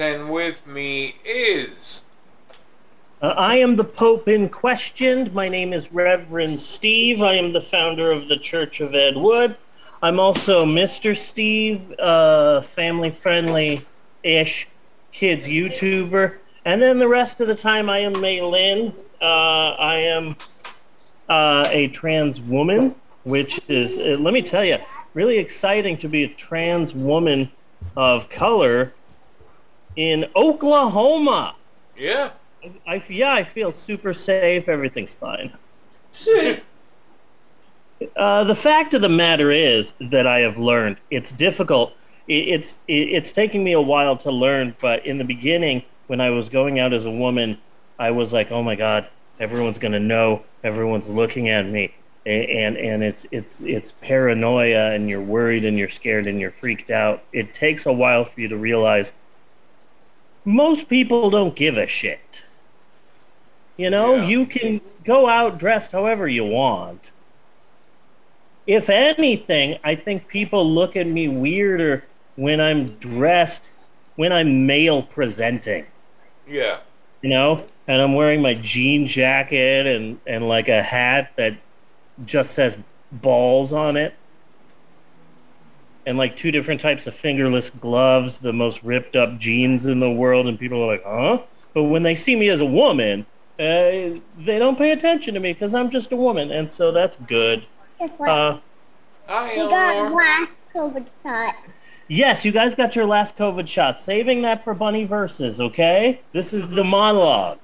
And with me is. Uh, I am the Pope in question. My name is Reverend Steve. I am the founder of the Church of Ed Wood. I'm also Mr. Steve, uh, family friendly ish kids YouTuber. And then the rest of the time, I am May Lynn. Uh, I am uh, a trans woman, which is, uh, let me tell you, really exciting to be a trans woman of color in Oklahoma. Yeah. I, yeah, I feel super safe. Everything's fine. uh, the fact of the matter is that I have learned it's difficult. It, it's it, it's taking me a while to learn, but in the beginning, when I was going out as a woman, I was like, "Oh my God, everyone's gonna know. Everyone's looking at me." and and it's it's it's paranoia and you're worried and you're scared and you're freaked out it takes a while for you to realize most people don't give a shit you know Yeah. you can go out dressed however you want if anything i think people look at me weirder when i'm dressed when i'm male presenting Yeah. you know and i'm wearing my jean jacket and and like a hat that just says balls on it and like two different types of fingerless gloves the most ripped up jeans in the world and people are like huh? But when they see me as a woman uh, they don't pay attention to me because i'm just a woman and so that's good. Guess what? uh, Hi, we got last COVID shot. yes you guys got your last covid shot. Saving that for bunny versus okay? This is the monologue.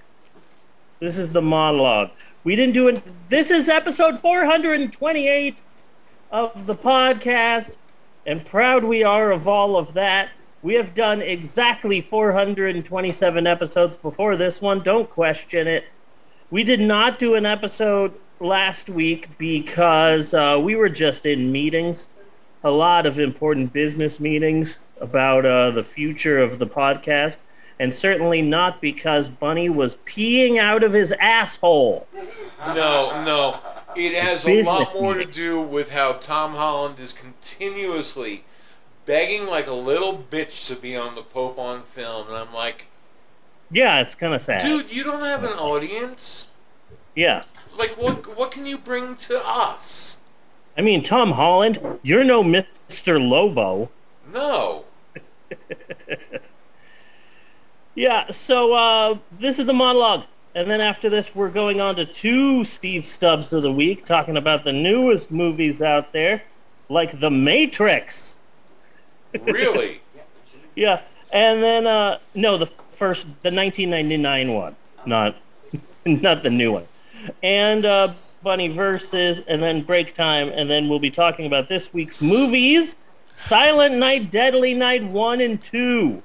This is the monologue. We didn't do it. This is episode 428 of the podcast and proud we are of all of that. We have done exactly 427 episodes before this one. Don't question it. We did not do an episode last week because uh, we were just in meetings a lot of important business meetings about uh, the future of the podcast, and certainly not because Bunny was peeing out of his asshole. No, no. It has a lot more to do with how Tom Holland is continuously begging like a little bitch to be on the Pope on film, and I'm like, Yeah, it's kind of sad. dude, you don't have an audience. Yeah. Like, what what can you bring to us? I mean, Tom Holland, you're no Mr. Lobo. No. Yeah, so uh, this is the monologue. And then after this, we're going on to two Steve Stubbs of the week, talking about the newest movies out there, like The Matrix. Really? Yeah, and then uh no, the first the 1999 one, not not the new one. And uh Bunny versus and then break time and then we'll be talking about this week's movies, Silent Night, Deadly Night 1 and 2.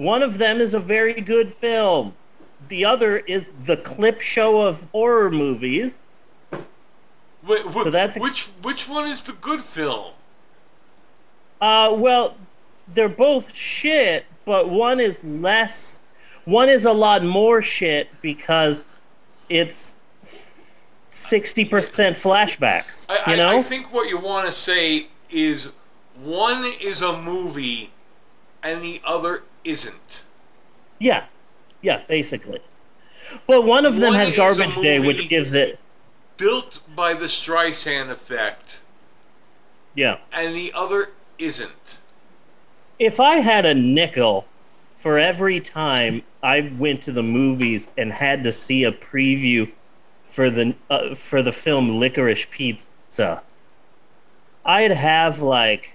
One of them is a very good film. The other is the clip show of horror movies. Wait, wh- So that's- which which one is the good film? Uh, well, they're both shit, but one is less. One is a lot more shit because it's sixty percent flashbacks. I, you know? I, I think what you want to say is one is a movie and the other isn't. yeah, yeah, basically. But one of them One has garbage day, which gives it. Built by the Streisand effect, Yeah. and the other isn't. If I had a nickel for every time I went to the movies and had to see a preview for the uh, for the film Licorice Pizza, I'd have like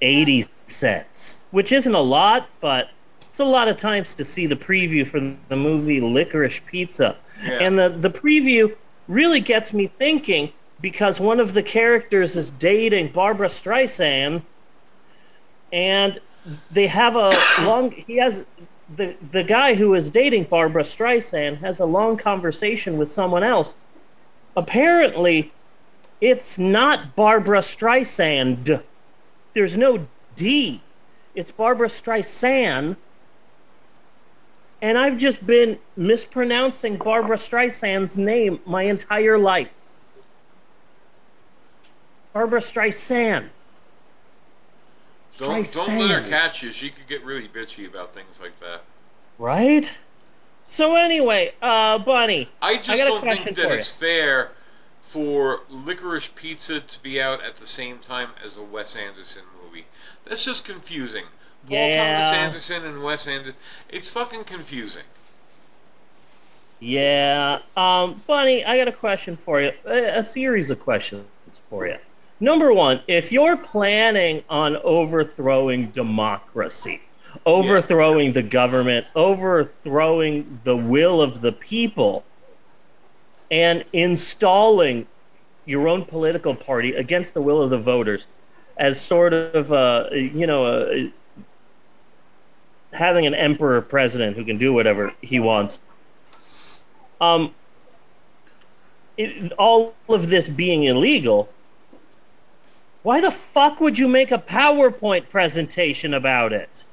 80 cents, which isn't a lot, but it's a lot of times to see the preview for the movie Licorice Pizza. Yeah. And the, the preview really gets me thinking because one of the characters is dating Barbara Streisand, and they have a long. He has the the guy who is dating Barbara Streisand has a long conversation with someone else. Apparently, it's not Barbara Streisand. There's no D. It's Barbara Streisand. And I've just been mispronouncing Barbara Streisand's name my entire life. Barbara Streisand. Don't don't let her catch you. She could get really bitchy about things like that. Right? So anyway, uh, Bunny. I just got don't think that it's fair for Licorice Pizza to be out at the same time as a Wes Anderson movie. That's just confusing. Paul Yeah. Thomas Anderson and Wes Anderson. It's fucking confusing. Yeah, um, Bunny, I got a question for you. A, a series of questions for you. Number one, if you're planning on overthrowing democracy, overthrowing the government, overthrowing the will of the people, and installing your own political party against the will of the voters as sort of, uh, you know, uh, having an emperor president who can do whatever he wants um, it, all of this being illegal, why the fuck would you make a PowerPoint presentation about it?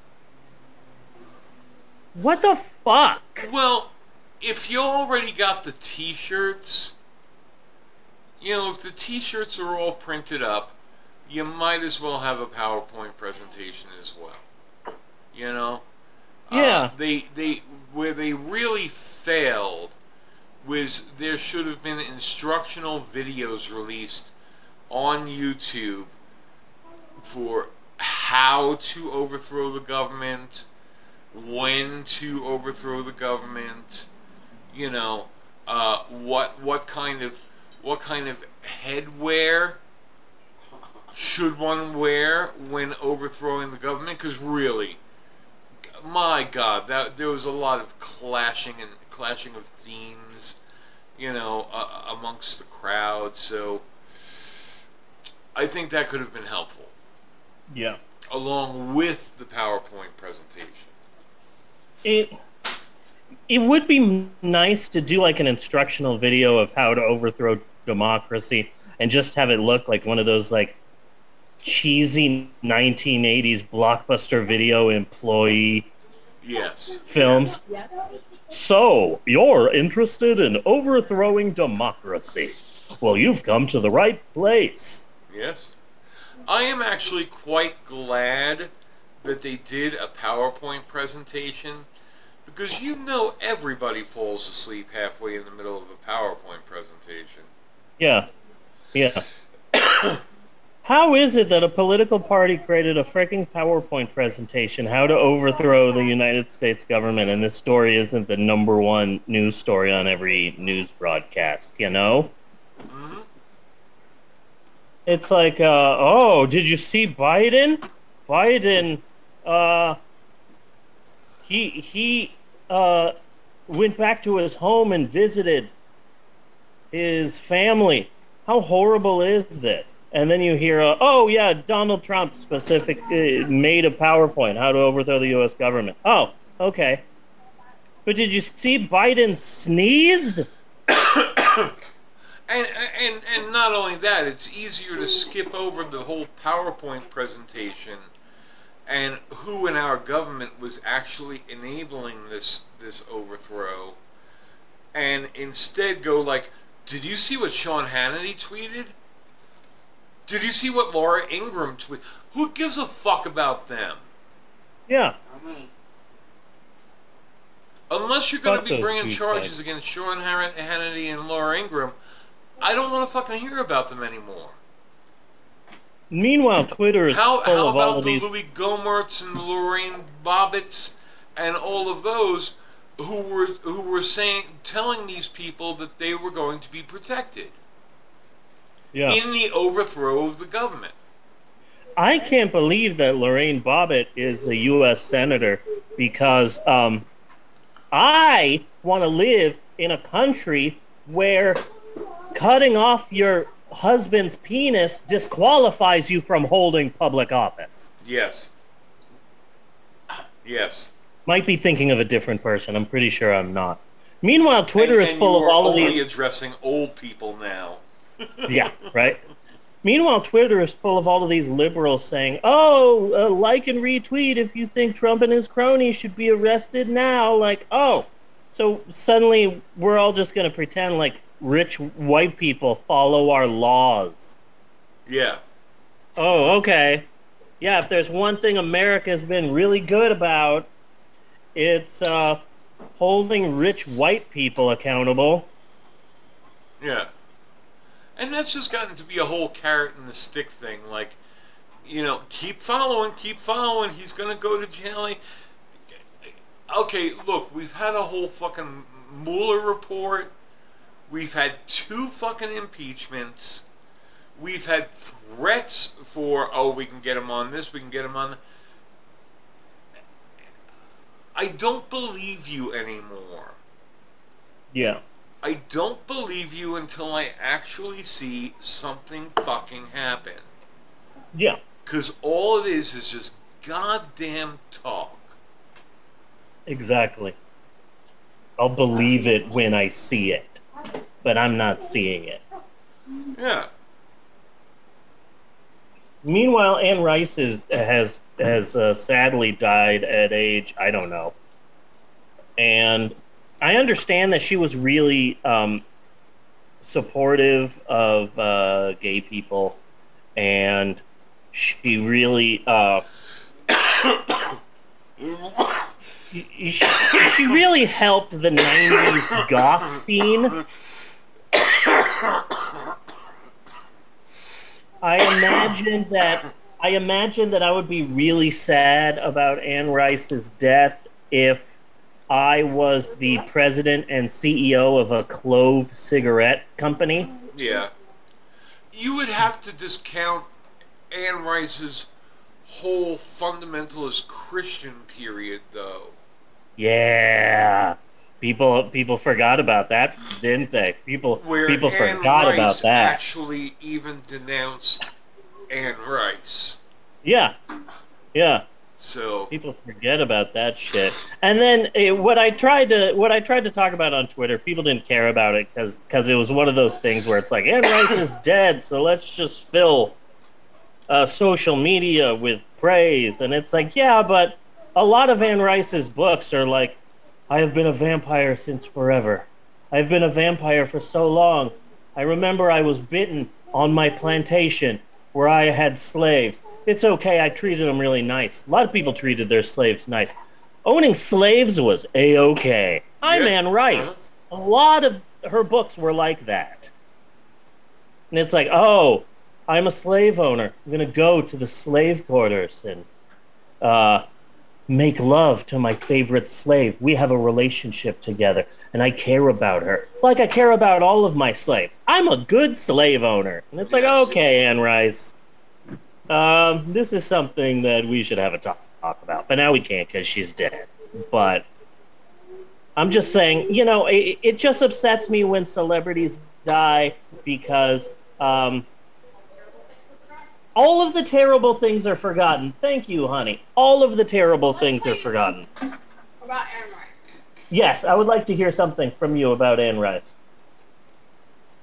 What the fuck? Well, if you already got the T-shirts, you know, if the T-shirts are all printed up, you might as well have a PowerPoint presentation as well. You know. Yeah. Uh, they they where they really failed was there should have been instructional videos released on YouTube for how to overthrow the government, when to overthrow the government, you know, uh, what what kind of what kind of headwear should one wear when overthrowing the government? Because really, my God, that there was a lot of clashing and clashing of themes, you know, uh, amongst the crowd. So I think that could have been helpful, Yeah. along with the PowerPoint presentation. It it would be nice to do like an instructional video of how to overthrow democracy and just have it look like one of those like cheesy 1980s blockbuster video employee Yes. films. So, you're interested in overthrowing democracy. Well, you've come to the right place. Yes. I am actually quite glad that they did a PowerPoint presentation because you know everybody falls asleep halfway in the middle of a PowerPoint presentation. Yeah. Yeah. How is it that a political party created a freaking PowerPoint presentation how to overthrow the United States government and this story isn't the number one news story on every news broadcast, you know? hmm It's like, uh, oh, did you see Biden? Biden, uh, he he uh, went back to his home and visited his family. How horrible is this? And then you hear, uh, oh yeah, Donald Trump specific uh, made a PowerPoint how to overthrow the U.S. government. Oh, okay. But did you see Biden sneezed? And, and and not only that, it's easier to skip over the whole PowerPoint presentation and who in our government was actually enabling this this overthrow, and instead go like, did you see what Sean Hannity tweeted? Did you see what Laura Ingraham tweeted? Who gives a fuck about them? Yeah. Unless you're going Fuck to be bringing douchebags. charges against Sean Hannity and Laura Ingraham, I don't want to fucking hear about them anymore. Meanwhile, Twitter is How, full how of all about of the these. Louis Gohmerts and the Lorraine Bobbitts and all of those who were who were saying telling these people that they were going to be protected Yeah. in the overthrow of the government? I can't believe that Lorraine Bobbitt is a U.S. senator because um, I want to live in a country where cutting off your husband's penis disqualifies you from holding public office. Yes. Yes. Might be thinking of a different person. I'm pretty sure I'm not. Meanwhile, Twitter And- is full of all of these. addressing old people now. yeah, right. Meanwhile, Twitter is full of all of these liberals saying, "Oh, uh, like and retweet if you think Trump and his cronies should be arrested now." Like, oh, so suddenly we're all just going to pretend like rich white people follow our laws. Yeah. Oh, okay. Yeah, if there's one thing America's been really good about, it's uh, holding rich white people accountable. Yeah. And that's just gotten to be a whole carrot and the stick thing. Like, you know, keep following, keep following. He's going to go to jail. Okay, look, we've had a whole fucking Mueller report. We've had two fucking impeachments. We've had threats for, oh, we can get him on this, we can get him on. I don't believe you anymore. Yeah. I don't believe you until I actually see something fucking happen. Yeah. Because all it is is just goddamn talk. Exactly. I'll believe it when I see it, but I'm not seeing it. Yeah. Meanwhile, Anne Rice is, has has uh, sadly died at age I don't know, and I understand that she was really um, supportive of uh, gay people, and she really uh, she, she really helped the '90s goth scene. I imagine that I imagine that I would be really sad about Anne Rice's death if I was the president and CEO of a clove cigarette company. Yeah. You would have to discount Anne Rice's whole fundamentalist Christian period, though. Yeah. People people forgot about that, didn't they? People Where people Anne forgot Rice about that. actually even denounced Anne Rice. Yeah. Yeah. So People forget about that shit. And then eh, what I tried to what I tried to talk about on Twitter, people didn't care about it because because it was one of those things where it's like Anne Rice is dead, so let's just fill uh, social media with praise. And it's like, yeah, but a lot of Anne Rice's books are like, I have been a vampire since forever. I've been a vampire for so long. I remember I was bitten on my plantation where I had slaves. It's okay, I treated them really nice. A lot of people treated their slaves nice. Owning slaves was a okay. I'm Yeah. A lot of her books were like that. And it's like, oh, I'm a slave owner. I'm going to go to the slave quarters and uh, make love to my favorite slave. We have a relationship together, and I care about her like I care about all of my slaves. I'm a good slave owner. And it's like, okay, Anne Rice, um, this is something that we should have a talk, talk about. But now we can't because she's dead. But I'm just saying, you know, it, it just upsets me when celebrities die because um, all of the terrible things are forgotten. Thank you, honey. All of the terrible things are forgotten. About Aaron Rice. Yes, I would like to hear something from you about Anne Rice.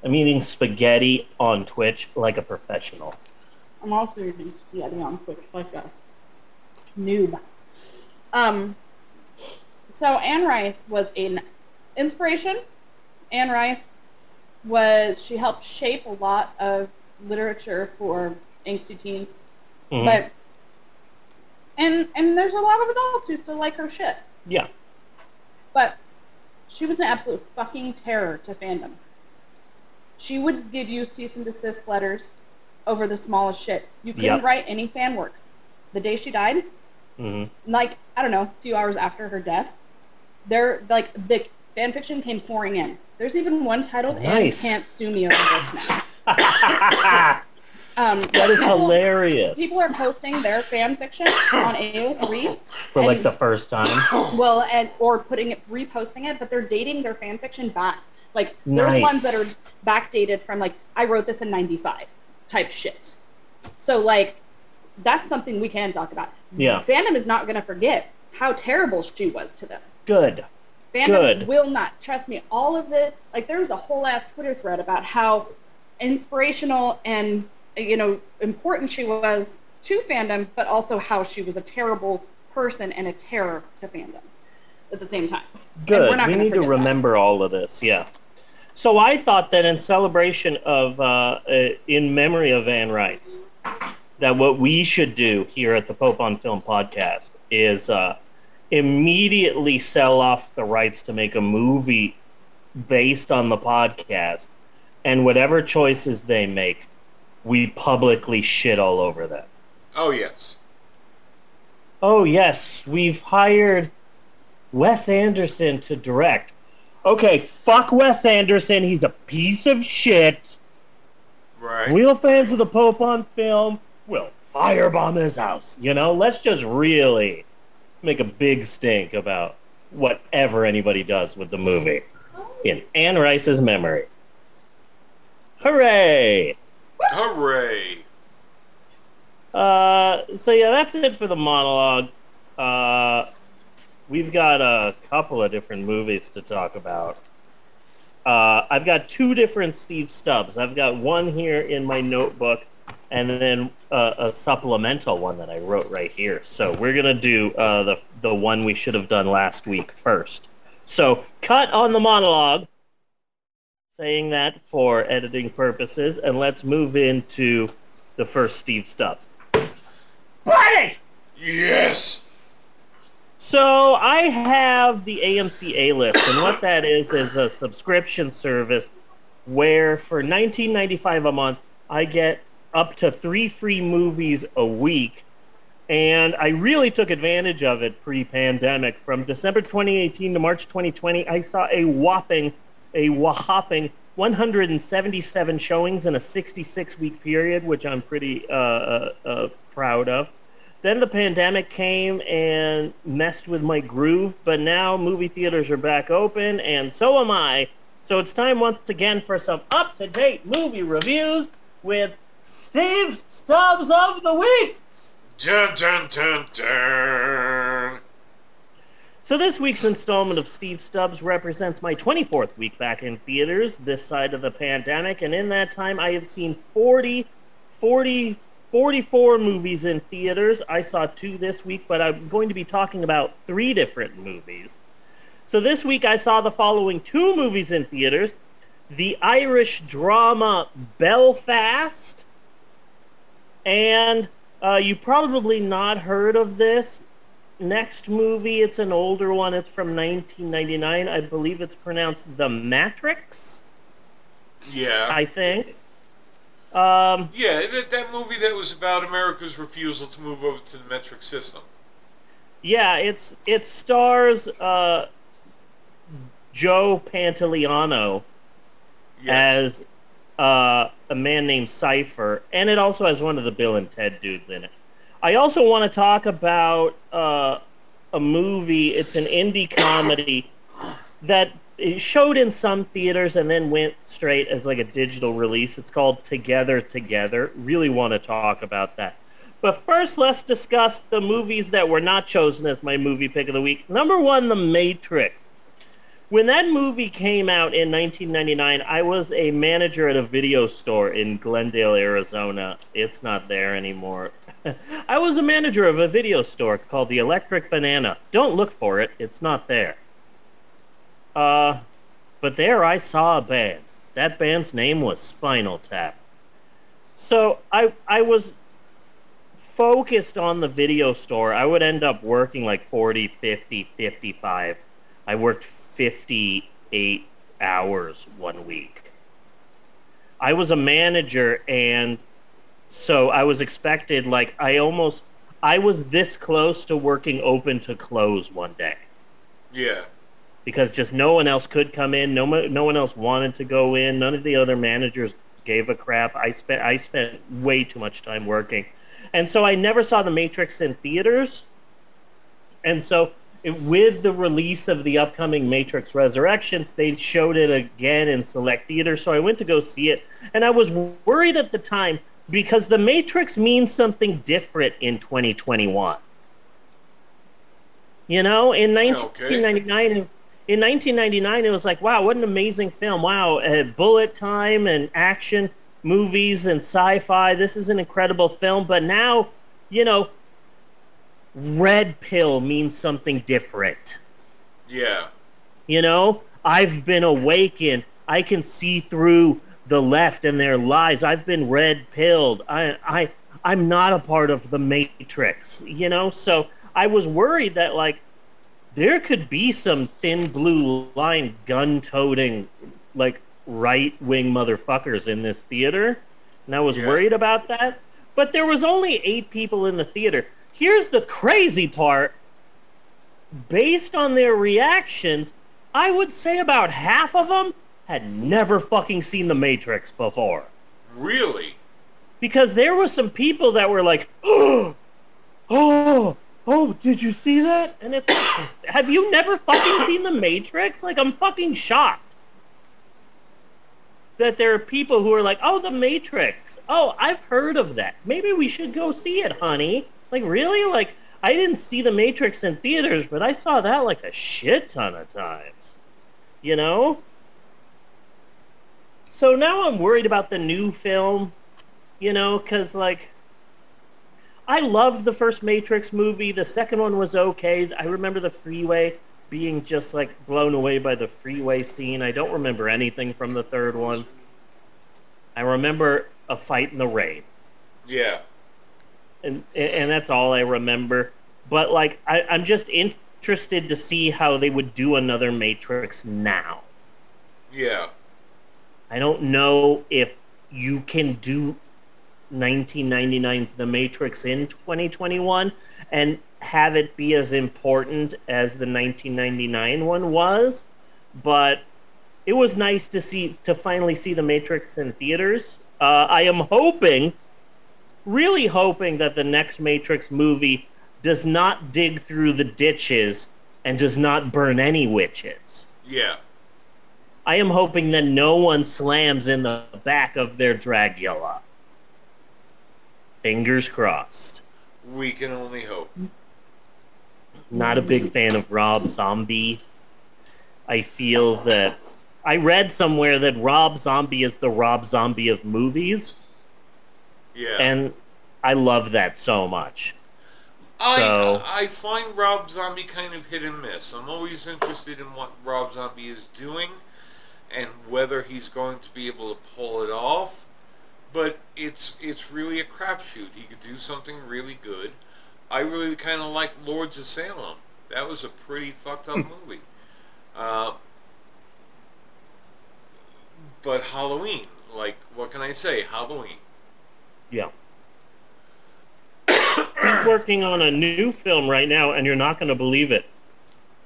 I'm eating spaghetti on Twitch like a professional. I'm also using spaghetti on Twitch like a noob. Um, so Anne Rice was an inspiration. Anne Rice was she helped shape a lot of literature for angsty teens, Mhm. but and and there's a lot of adults who still like her shit. yeah, But she was an absolute fucking terror to fandom. She would give you cease and desist letters over the smallest shit. You couldn't Yep. write any fan works. The day she died, hmm like I don't know, a few hours after her death, there like the fan fiction came pouring in. There's even one titled Nice. "Anne Can't Sue Me Over This Now." Um, that is hilarious. People are posting their fan fiction on AO3 For like the first time. well and or putting it reposting it but they're dating their fan fiction back like there's Nice. ones that are backdated from like i wrote this in 95 type shit so like that's something we can talk about Yeah. fandom is not going to forget how terrible she was to them Good. fandom Good. will not trust me all of the like there was a whole ass twitter thread about how inspirational and you know important she was to fandom but also how she was a terrible person and a terror to fandom at the same time Good. We need to forget that. remember all of this. Yeah. So I thought that in celebration of, uh, uh, in memory of Anne Rice, that what we should do here at the Pope on Film podcast is uh, immediately sell off the rights to make a movie based on the podcast, and whatever choices they make, we publicly shit all over them. Oh yes. Oh, yes, we've hired Wes Anderson to direct. Okay, fuck Wes Anderson. He's a piece of shit. Right. Real fans of the Pope on film will firebomb his house. You know, let's just really make a big stink about whatever anybody does with the movie in Anne Rice's memory. Hooray! Hooray. Uh, so yeah, that's it for the monologue. Uh, we've got a couple of different movies to talk about. Uh, I've got two different Steve Stubbs. I've got one here in my notebook, and then uh, a supplemental one that I wrote right here. So we're gonna do uh, the the one we should have done last week first. So cut on the monologue, saying that for editing purposes, and let's move into the first Steve Stubbs. Buddy! Yes. So I have the AMC A list, and what that is is a subscription service where for $19.95 a month I get up to three free movies a week. And I really took advantage of it pre-pandemic. From December 2018 to March 2020, I saw a whopping, a whopping 177 showings in a 66-week period, which I'm pretty uh, uh, uh, proud of. Then the pandemic came and messed with my groove, but now movie theaters are back open, and so am I. So it's time once again for some up to date movie reviews with Steve Stubbs of the Week. Dun dun dun dun. So this week's installment of Steve Stubbs represents my 24th week back in theaters this side of the pandemic, and in that time I have seen 40, 40, 44 movies in theaters. I saw two this week, but I'm going to be talking about three different movies. So this week I saw the following two movies in theaters the Irish drama Belfast, and uh, you probably not heard of this. Next movie, it's an older one. It's from 1999. I believe it's pronounced The Matrix, Yeah. I think. Um, yeah, that, that movie that was about America's refusal to move over to the metric system. Yeah, it's it stars uh, Joe Pantoliano Yes. as uh, a man named Cypher, and it also has one of the Bill and Ted dudes in it. I also want to talk about uh, a movie. It's an indie comedy that showed in some theaters and then went straight as like a digital release. It's called Together Together. Really want to talk about that. But first, let's discuss the movies that were not chosen as my movie pick of the week. Number one, The Matrix. When that movie came out in 1999, I was a manager at a video store in Glendale, Arizona. It's not there anymore. I was a manager of a video store called the Electric Banana. Don't look for it, it's not there. Uh, but there I saw a band. That band's name was Spinal Tap. So I I was focused on the video store. I would end up working like 40, 50, 55. I worked 58 hours one week. I was a manager and so I was expected like I almost I was this close to working open to close one day yeah. because just no one else could come in. No, no one else wanted to go in. None of the other managers gave a crap. I spent I spent way too much time working, and so I never saw The Matrix in theaters. And so, it, with the release of the upcoming Matrix Resurrections, they showed it again in select theaters. So I went to go see it, and I was worried at the time because The Matrix means something different in 2021. You know, in okay. 1999, in 1999, it was like, wow, what an amazing film! Wow, uh, bullet time and action movies and sci-fi. This is an incredible film. But now, you know, red pill means something different. Yeah. You know, I've been awakened. I can see through the left and their lies. I've been red pilled. I, I, I'm not a part of the Matrix, you know? So I was worried that, like, there could be some thin blue line gun toting, like, right wing motherfuckers in this theater. And I was Yeah. worried about that. But there was only eight people in the theater. Here's the crazy part based on their reactions, I would say about half of them had never fucking seen The Matrix before. Really? Because there were some people that were like, oh, oh, oh, did you see that? And it's like, have you never fucking seen The Matrix? Like, I'm fucking shocked that there are people who are like, oh, The Matrix. Oh, I've heard of that. Maybe we should go see it, honey. Like, really? Like, I didn't see The Matrix in theaters, but I saw that like a shit ton of times. You know? So now I'm worried about the new film, you know, because, like, I loved the first Matrix movie. The second one was okay. I remember the freeway being just, like, blown away by the freeway scene. I don't remember anything from the third one. I remember a fight in the rain Yeah. and and that's all I remember. But like, I, I'm just interested to see how they would do another Matrix now. Yeah. I don't know if you can do 1999's The Matrix in 2021 and have it be as important as the 1999 one was, but it was nice to see to finally see The Matrix in theaters. Uh, I am hoping, really hoping that the next Matrix movie does not dig through the ditches and does not burn any witches. Yeah. I am hoping that no one slams in the back of their Dragula. Fingers crossed. We can only hope. Not a big fan of Rob Zombie. I feel that I read somewhere that Rob Zombie is the Rob Zombie of movies, Yeah. and I love that so much. I so- I find Rob Zombie kind of hit and miss. I'm always interested in what Rob Zombie is doing and whether he's going to be able to pull it off. But it's it's really a crapshoot. He could do something really good. I really kind of liked Lords of Salem. That was a pretty fucked up movie. Uh, but Halloween, like, what can I say? Halloween. Yeah. He's working on a new film right now, and you're not going to believe it.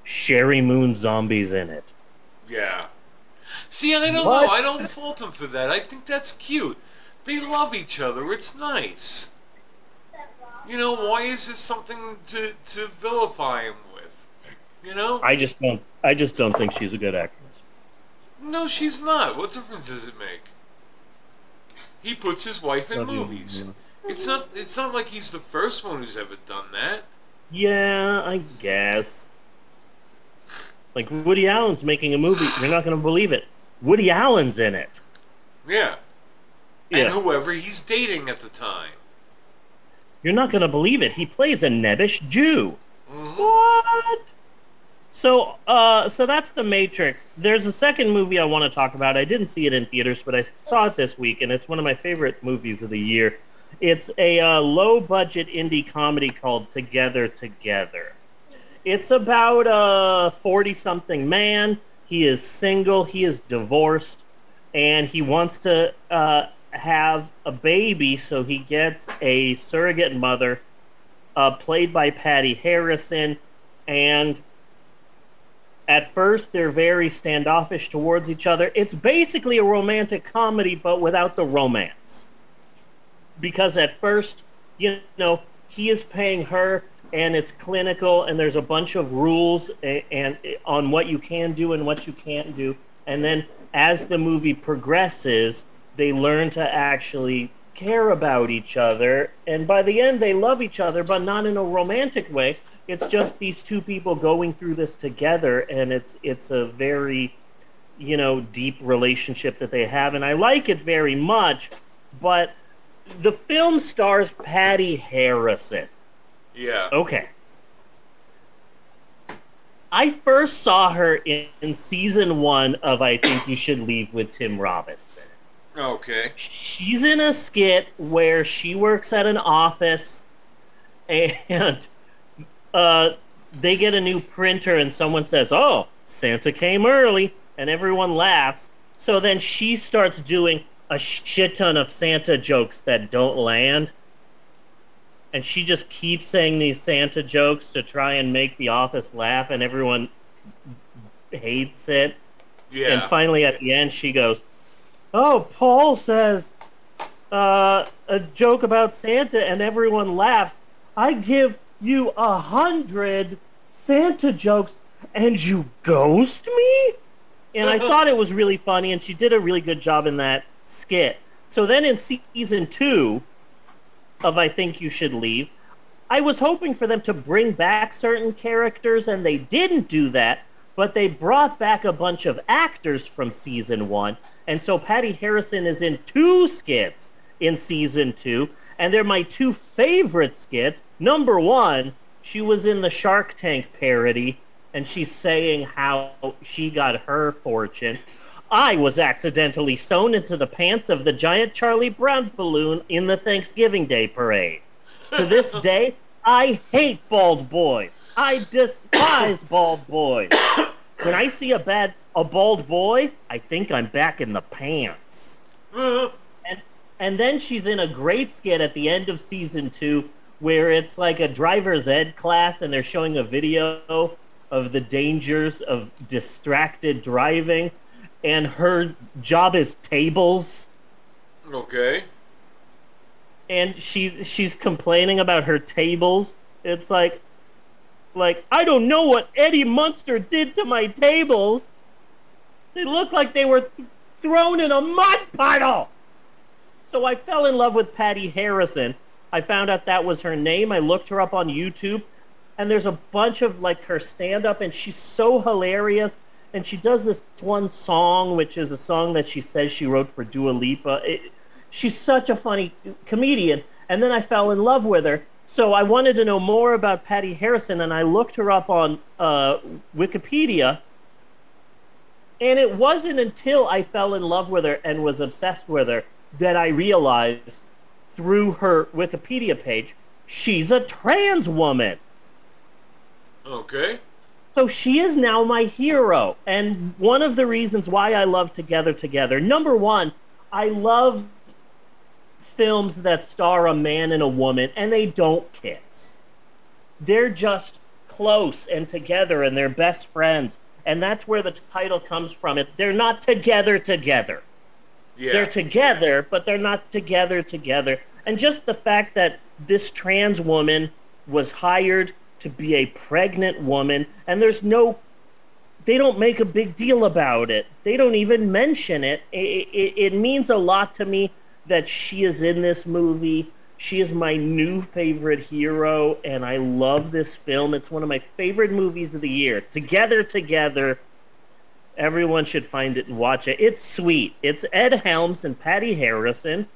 Sheri Moon Zombie's in it. Yeah. See, I don't What? know. I don't fault them for that. I think that's cute. They love each other. It's nice. You know, why is this something to, to vilify him with? You know? I just don't. I just don't think she's a good actress. No, she's not. What difference does it make? He puts his wife in movies. It's not. It's not like he's the first one who's ever done that. Yeah, I guess. Like Woody Allen's making a movie. You're not going to believe it. Woody Allen's in it. Yeah. Yeah. And whoever he's dating at the time. You're not going to believe it. He plays a nebbish Jew. hmm What? So, uh, so that's the Matrix. There's a second movie I want to talk about. I didn't see it in theaters, but I saw it this week, and it's one of my favorite movies of the year. It's a uh, low-budget indie comedy called Together Together. It's about a forty-something man. He is single. He is divorced, and he wants to uh, have a baby. So he gets a surrogate mother, uh, played by Patti Harrison, and at first they're very standoffish towards each other. It's basically a romantic comedy, but without the romance. Because at first, you know, he is paying her, and it's clinical, and there's a bunch of rules and, and on what you can do and what you can't do. And then as the movie progresses, they learn to actually care about each other, and by the end, they love each other, but not in a romantic way. It's just these two people going through this together, and it's it's a very, you know, deep relationship that they have, and I like it very much. But the film stars Patti Harrison. Yeah. Okay. I first saw her in, in season one of I Think You Should Leave with Tim Robinson. Okay. She's in a skit where she works at an office and uh, they get a new printer and someone says, Oh, Santa came early. And everyone laughs. So then she starts doing a shit ton of Santa jokes that don't land. And she just keeps saying these Santa jokes to try and make the office laugh, and everyone hates it. Yeah. And finally, at the end, she goes, "Oh, Paul says uh, a joke about Santa, and everyone laughs. I give you a hundred Santa jokes, and you ghost me." And I thought it was really funny, and she did a really good job in that skit. So then, in season two of I Think You Should Leave, I was hoping for them to bring back certain characters, and they didn't do that but they brought back a bunch of actors from season one. And so Patti Harrison is in two skits in season two, and they're my two favorite skits. Number one, she was in the Shark Tank parody, and she's saying how she got her fortune. I was accidentally sewn into the pants of the giant Charlie Brown balloon in the Thanksgiving Day parade. To this day, I hate bald boys. I despise bald boys. When I see a bad a bald boy, I think I'm back in the pants. And and then she's in a great skit at the end of season two where it's like a driver's ed class and they're showing a video of the dangers of distracted driving and her job is tables okay. and she she's complaining about her tables. It's like like I don't know what Eddie Munster did to my tables. They look like they were th- thrown in a mud puddle. So I fell in love with Patti Harrison. I found out that was her name. I looked her up on YouTube, and there's a bunch of like her stand up, and she's so hilarious. And she does this one song, which is a song that she says she wrote for Dua Lipa. It, she's such a funny comedian. And then I fell in love with her. So I wanted to know more about Patti Harrison, and I looked her up on uh, Wikipedia. And it wasn't until I fell in love with her and was obsessed with her that I realized through her Wikipedia page she's a trans woman. Okay. So she is now my hero. And one of the reasons why I love Together Together, number one, I love films that star a man and a woman and they don't kiss. They're just close and together and they're best friends. And that's where the title comes from. It they're not together together. Yeah. They're together, but they're not together together. And just the fact that this trans woman was hired to be a pregnant woman, and there's no, they don't make a big deal about it. They don't even mention it. It, it, it means a lot to me that she is in this movie. She is my new favorite hero, and I love this film. It's one of my favorite movies of the year. Together, together. Everyone should find it and watch it. It's sweet. It's Ed Helms and Patti Harrison,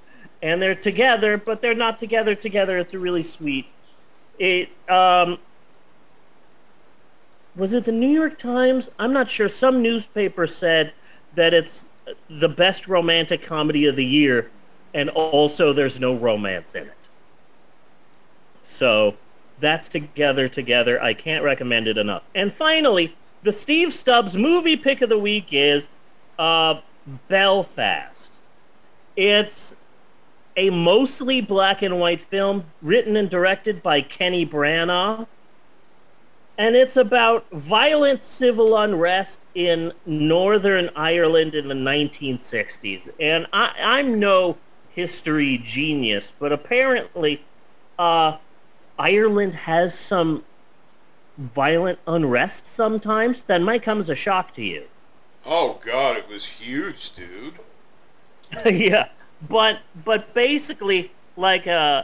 and they're together, but they're not together together. It's a really sweet. It um was it the New York Times? I'm not sure. Some newspaper said that it's the best romantic comedy of the year, and also there's no romance in it. So that's together together. I can't recommend it enough. And finally, the Steve Stubbs movie pick of the week is uh, Belfast. It's a mostly black and white film written and directed by Kenny Branagh. And it's about violent civil unrest in Northern Ireland in the 1960s. And I, I'm no history genius, but apparently, uh, Ireland has some violent unrest sometimes. That might come as a shock to you. Oh god, it was huge, dude. yeah, but but basically, like, uh,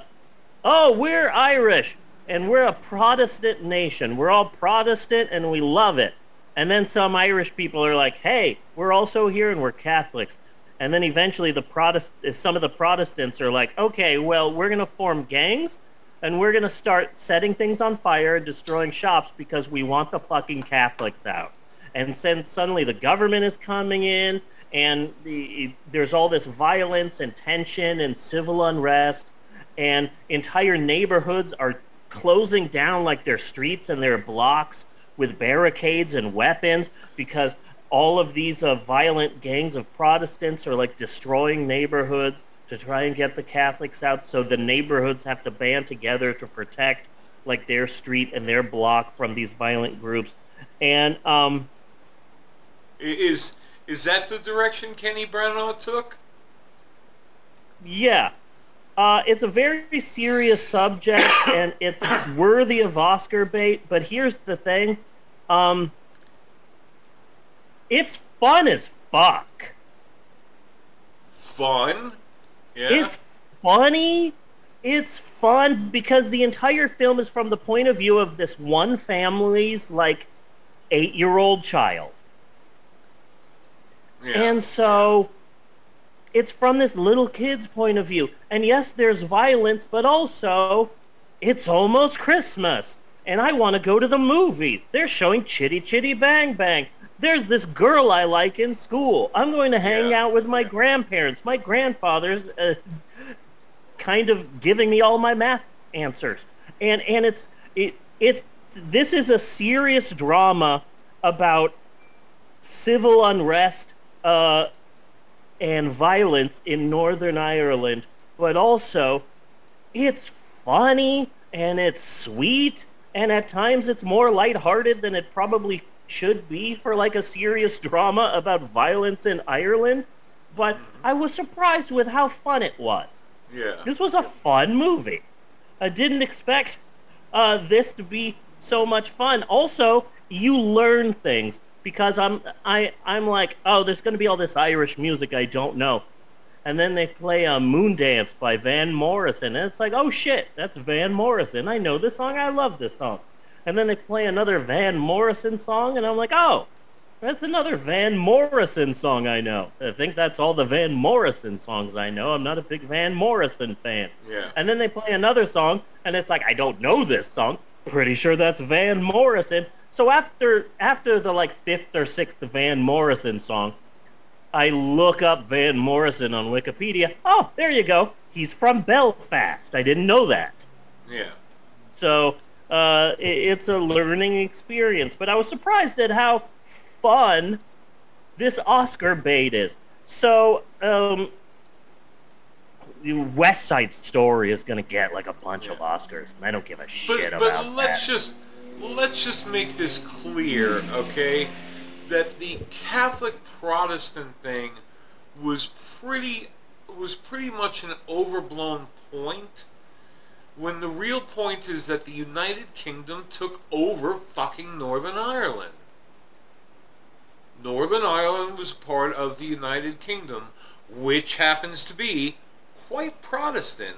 oh, we're Irish and we're a Protestant nation. We're all Protestant and we love it. And then some Irish people are like, hey, we're also here and we're Catholics. And then eventually, the Protest some of the Protestants are like, okay, well, we're gonna form gangs and we're gonna start setting things on fire, and destroying shops because we want the fucking Catholics out. And then suddenly the government is coming in, and the, there's all this violence and tension and civil unrest, and entire neighborhoods are closing down like their streets and their blocks with barricades and weapons because all of these uh, violent gangs of Protestants are like destroying neighborhoods to try and get the Catholics out. So the neighborhoods have to band together to protect like their street and their block from these violent groups. And um, Is is that the direction Kenny Branagh took? yeah, uh, it's a very serious subject and it's worthy of Oscar bait. But here's the thing. Um, it's fun as fuck. Fun. Yeah. It's funny. It's fun because the entire film is from the point of view of this one family's like eight year old child. yeah. And so it's from this little kid's point of view. And yes, there's violence, but also it's almost Christmas. And I want to go to the movies. They're showing Chitty Chitty Bang Bang. There's this girl I like in school. I'm going to hang Yeah. out with my grandparents. My grandfather's uh, kind of giving me all my math answers. And and it's it it's this is a serious drama about civil unrest uh, and violence in Northern Ireland, but also it's funny and it's sweet, and at times it's more lighthearted than it probably should be for like a serious drama about violence in Ireland. But I was surprised with how fun it was. yeah. This was a fun movie. I didn't expect uh, this to be so much fun. Also, you learn things because I'm I I'm like, oh, there's going to be all this Irish music I don't know, and then they play a Moondance by Van Morrison, and it's like, oh shit, that's Van Morrison. I know this song. I love this song. And then they play another Van Morrison song, and I'm like, oh, that's another Van Morrison song I know. I think that's all the Van Morrison songs I know. I'm not a big Van Morrison fan. Yeah. And then they play another song, and it's like, I don't know this song. Pretty sure that's Van Morrison. So after after the like fifth or sixth Van Morrison song, I look up Van Morrison on Wikipedia. Oh, there you go. He's from Belfast. I didn't know that. Yeah. So uh, i it's a learning experience. But I was surprised at how fun this Oscar bait is. So, um, the West Side Story is going to get like a bunch of Oscars, and I don't give a But shit about that. but let's that. just let's just make this clear, okay? That the Catholic Protestant thing was pretty was pretty much an overblown point when the real point is that the United Kingdom took over fucking Northern Ireland. Northern Ireland was part of the United Kingdom, which happens to be quite Protestant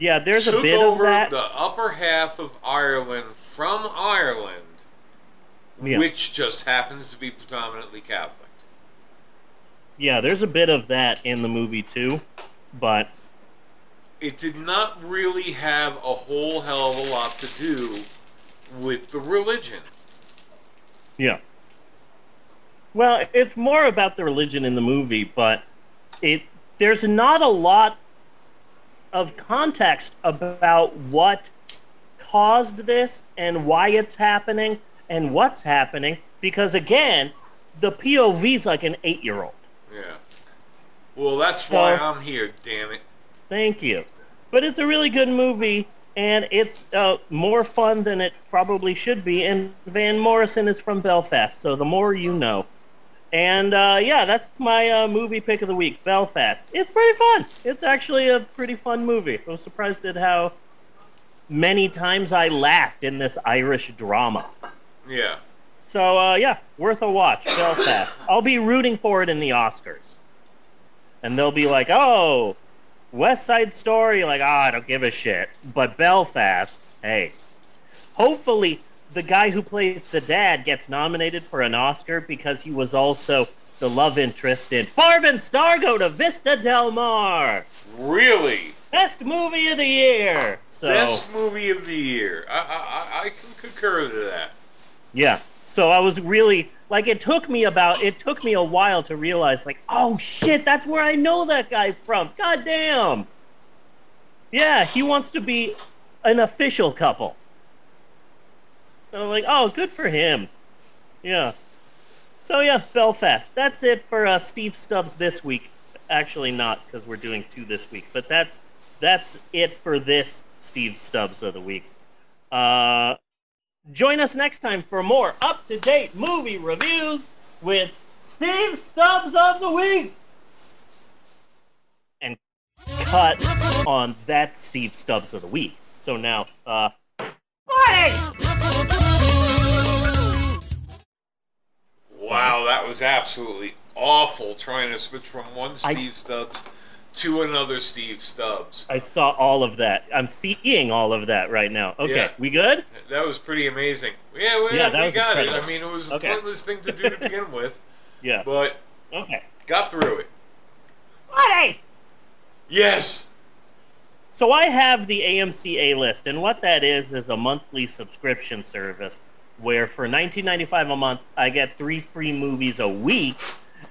yeah, there's a bit of that. the upper half of Ireland from Ireland, Yeah. which just happens to be predominantly Catholic. Yeah, there's a bit of that in the movie too, but It did not really have a whole hell of a lot to do with the religion. Yeah. Well, it's more about the religion in the movie, but it there's not a lot of context about what caused this and why it's happening and what's happening because again, the POV's like an 8-year-old. Yeah. Well, that's So- why I'm here, damn it. Thank you. But it's a really good movie, and it's uh, more fun than it probably should be. And Van Morrison is from Belfast, so the more you know. And uh, yeah, that's my uh, movie pick of the week, Belfast. It's pretty fun. It's actually a pretty fun movie. I was surprised at how many times I laughed in this Irish drama. Yeah. So uh, yeah, worth a watch, Belfast. I'll be rooting for it in the Oscars, and they'll be like, "Oh, West Side Story," like, "Ah, I don't give a shit." But Belfast, hey, hopefully the guy who plays the dad gets nominated for an Oscar because he was also the love interest in Barb and Star Go to Vista Del Mar, Really? best movie of the year. So Best movie of the year. I, I, I- I can concur to that. Yeah. So I was really like it took me about it took me a while to realize like oh shit that's where I know that guy from. God damn. Yeah, he wants to be an official couple. So I'm like oh good for him. Yeah. So yeah, Belfast. That's it for uh, Steve Stubbs this week. Actually, not because we're doing two this week, but that's that's it for this Steve Stubbs of the week. Uh, join us next time for more up to date movie reviews with Steve Stubbs of the week. And cut on that Steve Stubbs of the week. So now, uh, Wow, that was absolutely awful trying to switch from one I- Steve Stubbs to another Steve Stubbs. I saw all of that. I'm seeing all of that right now. Okay, Yeah. we good? That was pretty amazing. Yeah, well, Yeah, we was got it. I mean, it was a Okay. pointless thing to do to begin with, Yeah. but Okay. got through it. Hey! Yes. So I have the AMC A list, and what that is is a monthly subscription service where for $19.95 a month I get three free movies a week.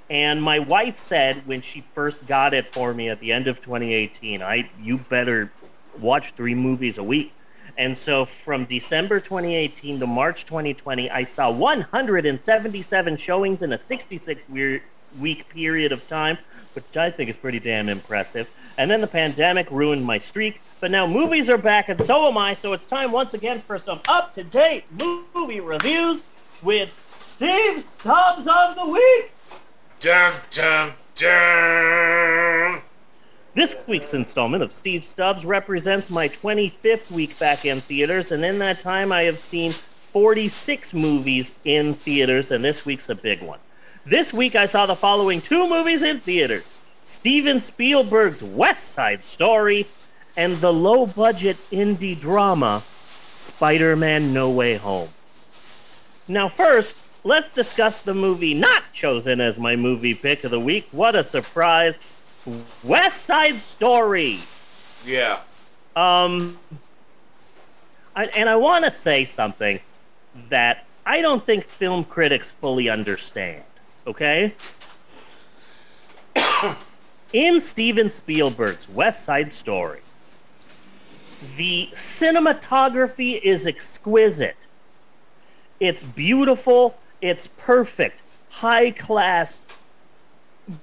And my wife said when she first got it for me at the end of 2018, I you better watch three movies a week. And so from December 2018 to March 2020, I saw 177 showings in a 66 weir- week period of time, which I think is pretty damn impressive. And then the pandemic ruined my streak, but now movies are back and so am I, so it's time once again for some up to date movie reviews with Steve Stubbs of the Week. Dun dun dun. This week's installment of Steve Stubbs represents my 25th week back in theaters, and in that time I have seen 46 movies in theaters, and this week's a big one. This week I saw the following two movies in theaters Steven Spielberg's West Side Story and the low budget indie drama Spider Man No Way Home. Now, first, let's discuss the movie not chosen as my movie pick of the week. What a surprise! West Side Story. Yeah. Um, I, and I want to say something that I don't think film critics fully understand. Okay. In Steven Spielberg's West Side Story, the cinematography is exquisite. It's beautiful. It's perfect. High class.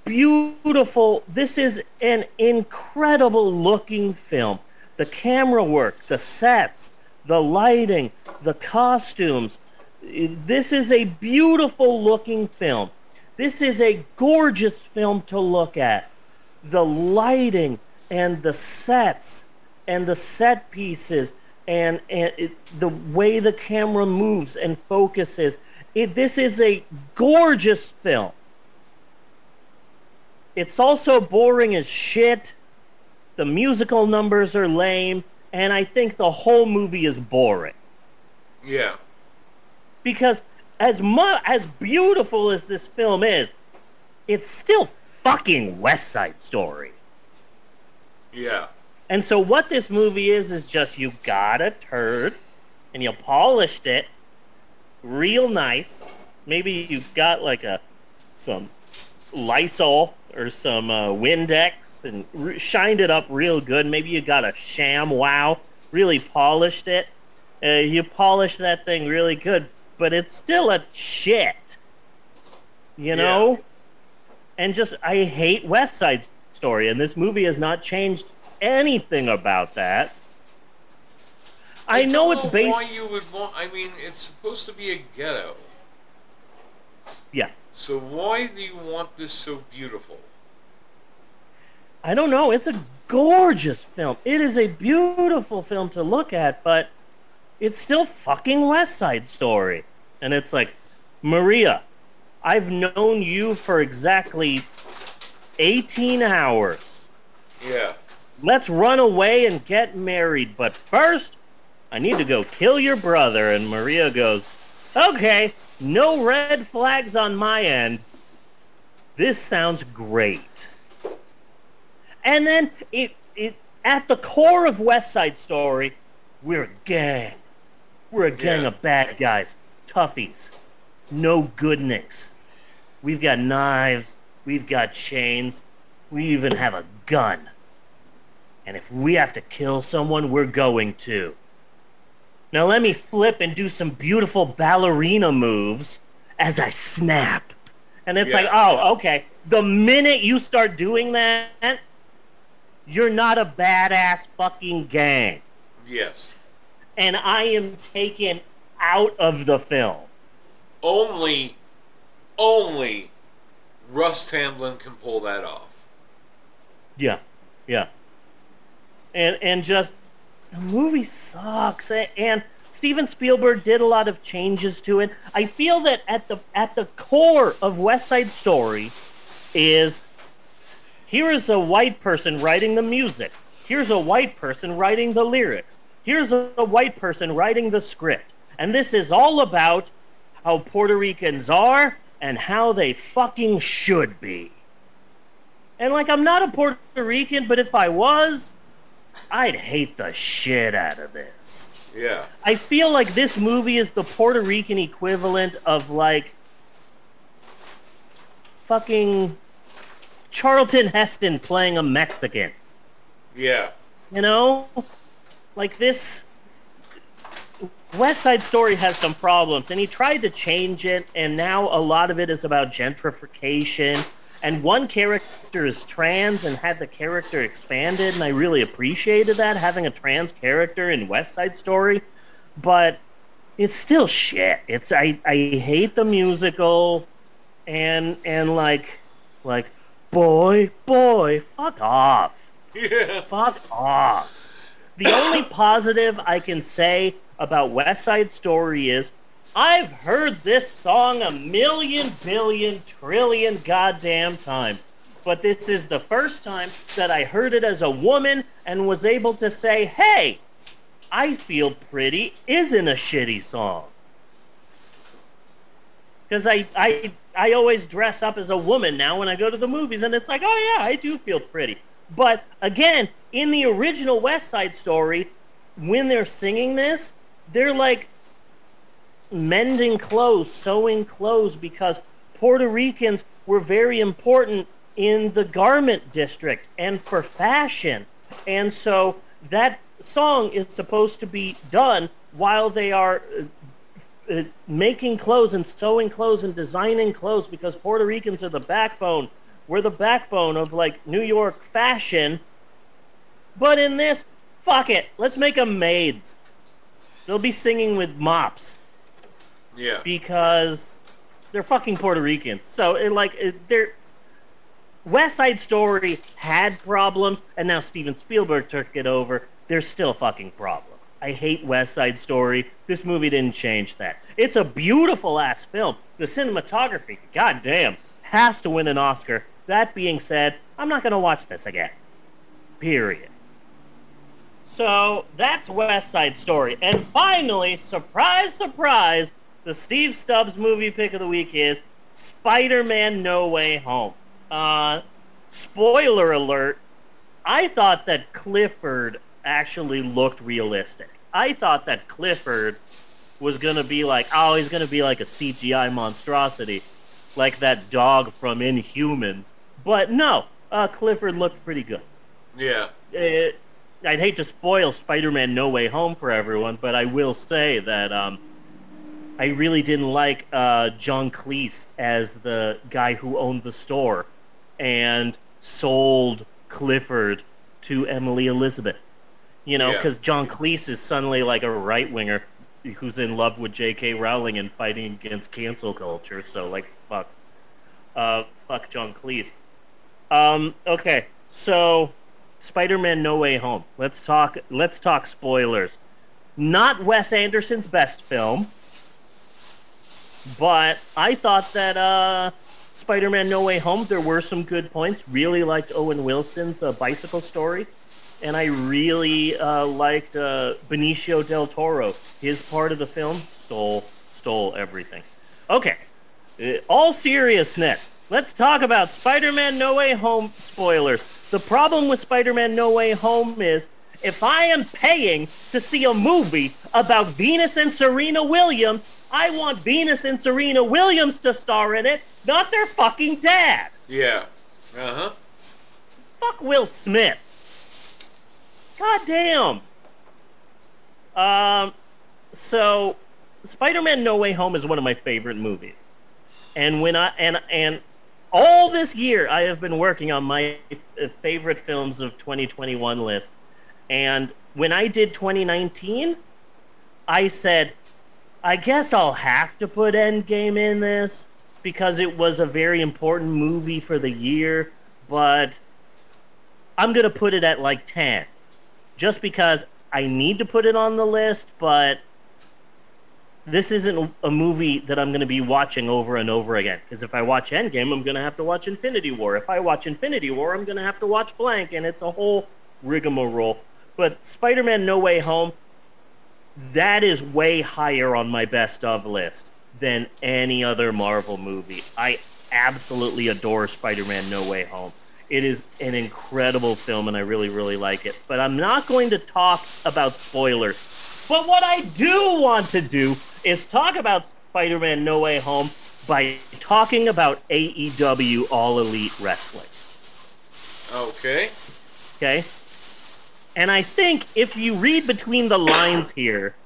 Beautiful. This is an incredible looking film. The camera work, the sets, the lighting, the costumes. This is a beautiful looking film. This is a gorgeous film to look at. The lighting and the sets and the set pieces and, and it, the way the camera moves and focuses. It, this is a gorgeous film. It's also boring as shit. The musical numbers are lame, and I think the whole movie is boring. Yeah. Because as mu- as beautiful as this film is, it's still fucking West Side Story. Yeah. And so what this movie is is just you got a turd and you polished it real nice. Maybe you got like a some Lysol or some uh, Windex and re- shined it up real good. Maybe you got a ShamWow, really polished it. Uh, you polished that thing really good, but it's still a shit. You know? And just I hate West Side Story, and this movie has not changed anything about that. I, don't know it's based. Why you would want? I mean, it's supposed to be a ghetto. Yeah, So why do you want this so beautiful? I don't know. It's a gorgeous film. It is a beautiful film to look at, but it's still fucking West Side Story. And it's like, Maria, I've known you for exactly 18 hours. Yeah. Let's run away and get married, but first, I need to go kill your brother. And Maria goes, Okay, no red flags on my end. This sounds great. And then it it at the core of West Side Story, we're a gang. We're a gang Yeah. of bad guys, toughies. no goodness. We've got knives, we've got chains, we even have a gun. And if we have to kill someone, we're going to. Now let me flip and do some beautiful ballerina moves as I snap. And it's Yeah. like, oh, okay. The minute you start doing that, you're not a badass fucking gang. Yes. And I am taken out of the film. Only, only Russ Tamblyn can pull that off. Yeah, yeah. And and just the movie sucks. And Steven Spielberg did a lot of changes to it. I feel that at the at the core of West Side Story is here is a white person writing the music. Here's a white person writing the lyrics. Here's a, a white person writing the script. And this is all about how Puerto Ricans are and how they fucking should be. And like, I'm not a Puerto Rican, but if I was, I'd hate the shit out of this. Yeah. I feel like this movie is the Puerto Rican equivalent of like fucking Charlton Heston playing a Mexican. Yeah. You know? Like this West Side Story has some problems and he tried to change it and now a lot of it is about gentrification and one character is trans and had the character expanded and I really appreciated that having a trans character in West Side Story but it's still shit. It's I I hate the musical and and like like boy boy fuck off. Yeah. Fuck off. The only positive I can say about West Side Story is I've heard this song a million, billion, trillion goddamn times. But this is the first time that I heard it as a woman and was able to say, hey, I Feel Pretty isn't a shitty song. Because I, I, I always dress up as a woman now when I go to the movies, and it's like, oh yeah, I do feel pretty. But again, in the original West Side Story, when they're singing this, they're like mending clothes, sewing clothes, because Puerto Ricans were very important in the garment district and for fashion. And so that song is supposed to be done while they are uh, uh, making clothes and sewing clothes and designing clothes because Puerto Ricans are the backbone. We're the backbone of like New York fashion. But in this, fuck it. Let's make them maids. They'll be singing with mops Yeah. because they're fucking Puerto Ricans. So it, like it, they're West Side Story had problems, and now Steven Spielberg took it over. There's still fucking problems. I hate West Side Story. This movie didn't change that. It's a beautiful ass film. The cinematography, goddamn, has to win an Oscar. That being said, I'm not gonna watch this again. Period. So that's West Side Story. And finally, surprise, surprise, the Steve Stubbs movie pick of the week is Spider Man No Way Home. Uh, spoiler alert, I thought that Clifford actually looked realistic. I thought that Clifford was going to be like, oh, he's going to be like a CGI monstrosity, like that dog from Inhumans. But no, uh, Clifford looked pretty good Yeah. uh, I'd hate to spoil Spider-Man: No Way Home for everyone, but I will say that um, I really didn't like uh, John Cleese as the guy who owned the store and sold Clifford to Emily Elizabeth. You know, Yeah. because John Cleese is suddenly like a right winger who's in love with J.K. Rowling and fighting against cancel culture. So, like, fuck, uh, fuck John Cleese. Um, okay, so Spider-Man: No Way Home. Let's talk. Let's talk spoilers. Not Wes Anderson's best film, but I thought that uh, Spider-Man: No Way Home there were some good points. Really liked Owen Wilson's uh, bicycle story, and I really uh, liked uh, Benicio del Toro. His part of the film stole stole everything. Okay, uh, all seriousness, let's talk about Spider-Man: No Way Home spoilers. The problem with Spider-Man: No Way Home is if I am paying to see a movie about Venus and Serena Williams, I want Venus and Serena Williams to star in it, not their fucking dad. Yeah. Uh huh. Fuck Will Smith. God damn. Um, so Spider-Man: No Way Home is one of my favorite movies, and when I and and all this year I have been working on my f- favorite films of 2021 list, and when I did 2019, I said, I guess I'll have to put Endgame in this because it was a very important movie for the year, but I'm gonna put it at like 10, just because I need to put it on the list, but this isn't a movie that I'm going to be watching over and over again. Because if I watch Endgame, I'm going to have to watch Infinity War. If I watch Infinity War, I'm going to have to watch blank, and it's a whole rigmarole. But Spider Man No Way Home, that is way higher on my best of list than any other Marvel movie. I absolutely adore Spider Man No Way Home. It is an incredible film, and I really, really like it. But I'm not going to talk about spoilers. But what I do want to do is talk about Spider Man No Way Home by talking about AEW All Elite Wrestling. Okay. Okay? And I think if you read between the lines here,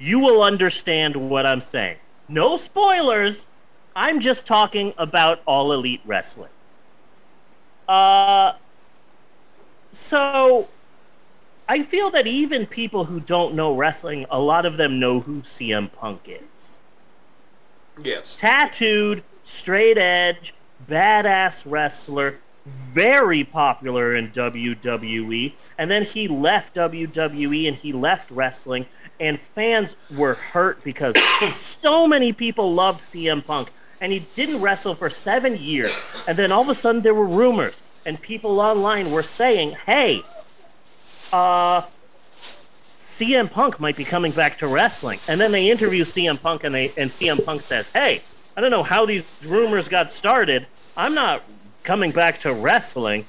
you will understand what I'm saying. No spoilers. I'm just talking about All Elite Wrestling. Uh, so I feel that even people who don't know wrestling, a lot of them know who CM Punk is. Yes. Tattooed, straight edge, badass wrestler, very popular in WWE. And then he left WWE and he left wrestling, and fans were hurt because so many people loved CM Punk. And he didn't wrestle for seven years. And then all of a sudden there were rumors, and people online were saying, hey, uh, CM Punk might be coming back to wrestling. And then they interview CM Punk, and they and CM Punk says, "Hey, I don't know how these rumors got started. I'm not coming back to wrestling.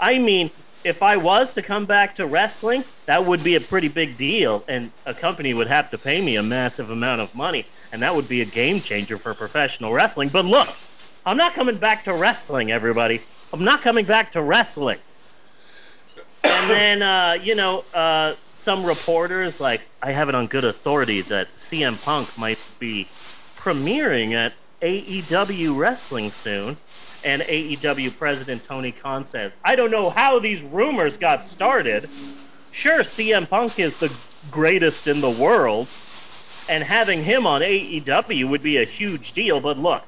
I mean, if I was to come back to wrestling, that would be a pretty big deal, and a company would have to pay me a massive amount of money, and that would be a game changer for professional wrestling. But look, I'm not coming back to wrestling, everybody. I'm not coming back to wrestling." And then uh, you know uh, some reporters like I have it on good authority that CM Punk might be premiering at AEW Wrestling soon. And AEW president Tony Khan says, I don't know how these rumors got started. Sure, CM Punk is the greatest in the world, and having him on AEW would be a huge deal, but look,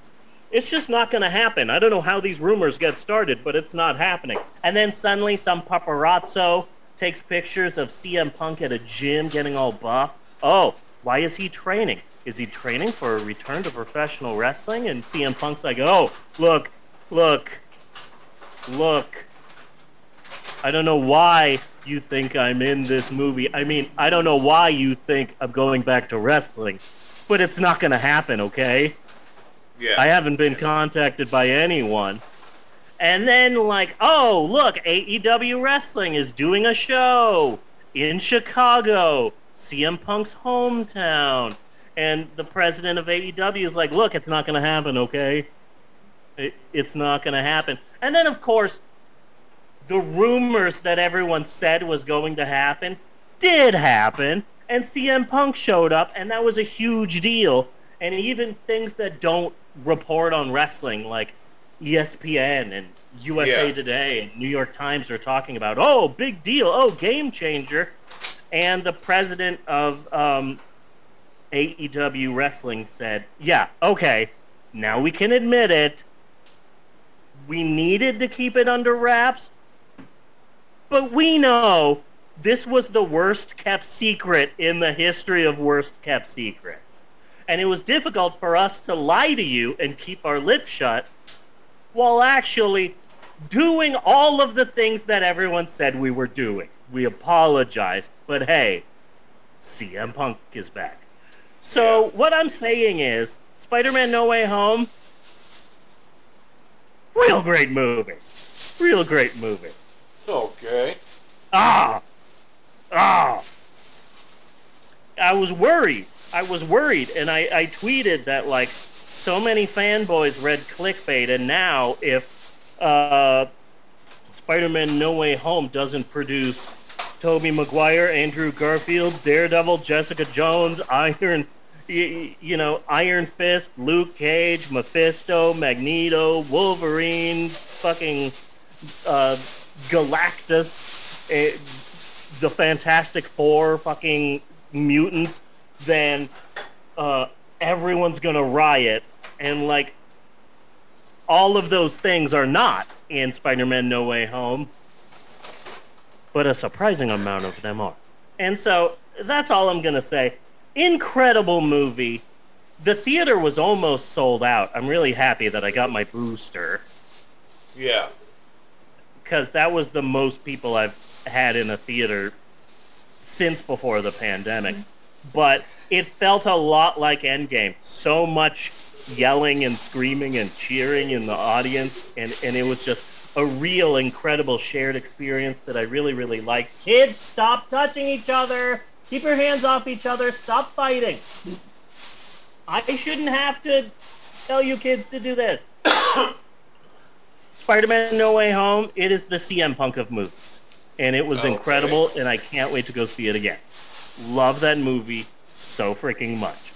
it's just not going to happen. I don't know how these rumors get started, but it's not happening. And then suddenly, some paparazzo takes pictures of CM Punk at a gym getting all buff. Oh, why is he training? Is he training for a return to professional wrestling? And CM Punk's like, oh, look, look, look. I don't know why you think I'm in this movie. I mean, I don't know why you think I'm going back to wrestling, but it's not going to happen, okay? Yeah. I haven't been contacted by anyone. And then, like, oh, look, AEW Wrestling is doing a show in Chicago, CM Punk's hometown. And the president of AEW is like, look, it's not going to happen, okay? It, it's not going to happen. And then, of course, the rumors that everyone said was going to happen did happen. And CM Punk showed up, and that was a huge deal. And even things that don't report on wrestling, like ESPN and USA Yeah. Today and New York Times are talking about, oh, big deal, oh, game changer. And the president of um, AEW Wrestling said, yeah, okay, now we can admit it. We needed to keep it under wraps, but we know this was the worst kept secret in the history of worst kept secrets. And it was difficult for us to lie to you and keep our lips shut while actually doing all of the things that everyone said we were doing. We apologized, but hey, CM Punk is back. So, what I'm saying is Spider Man No Way Home, real great movie. Real great movie. Okay. Ah! Ah! I was worried I was worried, and I, I tweeted that like so many fanboys read clickbait, and now if uh, Spider-Man: No Way Home doesn't produce Tobey Maguire, Andrew Garfield, Daredevil, Jessica Jones, Iron, you, you know, Iron Fist, Luke Cage, Mephisto, Magneto, Wolverine, fucking uh, Galactus, eh, the Fantastic Four, fucking mutants, then uh, everyone's gonna riot, and like all of those things are not in Spider-Man: No Way Home, but a surprising amount of them are. And so that's all I'm gonna say. Incredible movie. The theater was almost sold out. I'm really happy that I got my booster Yeah. because that was the most people I've had in a theater since before the pandemic. But it felt a lot like Endgame. So much yelling and screaming and cheering in the audience, and, and it was just a real incredible shared experience that I really, really liked. Kids, stop touching each other. Keep your hands off each other. Stop fighting. I shouldn't have to tell you kids to do this. Spider-Man: No Way Home. It is the CM Punk of movies, and it was incredible. And I can't wait to go see it again. Love that movie so freaking much.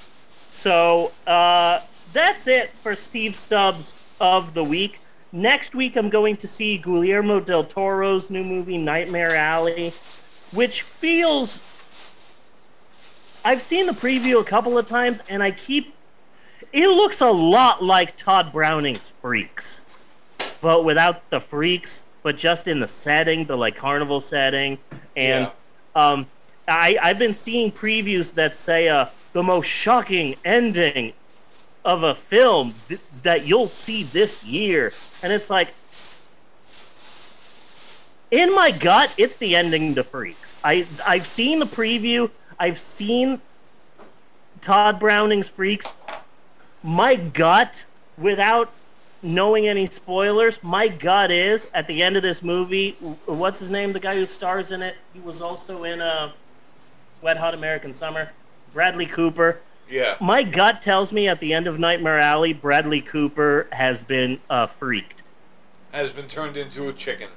So uh, that's it for Steve Stubbs of the week. Next week, I'm going to see Guillermo del Toro's new movie, Nightmare Alley, which feels. I've seen the preview a couple of times, and I keep. It looks a lot like Tod Browning's Freaks, but without the freaks, but just in the setting, the like carnival setting, and um, I I've been seeing previews that say uh, the most shocking ending of a film th- that you'll see this year, and it's like. In my gut, it's the ending to Freaks. I I've seen the preview. I've seen Tod Browning's Freaks. My gut, without knowing any spoilers, my gut is at the end of this movie. What's his name? The guy who stars in it. He was also in uh, Wet Hot American Summer. Bradley Cooper. Yeah. My gut tells me at the end of Nightmare Alley, Bradley Cooper has been uh, freaked. Has been turned into a chicken.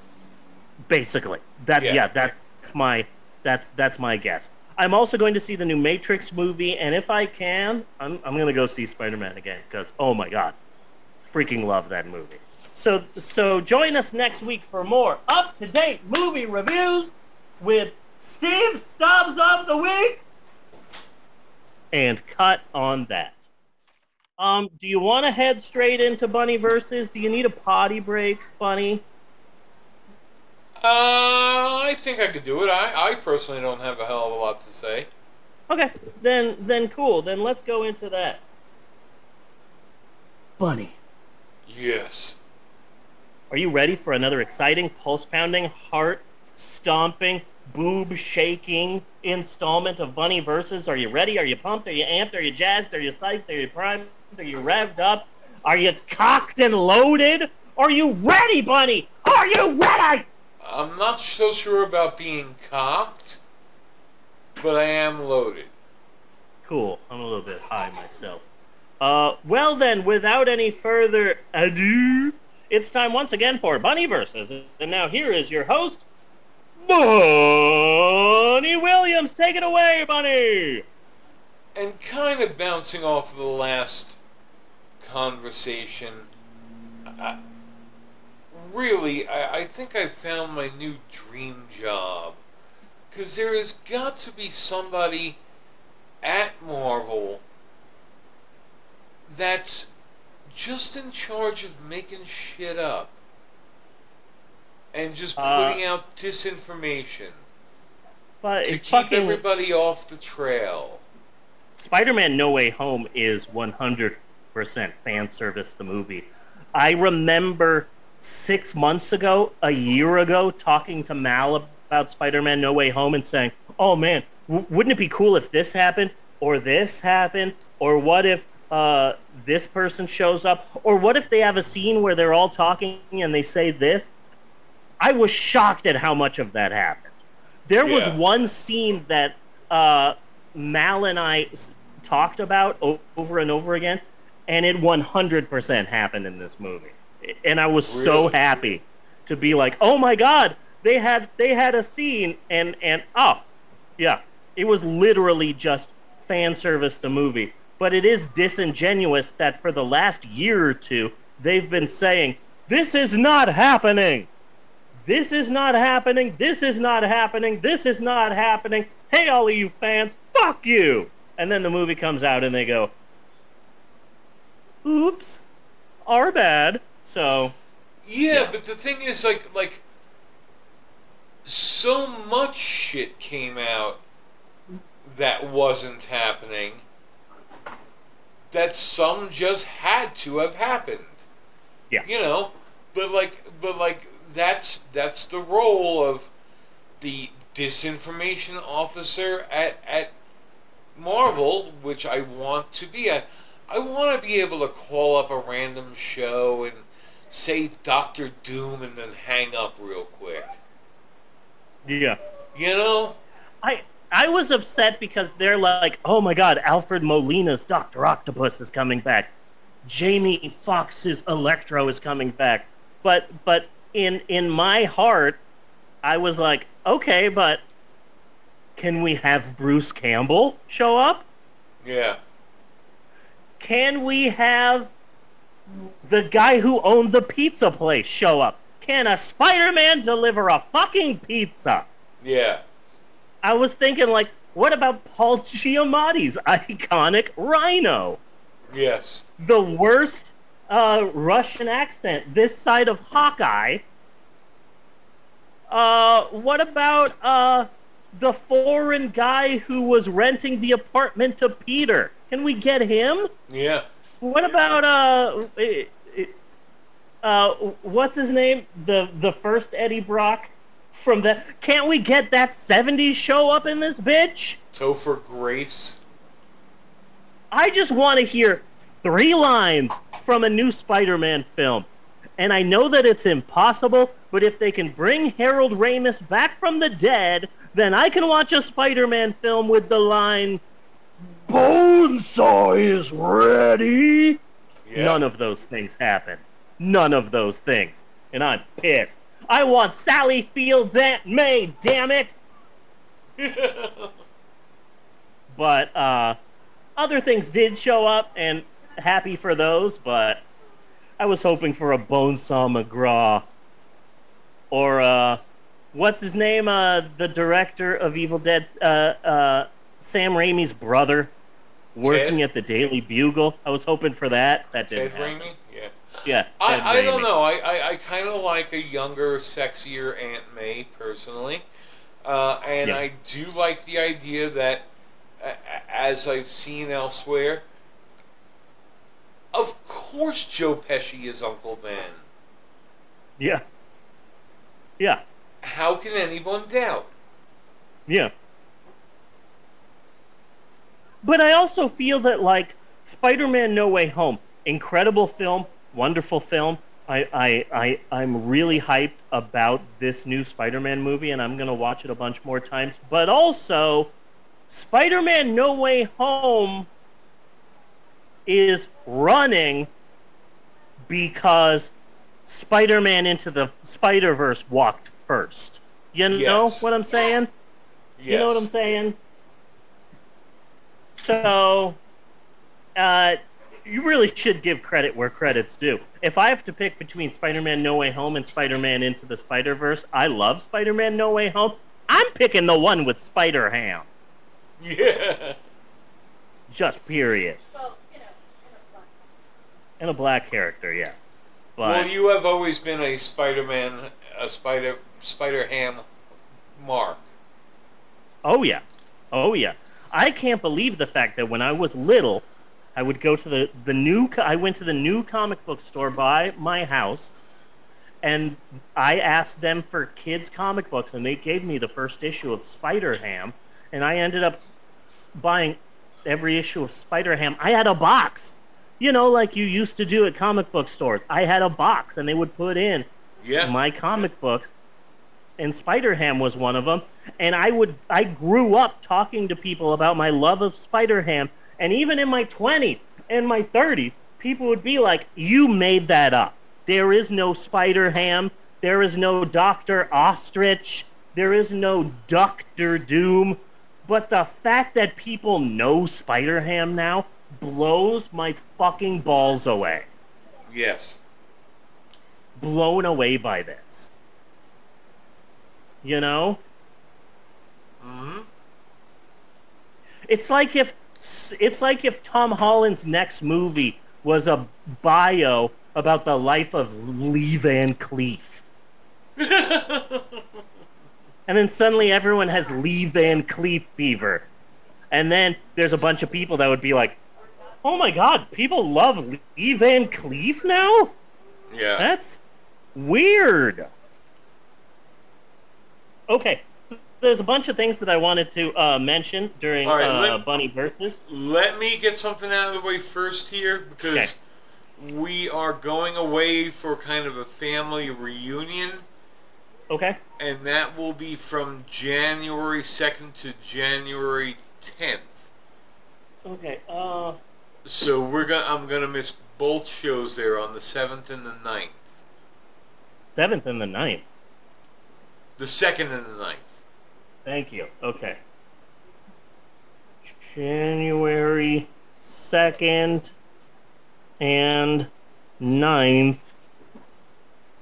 Basically, that Yeah. yeah. that's my that's that's my guess. I'm also going to see the new Matrix movie, and if I can, I'm I'm going to go see Spider-Man again because oh my god, freaking love that movie. So so join us next week for more up to date movie reviews with Steve Stubbs of the week. And cut on that. Um, do you want to head straight into Bunny versus? Do you need a potty break, Bunny? Uh, I think I could do it. I, I personally don't have a hell of a lot to say. Okay, then then cool. Then let's go into that. Bunny, Yes. are you ready for another exciting, pulse pounding, heart stomping, boob shaking installment of Bunny versus? Are you ready? Are you pumped? Are you amped? Are you jazzed? Are you psyched? Are you primed? Are you revved up? Are you cocked and loaded? Are you ready, Bunny? Are you ready? I'm not so sure about being cocked, but I am loaded. Cool. I'm a little bit high myself. Uh, well then, without any further ado, it's time once again for Bunny Versus. And now here is your host, Bunny Williams. Take it away, Bunny. And kind of bouncing off of the last conversation, I, really, I, I think I found my new dream job. Because there has got to be somebody at Marvel that's just in charge of making shit up and just Uh, putting out disinformation But to keep fucking everybody off the trail. Spider-Man: No Way Home is 100% fan service. The movie. I remember six months ago, a year ago, talking to Mal about Spider-Man: No Way Home and saying, "Oh man, w- wouldn't it be cool if this happened or this happened or what if uh, this person shows up or what if they have a scene where they're all talking and they say this?" I was shocked at how much of that happened. There was one scene that uh, Mal and I s- talked about o- over and over again, and it 100% happened in this movie. And I was so happy to be like, "Oh my god, they had they had a scene and and oh, yeah, it was literally just fan service the movie." But it is disingenuous that for the last year or two they've been saying, "This is not happening." This is not happening. This is not happening. This is not happening. Hey, all of you fans, fuck you. And then the movie comes out and they go, oops, our bad. So, Yeah, Yeah. but the thing is, like, like, so much shit came out that wasn't happening that some just had to have happened. Yeah. You know, but like, but like, that's that's the role of the disinformation officer at at Marvel, which I want to be. I, I want to be able to call up a random show and say Doctor Doom and then hang up real quick. yeah. You know? I I was upset because they're like, oh my god, Alfred Molina's Doctor Octopus is coming back. Jamie Foxx's Electro is coming back. But but in in my heart, I was like, okay, but can we have Bruce Campbell show up? Yeah. Can we have the guy who owned the pizza place show up? Can a Spider-Man deliver a fucking pizza? Yeah. I was thinking, like, what about Paul Giamatti's iconic Rhino? Yes. The worst uh, Russian accent this side of Hawkeye. Uh, what about uh, the foreign guy who was renting the apartment to Peter? Can we get him? Yeah. What about uh, uh, what's his name? The the first Eddie Brock from the. Can't we get that '70s show up in this bitch? Topher Grace. I just want to hear three lines from a new Spider-Man film. And I know that it's impossible, but if they can bring Harold Ramis back from the dead, then I can watch a Spider-Man film with the line Bonesaw is ready. Yeah. None of those things happen. None of those things. And I'm pissed. I want Sally Fields Aunt May, damn it! But uh, other things did show up, and happy for those, but I was hoping for a Bonesaw McGraw. Or, uh, what's his name? Uh, the director of Evil Dead, uh, uh, Sam Raimi's brother, working Ted? at the Daily Bugle. I was hoping for that. That didn't Ted happen. Raimi? Yeah. Yeah. I, I don't know. I, I, I kind of like a younger, sexier Aunt May, personally. Uh, and Yeah. I do like the idea that, as I've seen elsewhere, of course Joe Pesci is Uncle Ben. Yeah. Yeah. How can anyone doubt? Yeah. But I also feel that like Spider-Man No Way Home, incredible film, wonderful film. I, I, I, I'm really hyped about this new Spider-Man movie, and I'm gonna watch it a bunch more times. But also, Spider-Man No Way Home is running because Spider-Man Into the Spider-Verse walked first. You know what I'm saying? Yes. You know what I'm saying? So, uh, you really should give credit where credit's due. If I have to pick between Spider-Man No Way Home and Spider-Man Into the Spider-Verse, I love Spider-Man No Way Home. I'm picking the one with Spider-Ham. Yeah. Just period. Well, you know, in a fun. And a black character, yeah. But Well, you have always been a Spider-Man, a Spider Spider Ham mark. Oh yeah, oh yeah. I can't believe the fact that when I was little, I would go to the the new. I went to the new comic book store by my house, and I asked them for kids comic books, and they gave me the first issue of Spider Ham, and I ended up buying every issue of Spider Ham. I had a box, you know, like you used to do at comic book stores. I had a box, and they would put in Yeah. my comic books, and Spider Ham was one of them. And I would, I grew up talking to people about my love of Spider Ham, And even in my 20s and my 30s, people would be like, You made that up. There is no Spider Ham. There is no Dr. Ostrich. There is no Doctor Doom. But the fact that people know Spider Ham now blows my fucking balls away. Yes. Blown away by this. You know? hmm It's like if it's like if Tom Holland's next movie was a bio about the life of Lee Van Cleef. And then suddenly everyone has Lee Van Cleef fever. And then there's a bunch of people that would be like, "Oh my god, people love Lee Van Cleef now?" yeah. That's weird. Okay, so there's a bunch of things that I wanted to uh, mention during right, uh, let- Bunny versus. Let me get something out of the way first here because Okay. we are going away for kind of a family reunion, Okay. and that will be from January 2nd to January 10th. Okay. Uh, So we're gonna I'm gonna miss both shows there on the 7th and the 9th. seventh and the ninth. The 2nd and the 9th. Thank you. Okay. January 2nd and 9th.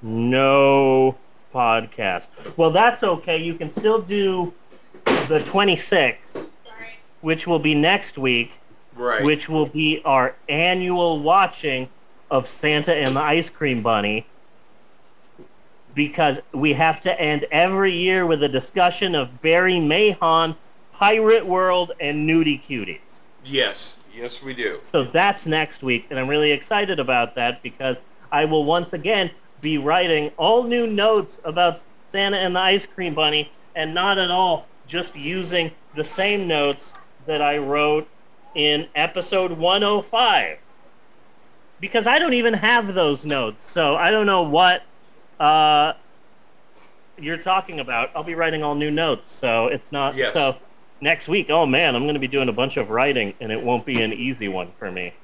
No podcast. Well, that's okay. You can still do the 26th, which will be next week, Right. which will be our annual watching of Santa and the Ice Cream Bunny. Because we have to end every year with a discussion of Barry Mahon, Pirate World, and Nudie Cuties. yes. Yes, we do. So that's next week, and I'm really excited about that because I will once again be writing all new notes about Santa and the Ice Cream Bunny, and not at all just using the same notes that I wrote in episode 105. Because I don't even have those notes, so I don't know what uh, you're talking about. I'll be writing all new notes, so it's not Yes. so next week, oh man, I'm going to be doing a bunch of writing, and it won't be an easy one for me.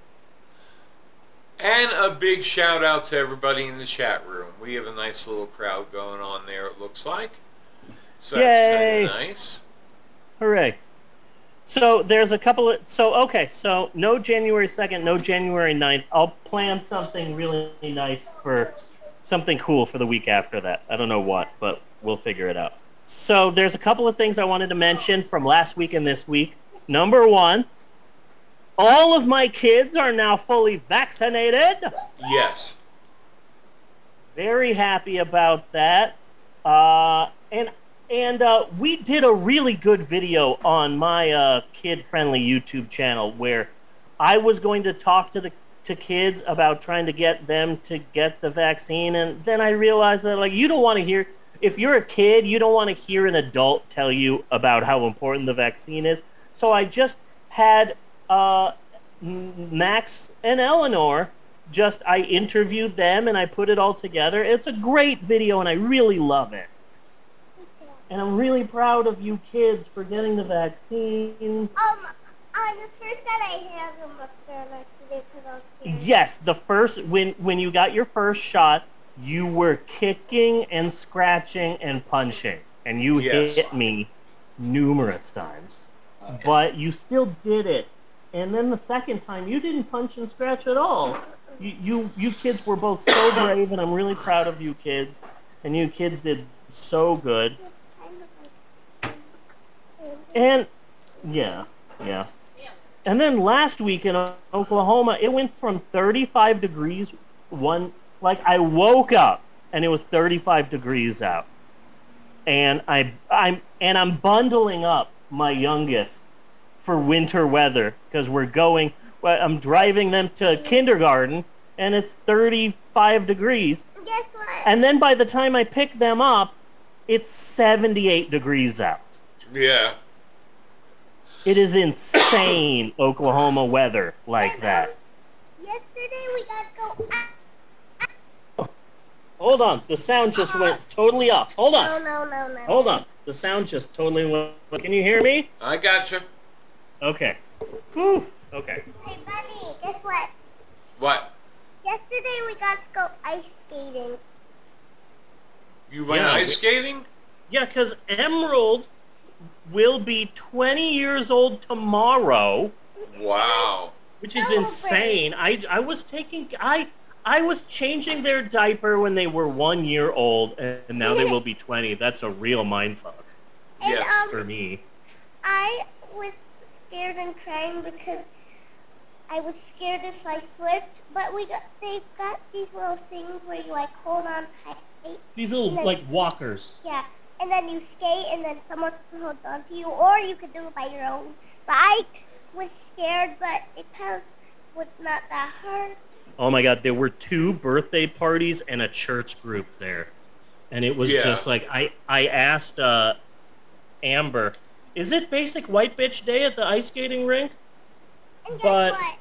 And a big shout out to everybody in the chat room. We have a nice little crowd going on there, it looks like. So that's Yay. kind of nice. Hooray! So there's a couple of so okay, so no January second, no January 9th. I'll plan something really nice for something cool for the week after that. I don't know what, but we'll figure it out. So there's a couple of things I wanted to mention from last week and this week. Number one, all of my kids are now fully vaccinated. Yes. very happy about that. Uh, and and uh, we did a really good video on my uh, kid-friendly YouTube channel where I was going to talk to the to kids about trying to get them to get the vaccine, and then I realized that like you don't want to hear if you're a kid, you don't want to hear an adult tell you about how important the vaccine is. So I just had uh, Max and Eleanor just I interviewed them and I put it all together. It's a great video and I really love it. And I'm really proud of you kids for getting the vaccine. Um, on the first that I had them up there like today because I was scared. Yes, the first when when you got your first shot, you were kicking and scratching and punching and you Yes. hit me numerous times. But you still did it. And then the second time you didn't punch and scratch at all. You you, you kids were both so brave and I'm really proud of you kids. And you kids did so good. Kind of like- And yeah, yeah. And then last week in Oklahoma, it went from 35 degrees one like I woke up and it was 35 degrees out. And I I'm and I'm bundling up my youngest for winter weather because we're going well, I'm driving them to kindergarten and it's 35 degrees. Guess what? And then by the time I pick them up, it's 78 degrees out. Yeah. It is insane Oklahoma weather like that. Yesterday we got to go out. Hold on, the sound just uh-huh. went totally off. Hold on, no, no, no. hold on. The sound just totally went. Can you hear me? I got gotcha. Okay. Whew. Okay. Hey, Bunny, guess what? What? Yesterday we got to go ice skating. You went Yeah, ice we- skating? Yeah, because Emerald will be 20 years old tomorrow, Wow. which is insane. I I was taking I I was changing their diaper when they were one year old, and now they will be 20. That's a real mindfuck And, Yes, um, for me. I was scared and crying because I was scared if I slipped. But we got they've got these little things where you like hold on tight. These little no. like walkers. Yeah. And then you skate and then someone holds on to you or you could do it by your own. But I was scared but it kind of was not that hard. Oh my god, there were two birthday parties and a church group there. And it was Yeah. just like I I asked uh Amber, is it basic white bitch day at the ice skating rink? And guess But- what?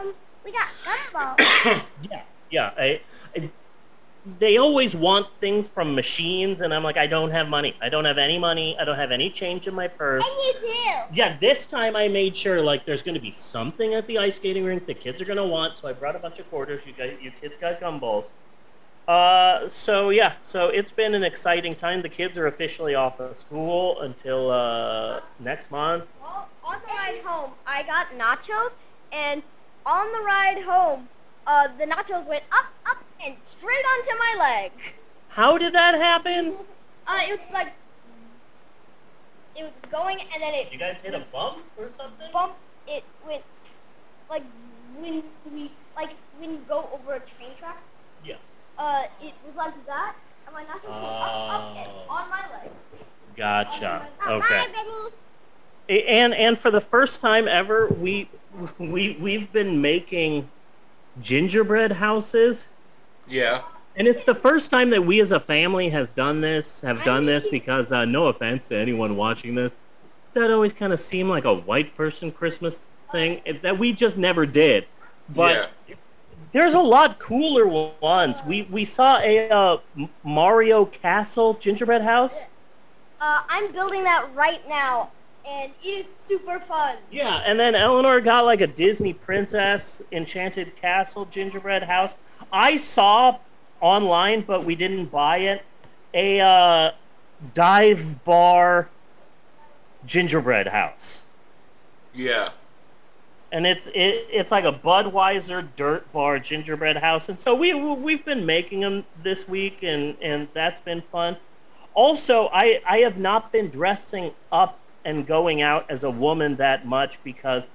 Um we got gumballs. Yeah. Yeah, I, I they always want things from machines and I'm like I don't have money. I don't have any money. I don't have any change in my purse. and you do. Yeah, this time I made sure like there's going to be something at the ice skating rink the kids are going to want, so I brought a bunch of quarters. You got you kids got gumballs. Uh, so yeah, so it's been an exciting time. The kids are officially off of school until uh, next month. Well, on the ride home, I got nachos, and on the ride home, uh, the nachos went up, up, and straight onto my leg. How did that happen? Uh, it was like it was going, and then it You guys hit a bump or something? Bump. It went like when we like when you go over a train track. Yeah. Uh, it was like that, and my nachos went up, up, and Oh. on my leg. Gotcha. Oh, Okay. Bye, Benny. And and for the first time ever we we we've been making gingerbread houses Yeah. and it's the first time that we as a family has done this have done this because uh, no offense to anyone watching this that always kind of seemed like a white person christmas thing that we just never did but there's a lot cooler ones we we saw a uh, mario castle gingerbread house Uh, I'm building that right now, and it is super fun. Yeah, and then Eleanor got like a Disney princess enchanted castle gingerbread house. I saw online, but we didn't buy it. A uh, dive bar gingerbread house, Yeah. and it's it, it's like a Budweiser dirt bar gingerbread house. And so we we've been making them this week, and and that's been fun. Also, I I have not been dressing up and going out as a woman that much because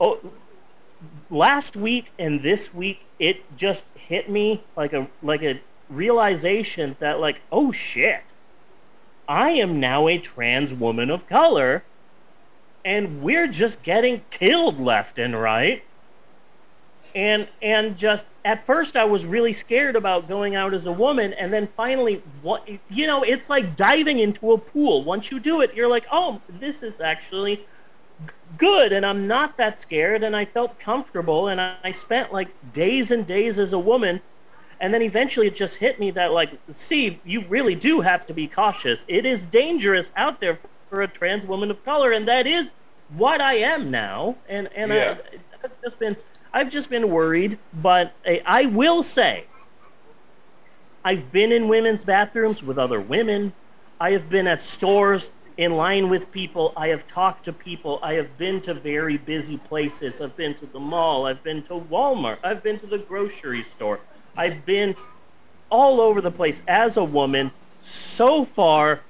oh last week and this week it just hit me like a like a realization that like oh shit I am now a trans woman of color and we're just getting killed left and right and and just at first I was really scared about going out as a woman, and then finally, what you know, it's like diving into a pool. Once you do it, you're like, oh, this is actually good, and I'm not that scared, and I felt comfortable, and I, I spent like days and days as a woman, and then eventually it just hit me that like, see, you really do have to be cautious. It is dangerous out there for a trans woman of color, and that is what I am now, and and Yeah. I, I've just been. I've just been worried, but I, I will say, I've been in women's bathrooms with other women. I have been at stores in line with people. I have talked to people. I have been to very busy places. I've been to the mall. I've been to Walmart. I've been to the grocery store. I've been all over the place as a woman. So far,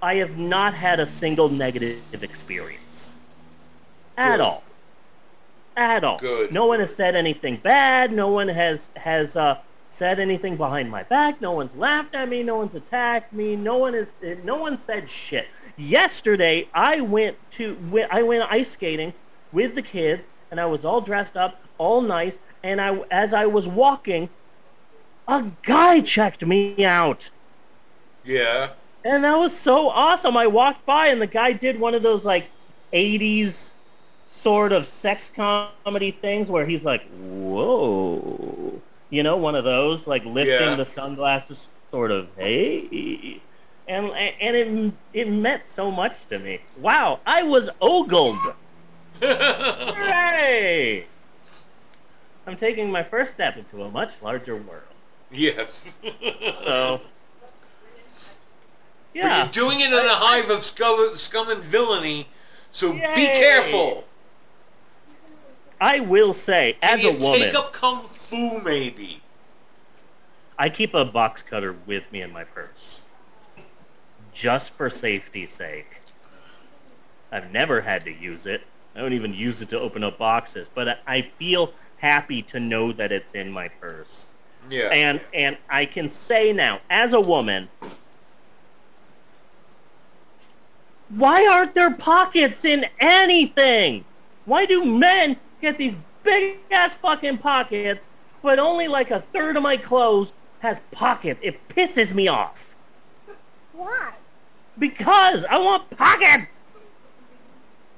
I have not had a single negative experience at Good. all at all. Good. No one has said anything bad. No one has has uh, said anything behind my back. No one's laughed at me. No one's attacked me. No one is. No one said shit. Yesterday, I went to I went ice skating with the kids, and I was all dressed up, all nice. And I, as I was walking, a guy checked me out. Yeah. And that was so awesome. I walked by and the guy did one of those like 80s sort of sex comedy things where he's like, whoa. You know, one of those, like lifting Yeah. the sunglasses, sort of, hey. And, and it, it meant so much to me. Wow, I was ogled. Hooray! I'm taking my first step into a much larger world. yes. So, But yeah. you're doing it in a hive of scum, scum and villainy, so be careful. I will say, Can as a woman, take up kung fu, maybe? I keep a box cutter with me in my purse. Just for safety's sake. I've never had to use it. I don't even use it to open up boxes, but I- I feel happy to know that it's in my purse. Yeah. And and I can say now, as a woman, why aren't there pockets in anything? Why do men get these big ass fucking pockets, but only like a third of my clothes has pockets? It pisses me off. Why? Because I want pockets.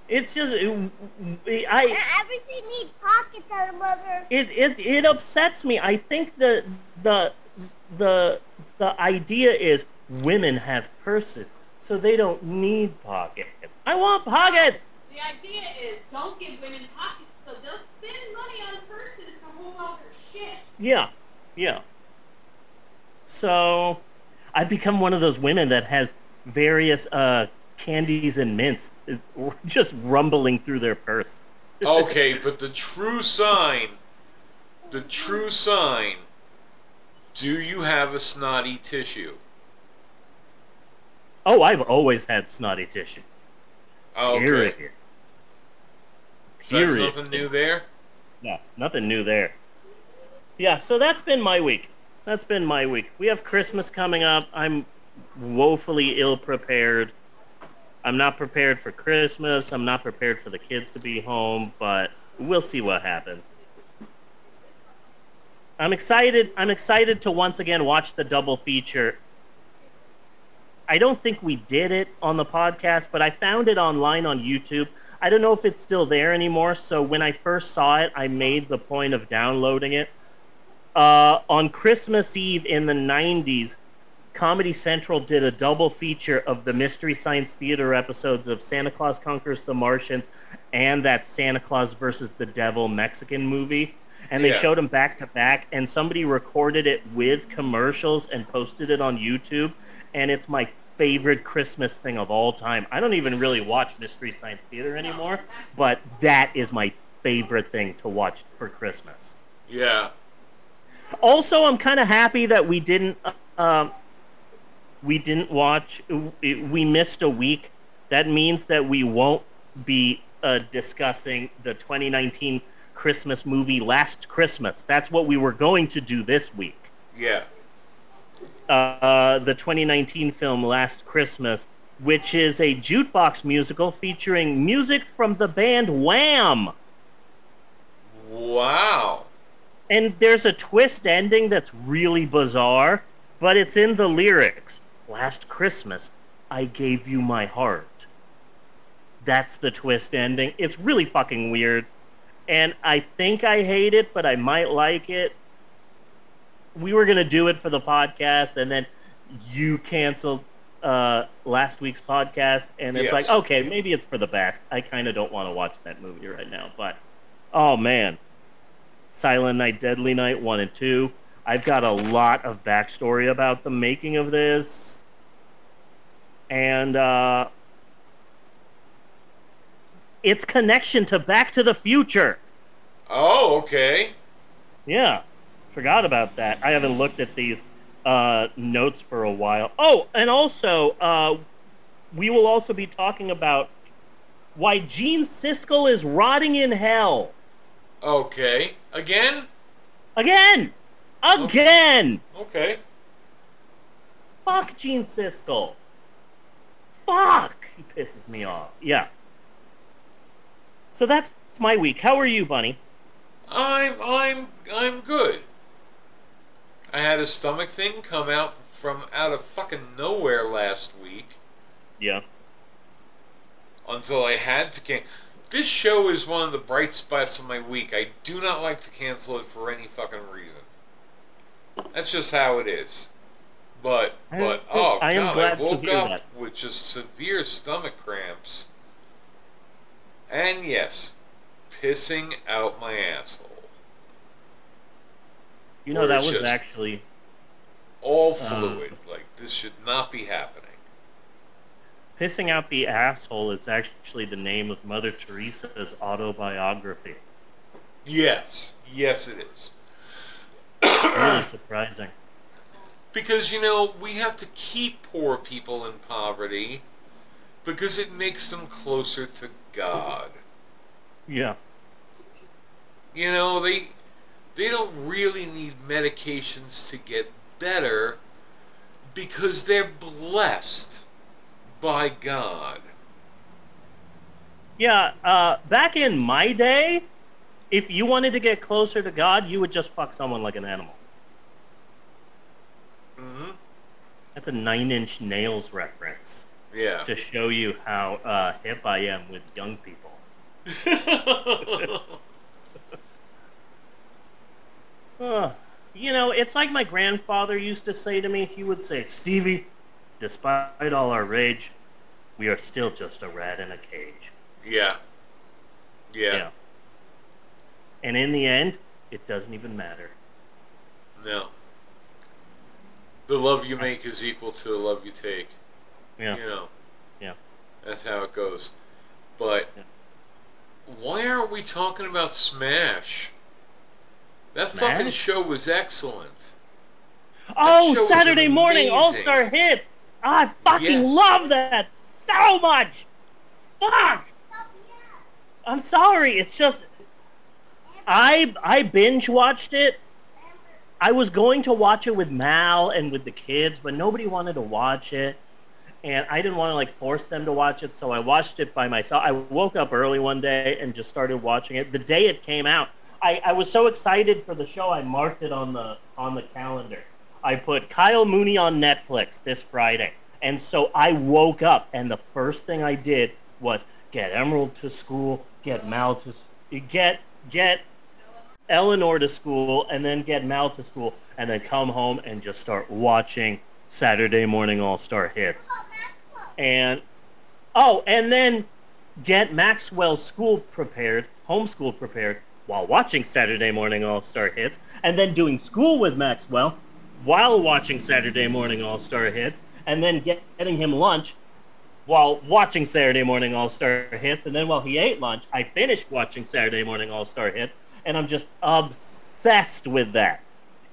It's just I everything needs pockets, other mother. it, it it upsets me. I think the the the the idea is women have purses, so they don't need pockets. I want pockets. The idea is don't give women pockets so they'll spend money on purses to hold all their shit. Yeah, yeah. So, I've become one of those women that has various uh, candies and mints uh, just rumbling through their purse. Okay, but the true sign, the true sign, do you have a snotty tissue? Oh, I've always had snotty tissues. Okay. Period. So Period. nothing new there? No, nothing new there. Yeah, so that's been my week. That's been my week. We have Christmas coming up. I'm woefully ill prepared. I'm not prepared for Christmas. I'm not prepared for the kids to be home, but we'll see what happens. I'm excited. I'm excited to once again watch the double feature. I don't think we did it on the podcast, but I found it online on YouTube. I don't know if it's still there anymore. So when I first saw it, I made the point of downloading it. Uh, on Christmas Eve in the 90s, Comedy Central did a double feature of the Mystery Science Theater episodes of Santa Claus Conquers the Martians and that Santa Claus versus the Devil Mexican movie. And they Yeah. showed them back to back, and somebody recorded it with commercials and posted it on YouTube. And it's my favorite Christmas thing of all time. I don't even really watch Mystery Science Theater anymore, but that is my favorite thing to watch for Christmas. Yeah. Also, I'm kind of happy that we didn't um, we didn't watch. We missed a week. That means that we won't be uh, discussing the 2019 Christmas movie Last Christmas. That's what we were going to do this week. Yeah. Uh, the 2019 film Last Christmas, which is a jukebox musical featuring music from the band Wham. Wow. And there's a twist ending that's really bizarre, but it's in the lyrics. Last Christmas, I gave you my heart. That's the twist ending. It's really fucking weird. And I think I hate it, but I might like it. We were going to do it for the podcast, and then you canceled uh, last week's podcast. And it's Yes. like, okay, maybe it's for the best. I kind of don't want to watch that movie right now. But, oh man. Silent Night, Deadly Night 1 and 2. I've got a lot of backstory about the making of this. And uh, its connection to Back to the Future. Oh, okay. Yeah, forgot about that. I haven't looked at these uh, notes for a while. Oh, and also, uh, we will also be talking about why Gene Siskel is rotting in hell. Okay. Again? Again! Again! Okay. Fuck Gene Siskel. Fuck! He pisses me off. Yeah. So that's my week. How are you, Bunny? I'm I'm I'm good. I had a stomach thing come out from out of fucking nowhere last week Yeah. until I had to can. This show is one of the bright spots of my week. I do not like to cancel it for any fucking reason. That's just how it is. But I- but oh I god, I woke up that. with just severe stomach cramps. And yes, pissing out my asshole. You know that was actually All Um, fluid. like, this should not be happening. pissing out the asshole. Is actually the name of Mother Teresa's autobiography. Yes. Yes, it is. Really surprising. Because, you know, we have to keep poor people in poverty because it makes them closer to God. Yeah. You know, they they don't really need medications to get better because they're blessed by God. Yeah, uh, back in my day, if you wanted to get closer to God, you would just fuck someone like an animal. hmm That's a Nine Inch Nails reference Yeah. to show you how uh, hip I am with young people. Uh, you know, it's like my grandfather used to say to me. He would say, Stevie, despite all our rage, we are still just a rat in a cage. yeah. Yeah. And in the end, it doesn't even matter. No. The love you make is equal to the love you take. Yeah. You know. Yeah. That's how it goes. But Yeah. why aren't we talking about Smash? That Smash? fucking show was excellent. Oh, Saturday morning. All Star Hits. I fucking Yes. love that so much. Fuck. I'm sorry. It's just I I binge watched it. I was going to watch it with Mal and with the kids, but nobody wanted to watch it. And I didn't want to like force them to watch it, so I watched it by myself. I woke up early one day and just started watching it. The day it came out, I, I was so excited for the show I marked it on the on the calendar. I put Kyle Mooney on Netflix this Friday. And so I woke up and the first thing I did was get Emerald to school, get Mal to get get Eleanor to school and then get Mal to school and then come home and just start watching Saturday morning All Star hits. And oh, and then get Maxwell's school prepared, homeschool prepared, while watching Saturday morning All Star hits, and then doing school with Maxwell while watching Saturday morning All Star hits, and then get, getting him lunch while watching Saturday morning All Star hits, and then while he ate lunch, I finished watching Saturday morning All Star hits, and I'm just obsessed with that.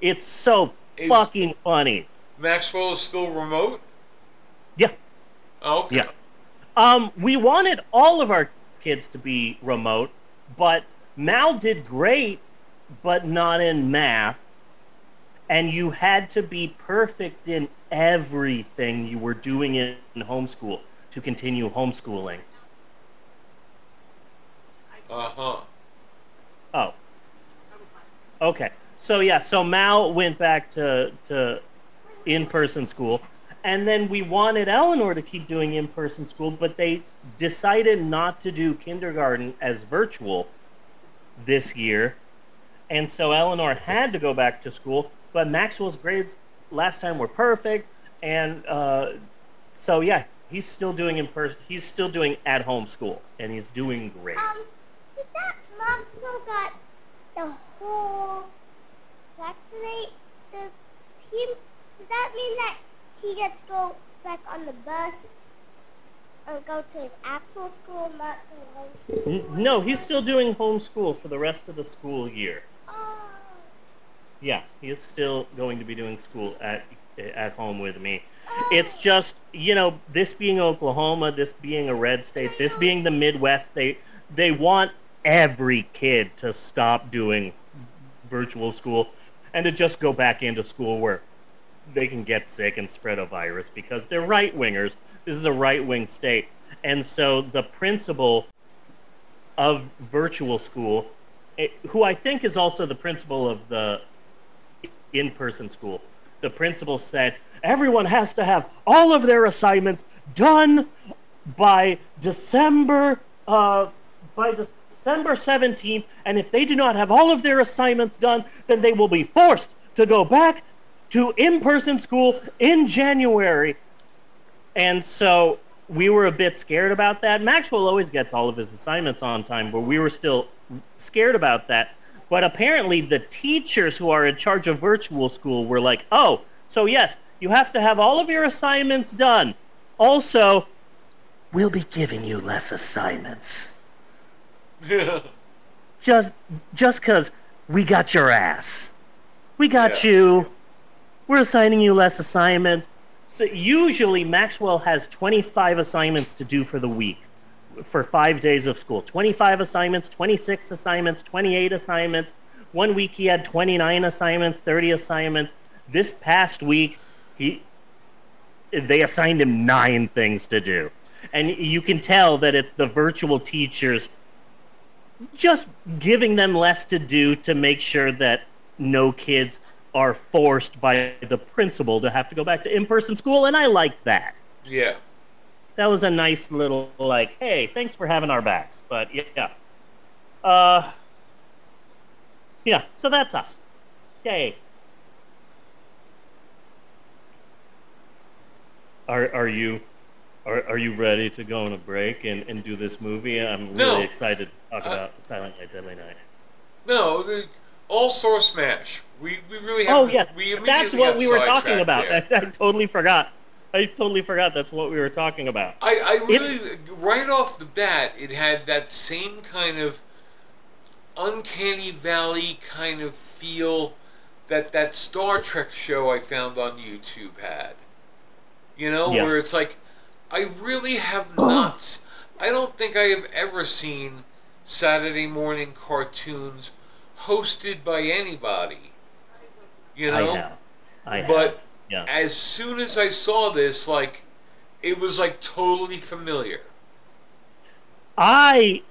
It's so Is- fucking funny. Maxwell is still remote? Yeah. Oh, okay. Yeah. Um, we wanted all of our kids to be remote, but Mal did great, but not in math. And you had to be perfect in everything you were doing in homeschool to continue homeschooling. Uh-huh. Oh. Okay. So yeah, so Mal went back to to in-person school, and then we wanted Eleanor to keep doing in-person school, but they decided not to do kindergarten as virtual this year, and so Eleanor had to go back to school. But Maxwell's grades last time were perfect, and uh, so yeah, he's still doing in person. He's still doing at-home school, and he's doing great. Um, did that Maxwell got the vaccinate the team? Does that mean that he gets to go back on the bus and go to his actual school, not to? No, he's still doing homeschool for the rest of the school year. Oh, Yeah, he is still going to be doing school at at home with me. Oh. It's just, you know, this being Oklahoma, this being a red state, this being the Midwest, they they want every kid to stop doing virtual school and to just go back into school where they can get sick and spread a virus because they're right wingers. This is a right wing state. And so the principal of virtual school, eh, who I think is also the principal of the in person school, the principal said everyone has to have all of their assignments done by December uh, by December 17th, and if they do not have all of their assignments done, then they will be forced to go back to in person school in January. And so we were a bit scared about that. Maxwell always gets all of his assignments on time, but we were still scared about that. But apparently, the teachers who are in charge of virtual school were like, oh, so yes, you have to have all of your assignments done. Also, we'll be giving you less assignments. Just just cuz we got your ass. We got Yeah. you. We're assigning you less assignments. So usually Maxwell has 25 assignments to do for the week for 5 days of school. 25 assignments, 26 assignments, 28 assignments. One week he had 29 assignments, 30 assignments. This past week he they assigned him 9 things to do. And you can tell that it's the virtual teachers just giving them less to do to make sure that no kids are forced by the principal to have to go back to in-person school and i liked that. Yeah. that was a nice little like hey thanks for having our backs but yeah. Uh yeah so that's us. Yay. Are are you are, are you ready to go on a break and, and do this movie? I'm really No. excited to talk Uh, about Silent Night, Deadly Night. No, All Star Smash. We we really Oh yeah, we that's what we were talking about. I, I totally forgot. I totally forgot that's what we were talking about. I, I really It's- right off the bat it had that same kind of uncanny valley kind of feel that that Star Trek show I found on YouTube had. You know, Yeah. where it's like I really have not I don't think I have ever seen Saturday morning cartoons hosted by anybody. You know? I have. I have. But yeah. as soon as I saw this, like, it was like totally familiar. I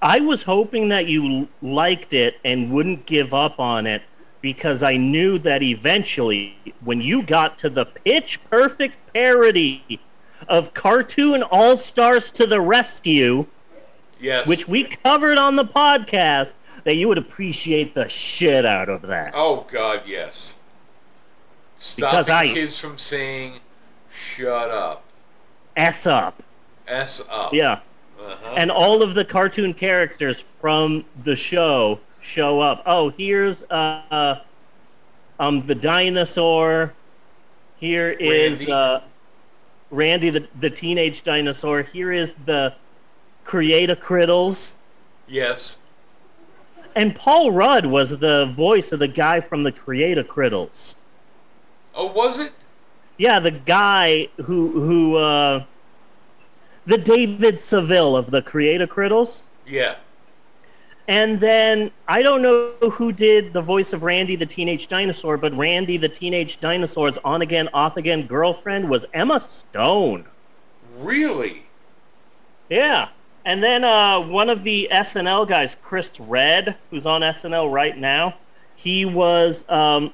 I was hoping that you liked it and wouldn't give up on it because I knew that eventually when you got to the pitch perfect parody of cartoon all-stars to the rescue Yes. which we covered on the podcast that you would appreciate the shit out of that. Oh God, yes. Because Stopping I- kids from saying "shut up," S up. s up. Yeah. Uh-huh. and all of the cartoon characters from the show show up. Oh, here's uh um the dinosaur. Here is uh Randy the the teenage dinosaur. Here is the Create a Crittles. yes. And Paul Rudd was the voice of the guy from the Create a Crittles. Oh, was it? Yeah, the guy who who uh the David Seville of the Create a Crittles. Yeah. And then I don't know who did the voice of Randy the Teenage Dinosaur, but Randy the Teenage Dinosaur's on again, off again girlfriend was Emma Stone. Really? Yeah. And then uh, one of the SNL guys, Chris Redd, who's on SNL right now, he was um,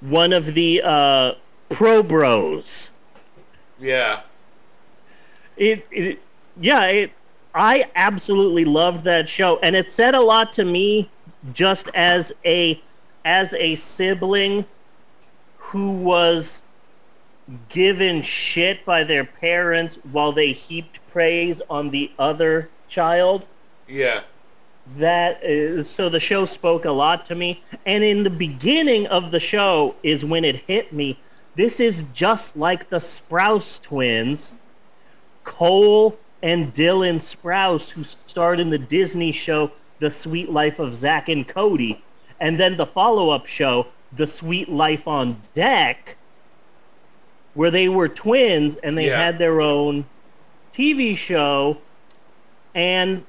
one of the uh, Pro Bros. Yeah. it, it yeah it i absolutely loved that show and it said a lot to me just as a as a sibling who was given shit by their parents while they heaped praise on the other child Yeah. that is so the show spoke a lot to me and in the beginning of the show is when it hit me this is just like the sprouse twins cole and dylan sprouse who starred in the disney show the suite life of zack and cody and then the follow-up show the suite life on deck where they were twins and they Yeah. had their own tv show and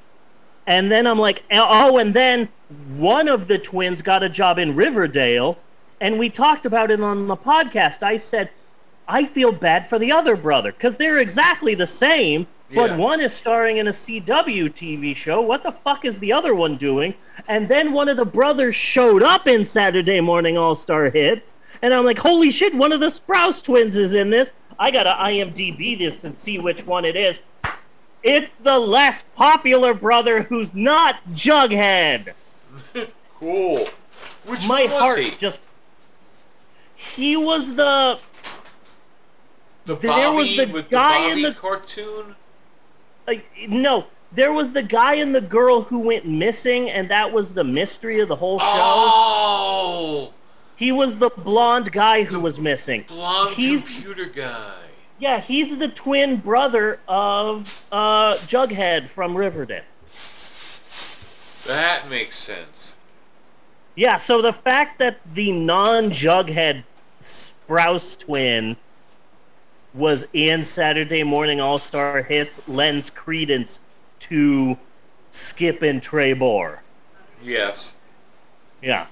and then I'm like, oh, oh, and then one of the twins got a job in Riverdale, and we talked about it on the podcast. I said, I feel bad for the other brother because they're exactly the same, but Yeah. one is starring in a CW TV show. What the fuck is the other one doing? And then one of the brothers showed up in Saturday Morning All Star Hits, and I'm like, holy shit, one of the Sprouse twins is in this. I gotta IMDb this and see which one it is. It's the less popular brother who's not Jughead. Cool. Which My heart he? just. He was the. The There was the guy the in the- cartoon. Like no, there was the guy and the girl who went missing, and that was the mystery of the whole show. Oh, He was the blonde guy who was missing. blonde He's- computer guy. Yeah, he's the twin brother of uh, Jughead from Riverdale. That makes sense. Yeah, so the fact that the non Jughead Sprouse twin was in Saturday Morning All Star Hits lends credence to Skip and Trebor. Yes. Yeah.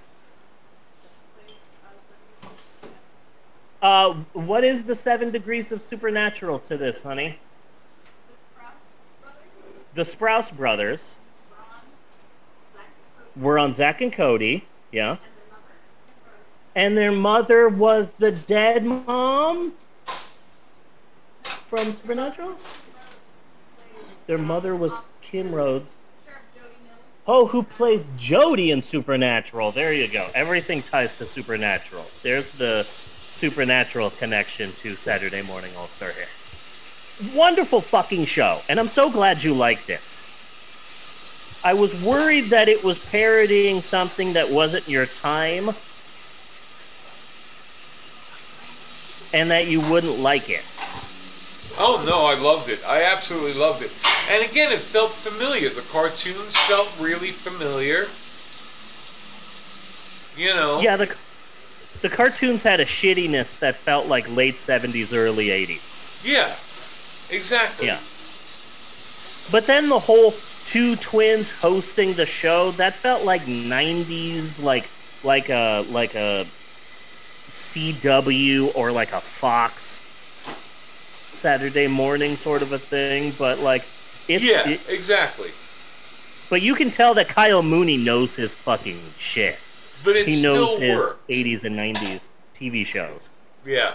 Uh, what is the seven degrees of supernatural to this, honey? The Sprouse brothers were on Zack and Cody, yeah. And their mother was the dead mom from Supernatural? Their mother was Kim Rhodes. Oh, who plays Jody in Supernatural? There you go. Everything ties to Supernatural. There's the Supernatural connection to Saturday Morning All Star Hits. Wonderful fucking show, and I'm so glad you liked it. I was worried that it was parodying something that wasn't your time, and that you wouldn't like it. Oh no, I loved it. I absolutely loved it. And again, it felt familiar. The cartoons felt really familiar. You know. Yeah, the the cartoons had a shittiness that felt like late 70s, early 80s. Yeah. Exactly. Yeah. But then the whole two twins hosting the show that felt like 90s like like a like a CW or like a Fox Saturday morning sort of a thing, but like it's yeah. it- exactly. but you can tell that Kyle Mooney knows his fucking shit. But it He knows still his worked. 80s and 90s TV shows. Yeah.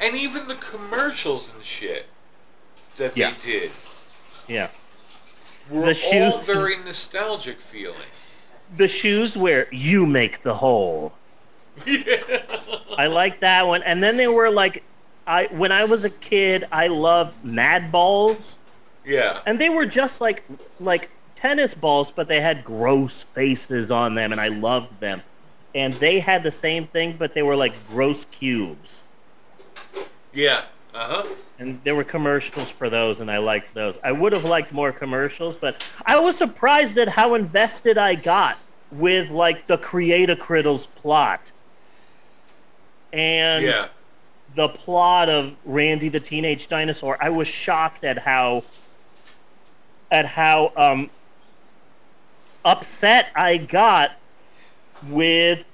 And even the commercials and shit that Yeah. they did Yeah. were The all shoes- very nostalgic feeling. The shoes where you make the hole. yeah. I like that one. And then they were like, I when I was a kid, I loved Mad Balls, Yeah. and they were just like like tennis balls, but they had gross faces on them, and I loved them. And they had the same thing, but they were like gross cubes. Yeah. Uh huh. And there were commercials for those, and I liked those. I would have liked more commercials, but I was surprised at how invested I got with like the Create a Crittles plot. And Yeah. The plot of Randy the Teenage Dinosaur, I was shocked at how at how um, upset I got with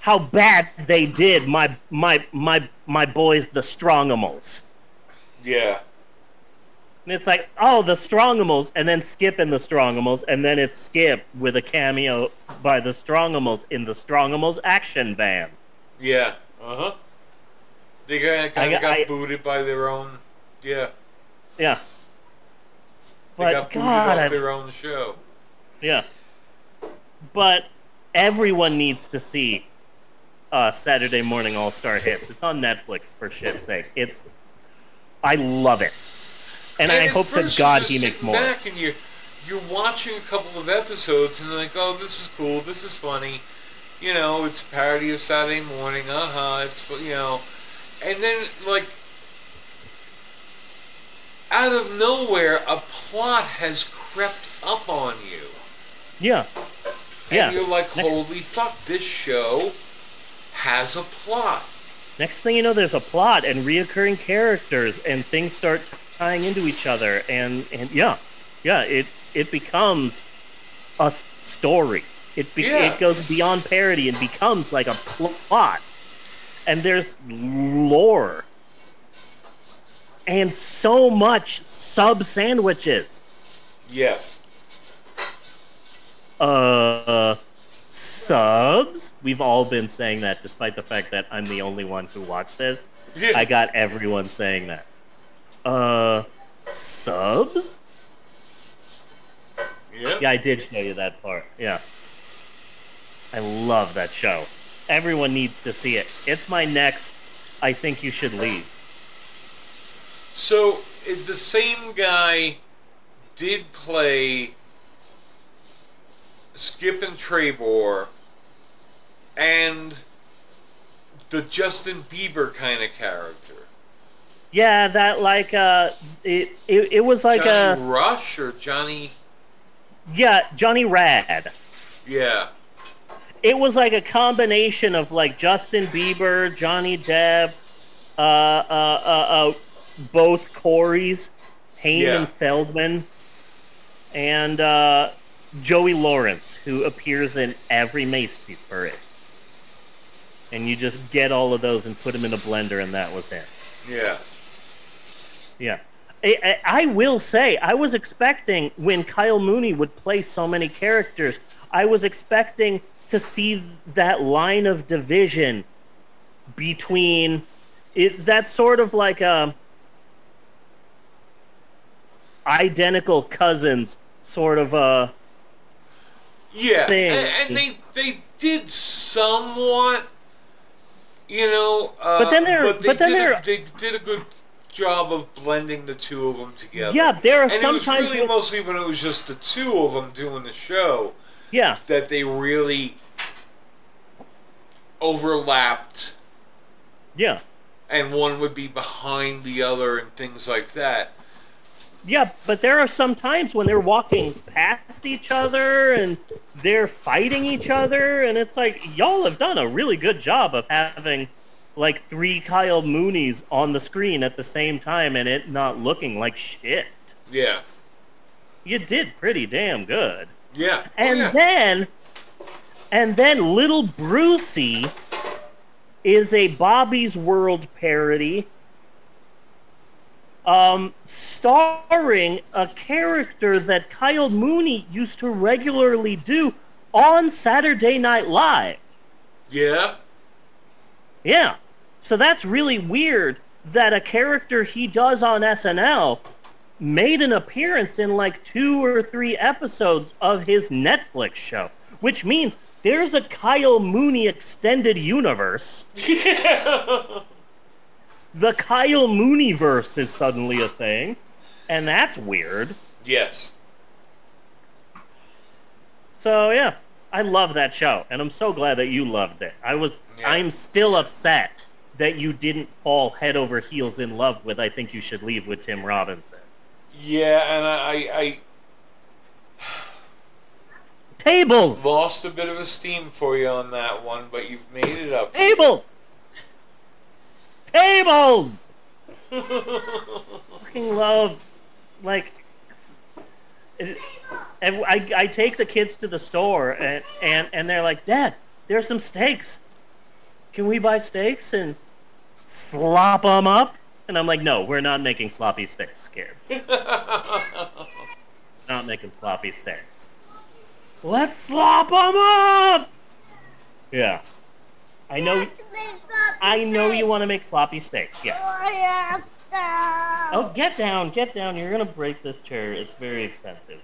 how bad they did my my my my boys the Strongimals. Yeah. And it's like, oh, the Strongimals, and then Skip in the Strongimals, and then it's Skip with a cameo by the Strongimals in the Strongimals action band. Yeah. Uh huh. They got, kind of got- I- booted by their own. Yeah. Yeah. They But got booted God, off their own show. Yeah. But everyone needs to see uh, Saturday Morning All Star Hits. It's on Netflix for shit's sake. It's I love it, and, I hope to God he makes more. Back and you're you're watching a couple of episodes and you're like, oh, this is cool, this is funny. You know, it's a parody of Saturday Morning. Uh huh. It's you know, and then like out of nowhere, a plot has crept up on you. Yeah, And yeah. you're like, Next- holy fuck, this show has a plot. Next thing you know, there's a plot and reoccurring characters, and things start tying into each other, and and yeah, yeah. It it becomes a story. It be- Yeah. it goes beyond parody and becomes like a plot, and there's lore and so much sub sandwiches. Yes. Uh, subs. We've all been saying that, despite the fact that I'm the only one who watched this. Yeah. I got everyone saying that. Uh, subs? yeah. Yeah, I did show you that part. Yeah. I love that show. Everyone needs to see it. It's my next I think you should leave. So the same guy did play Skip and Trebor and the Justin Bieber kind of character. Yeah, that like uh, it it, it was like Johnny a Rush or Johnny. yeah Johnny Rad. Yeah, It was like a combination of like Justin Bieber, Johnny Depp, uh, uh, uh, uh both Coreys, Haim Yeah. and Feldman, and uh, Joey Lawrence, who appears in every Macy's parade. And you just get all of those and put them in a blender, and that was it. yeah. Yeah. I, I, I will say, I was expecting when Kyle Mooney would play so many characters, I was expecting to see that line of division between it. That's sort of like a identical cousins, sort of a Yeah, thing. and, and they they did somewhat, you know. Uh, But then they're- but they but then did a, they did a good job of blending the two of them together. yeah. There are and it was sometimes really mostly when it was just the two of them doing the show yeah, that they really overlapped, yeah, and one would be behind the other and things like that. yeah. But there are some times when they're walking past each other and they're fighting each other, and it's like y'all have done a really good job of having like three Kyle Moonies on the screen at the same time and it not looking like shit. Yeah, You did pretty damn good. yeah, Oh, And yeah. then, and then Little Brucey is a Bobby's World parody, um, starring a character that Kyle Mooney used to regularly do on Saturday Night Live. yeah, Yeah. So that's really weird that a character he does on SNL made an appearance in like two or three episodes of his Netflix show, which means there's a Kyle Mooney extended universe. The Kyle Mooney verse is suddenly a thing, and that's weird. yes. So yeah, I love that show, and I'm so glad that you loved it. I was, Yeah. I'm still upset that you didn't fall head over heels in love with. I think you should leave with Tim Robinson. Yeah, and I, I Tables, lost a bit of esteem for you on that one, but you've made it up. tables, tables. Fucking love, like. It, and I, I take the kids to the store and, and, and they're like, Dad, there's some steaks. Can we buy steaks and slop them up? And I'm like, no, we're not making sloppy steaks, kids. not making sloppy steaks. Let's slop them up! Yeah. I know I know you want to make sloppy steaks, yes. Oh, get down, get down. You're going to break this chair. It's very expensive.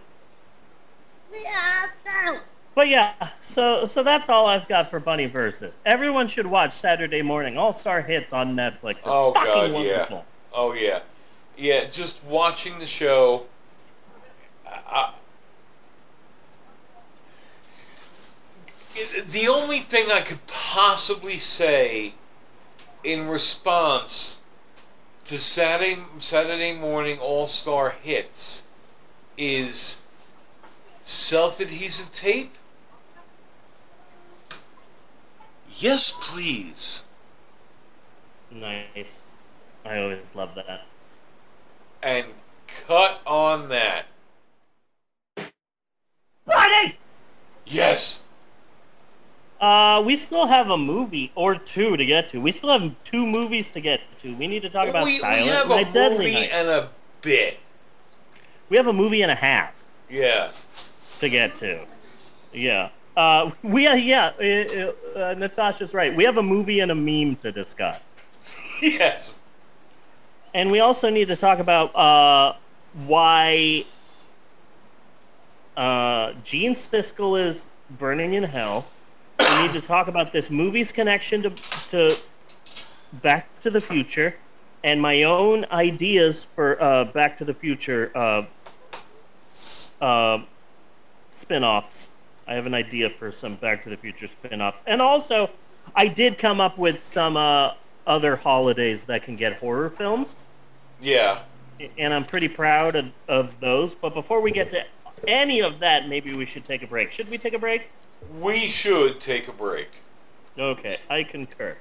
But yeah, so so that's all I've got for Bunny Versus. Everyone should watch Saturday Morning All Star Hits on Netflix. It's Oh, fucking God, yeah. Oh yeah, yeah. Just watching the show. I, the only thing I could possibly say in response to Saturday Saturday morning All Star hits is self adhesive tape. Yes, please. Nice. I always love that. And cut on that. Bunny! Yes. Uh, we still have a movie or two to get to. We still have two movies to get to. We need to talk about we, we have Night, a Deadly movie Night. and a bit. We have a movie and a half Yeah. to get to. Yeah. Uh, we uh, yeah. Uh, uh, Natasha's right. We have a movie and a meme to discuss. Yes. And we also need to talk about uh, why uh, Gene Siskel is burning in hell. We need to talk about this movie's connection to, to Back to the Future and my own ideas for uh, Back to the Future uh, uh, spin offs. I have an idea for some Back to the Future spin offs. And also, I did come up with some uh, other holidays that can get horror films. Yeah. And I'm pretty proud of, of those. But before we get to any of that, maybe we should take a break. Should we take a break? We should take a break. Okay, I concur.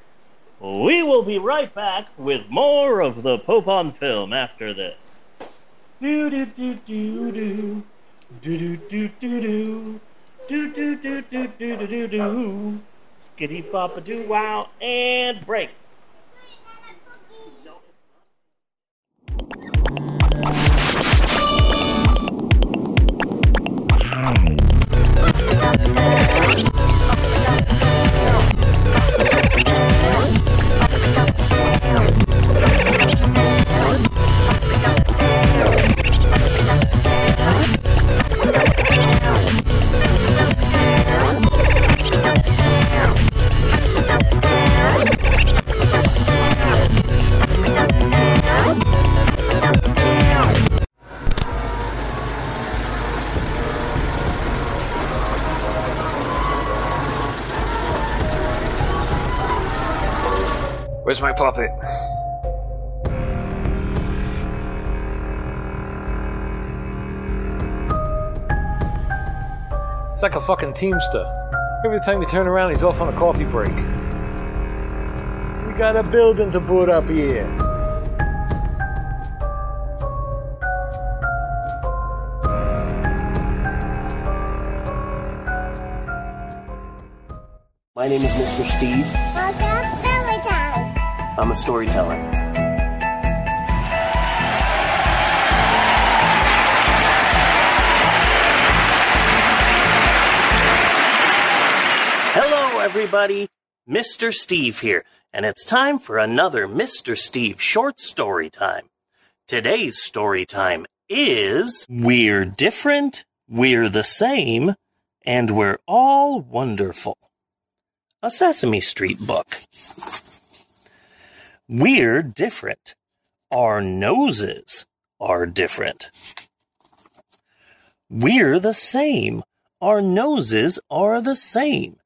We will be right back with more of the Pope on film after this. Do do do do do do do do do do do do do do do do do do skitty papa do wow and break. Bye. Like a fucking teamster. Every time you turn around, he's off on a coffee break. We got a building to put up here. My name is Mr. Steve. Podcast Story Time. I'm a storyteller. Everybody. Mr. Steve here, and it's time for another Mr. Steve short story time. Today's story time is We're Different, We're the Same, and We're All Wonderful. A Sesame Street book. We're different. Our noses are different. We're the same. Our noses are the same.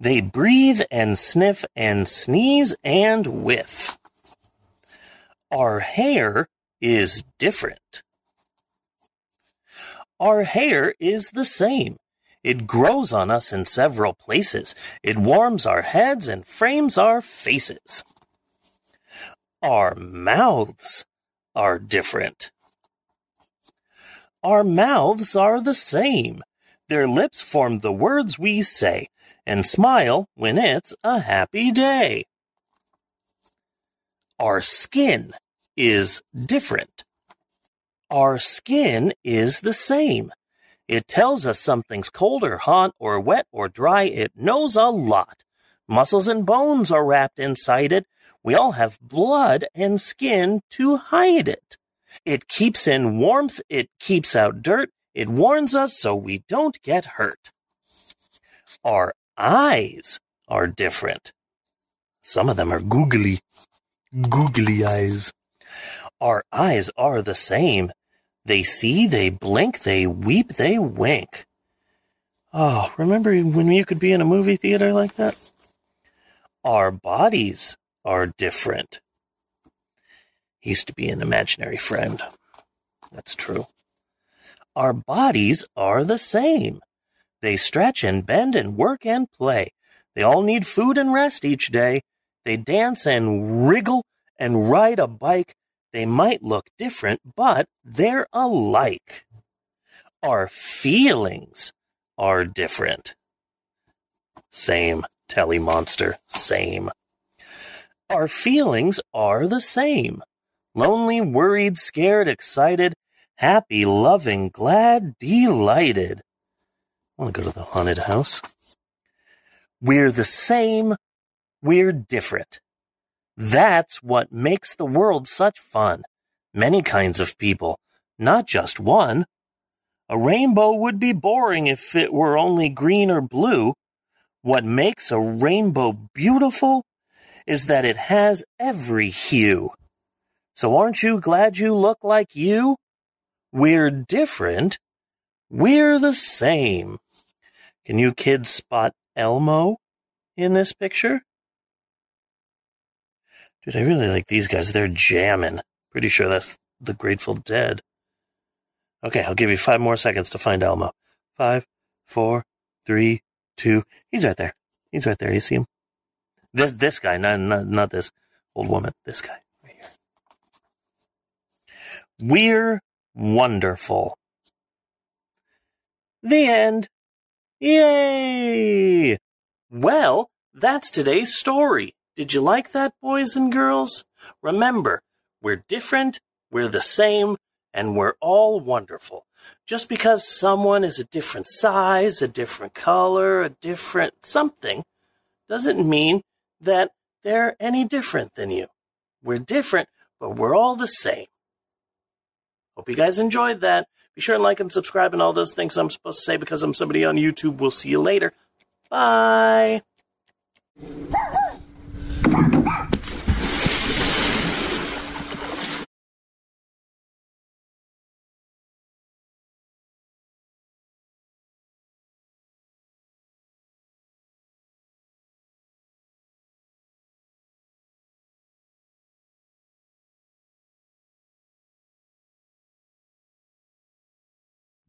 They breathe and sniff and sneeze and whiff. Our hair is different. Our hair is the same. It grows on us in several places. It warms our heads and frames our faces. Our mouths are different. Our mouths are the same. Their lips form the words we say and smile when it's a happy day. Our skin is different. Our skin is the same. It tells us something's cold or hot or wet or dry. It knows a lot. Muscles and bones are wrapped inside it. We all have blood and skin to hide it. It keeps in warmth. It keeps out dirt. It warns us so we don't get hurt. Our eyes are different. Some of them are googly, googly eyes. Our eyes are the same. They see, they blink, they weep, they wink. Oh, remember when you could be in a movie theater like that? Our bodies are different. He used to be an imaginary friend. That's true. Our bodies are the same. They stretch and bend and work and play. They all need food and rest each day. They dance and wriggle and ride a bike. They might look different, but they're alike. Our feelings are different. Same, Telly Monster, same. Our feelings are the same. Lonely, worried, scared, excited, happy, loving, glad, delighted. Want to go to the haunted house. We're the same, we're different. That's what makes the world such fun. Many kinds of people, not just one. A rainbow would be boring if it were only green or blue. What makes a rainbow beautiful is that it has every hue. So aren't you glad you look like you? We're different. We're the same. Can you kids spot Elmo in this picture? Dude, I really like these guys. They're jamming. Pretty sure that's the Grateful Dead. Okay, I'll give you five more seconds to find Elmo. Five, four, three, two. He's right there. He's right there. You see him? This this guy, not not, not this old woman. This guy. We're wonderful. The end. Yay! Well, that's today's story. Did you like that, boys and girls? Remember, we're different, we're the same, and we're all wonderful. Just because someone is a different size, a different color, a different something, doesn't mean that they're any different than you. We're different, but we're all the same. Hope you guys enjoyed that. Be sure and like and subscribe and all those things I'm supposed to say because I'm somebody on YouTube. We'll see you later. Bye.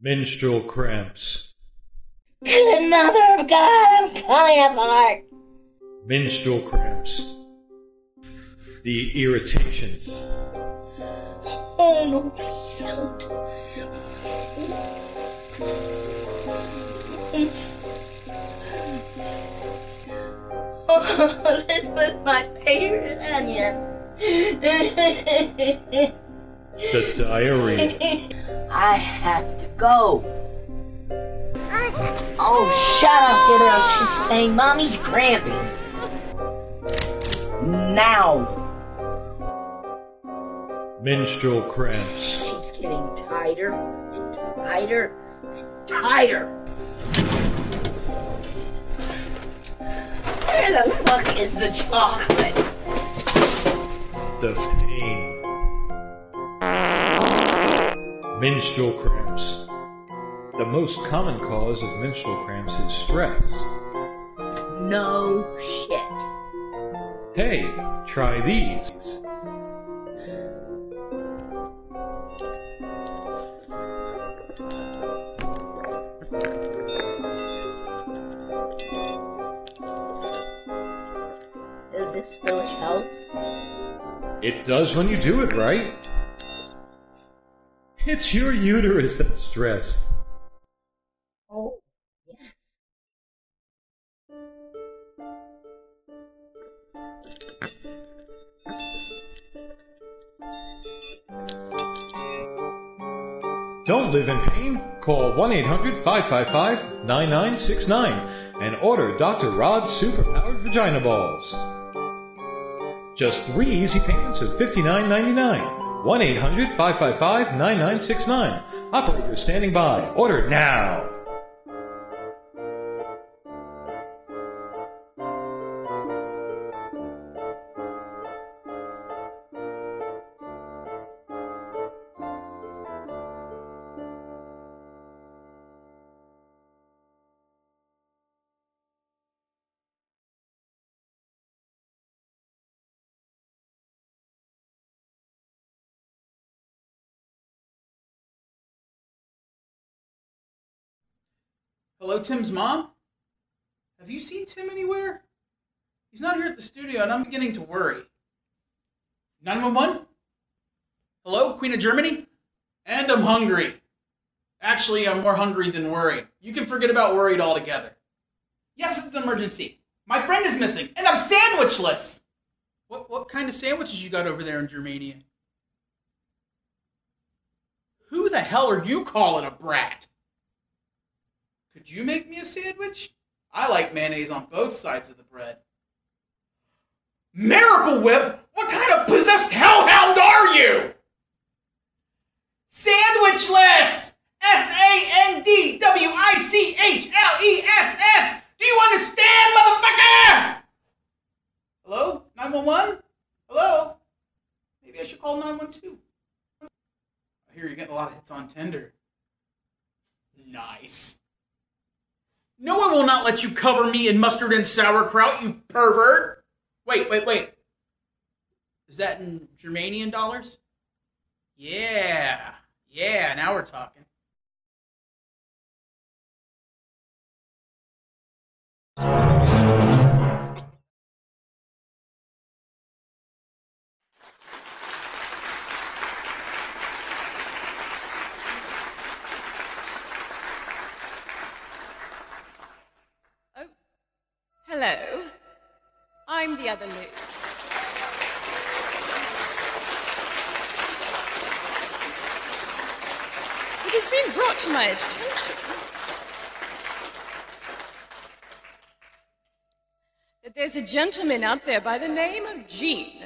Menstrual cramps. Good mother of God, I'm coming apart. Menstrual cramps. The irritation. Oh no, please don't. Oh, this was my favorite onion. The diarrhea. I have to go. Oh, shut up, you little she's stain. Mommy's cramping. Now. Menstrual cramps. She's getting tighter and tighter and tighter. Where the fuck is the chocolate? The pain. Menstrual cramps. The most common cause of menstrual cramps is stress. No shit. Hey, try these. Does this really help? It does when you do it right. It's your uterus that's stressed. Oh, yes. Don't live in pain? Call 1 800 555 9969 and order Dr. Rod's superpowered vagina balls. Just three easy payments of $59.99. 1 800 555 9969. Operator standing by. Order now. Hello, Tim's mom? Have you seen Tim anywhere? He's not here at the studio, and I'm beginning to worry. 911? Hello, Queen of Germany? And I'm hungry. Actually, I'm more hungry than worried. You can forget about worried altogether. Yes, it's an emergency. My friend is missing, and I'm sandwichless. What what kind of sandwiches you got over there in Germania? Who the hell are you calling a brat? Could you make me a sandwich? I like mayonnaise on both sides of the bread. Miracle Whip? What kind of possessed hellhound are you? Sandwichless! S A N D W I C H L E S S! Do you understand, motherfucker? Hello? 911? Hello? Maybe I should call 912. I hear you're getting a lot of hits on Tinder. Nice. No, I will not let you cover me in mustard and sauerkraut, you pervert. Wait, wait, wait. Is that in Germanian dollars? Yeah, yeah. Now we're talking. I'm the other Liz. It has been brought to my attention that there's a gentleman out there by the name of Jean.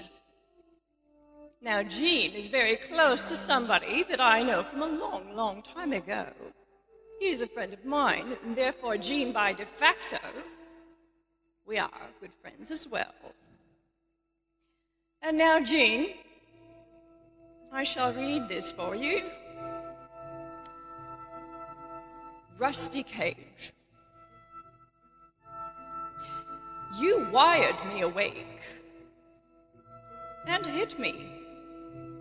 Now, Jean is very close to somebody that I know from a long, long time ago. He's a friend of mine, and therefore, Jean by de facto, we are good friends as well. And now, Jean, I shall read this for you. Rusty Cage. You wired me awake and hit me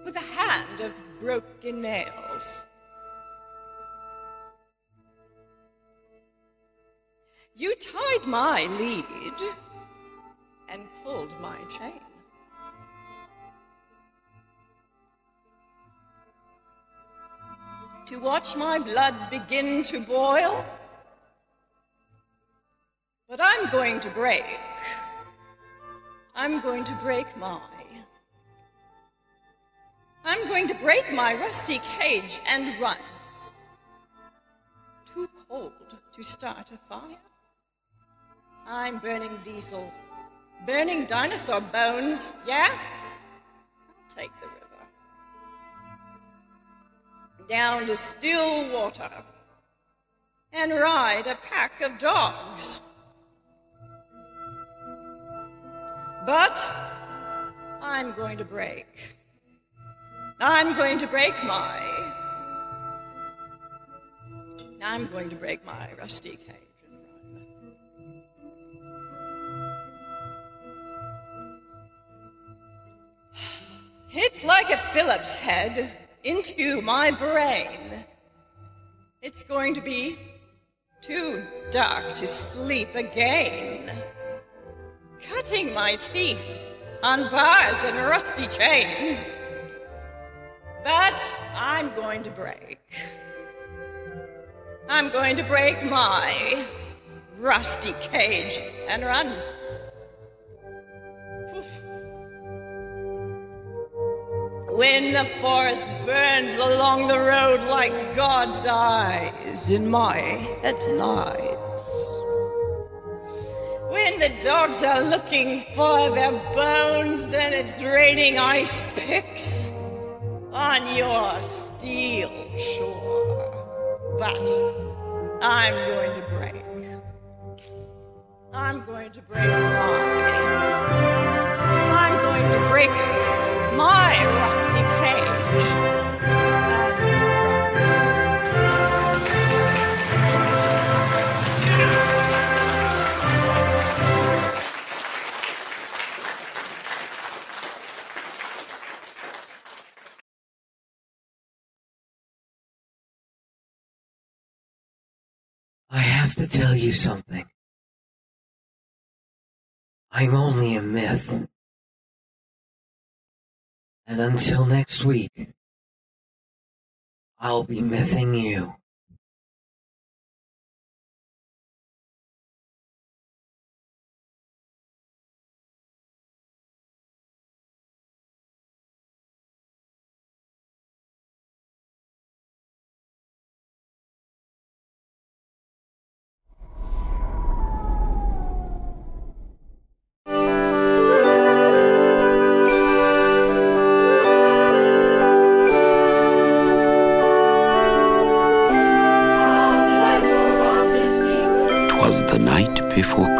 with a hand of broken nails. You tied my lead and pulled my chain. To watch my blood begin to boil. But I'm going to break. I'm going to break my. I'm going to break my rusty cage and run. Too cold to start a fire. I'm burning diesel, burning dinosaur bones, yeah? I'll take the river. Down to still water and ride a pack of dogs. But I'm going to break. I'm going to break my. I'm going to break my rusty cage It's like a Phillips head into my brain. It's going to be too dark to sleep again. Cutting my teeth on bars and rusty chains. But I'm going to break. I'm going to break my rusty cage and run. When the forest burns along the road like God's eyes in my headlights. When the dogs are looking for their bones and it's raining ice picks on your steel shore. But I'm going to break. I'm going to break my. I'm going to break my rusty cage. I have to tell you something. I'm only a myth. And until next week, I'll be missing you.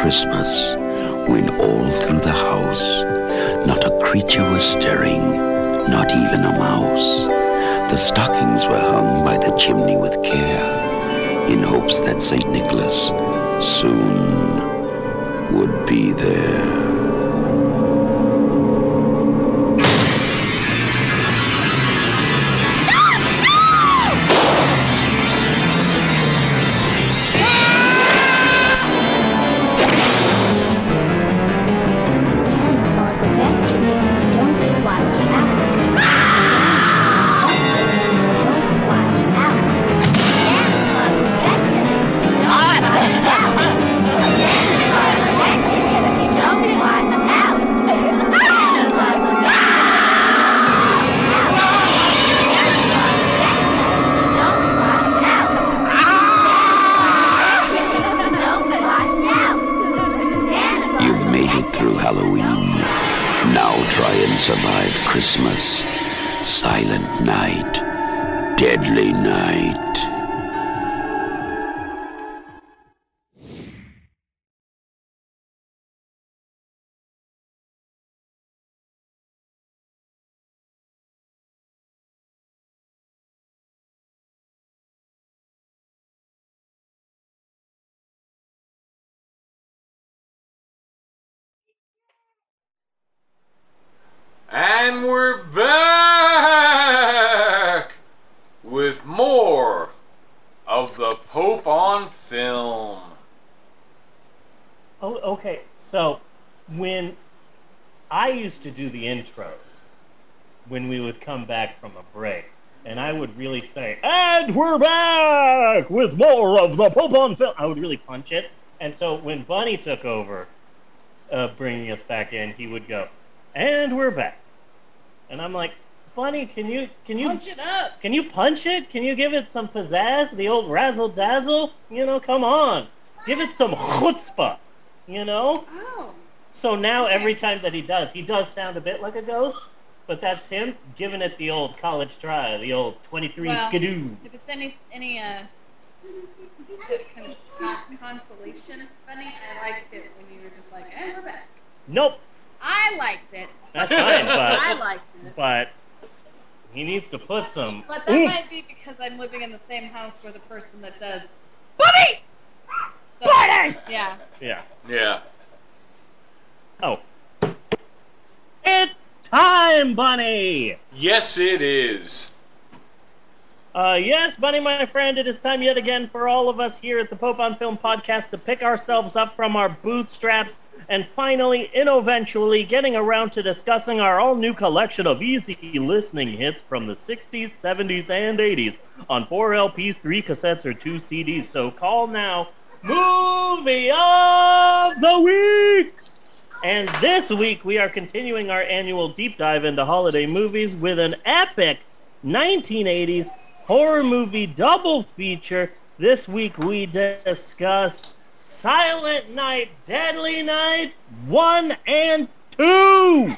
Christmas, when all through the house not a creature was stirring, not even a mouse. The stockings were hung by the chimney with care, in hopes that St. Nicholas soon would be there. Silent night. Deadly night. And we're back with more of the Pope on film. Oh, okay. So when I used to do the intros, when we would come back from a break, and I would really say, "And we're back with more of the Pope on film," I would really punch it. And so when Bunny took over, uh, bringing us back in, he would go, "And we're back," and I'm like, "Bunny, can you can you Punch it up. can you punch it? Can you give it some pizzazz? The old razzle dazzle? You know, come on. Give it some chutzpah. You know? Oh. So now every time that he does, he does sound a bit like a ghost, but that's him giving it the old college try, the old 23 Well, skidoo. If it's any any uh kind of con- consolation funny, I liked it when you were just like, "And we're back." Nope, I liked it. that's fine, I but liked it. but he needs to put some. But that oomph. might be because I'm living in the same house where the person that does Buddy. So, Buddy! Yeah. Yeah. Yeah. Oh. It's time, Bunny! Yes, it is. Uh, yes, Bunny, my friend, it is time yet again for all of us here at the Pope on Film podcast to pick ourselves up from our bootstraps and finally, and eventually, getting around to discussing our all new collection of easy listening hits from the 60s, 70s, and 80s on 4 LPs, 3 cassettes, or 2 CDs. So call now Movie of the Week! And this week, we are continuing our annual deep dive into holiday movies with an epic 1980s horror movie double feature. This week, we discuss Silent Night, Deadly Night 1 and 2.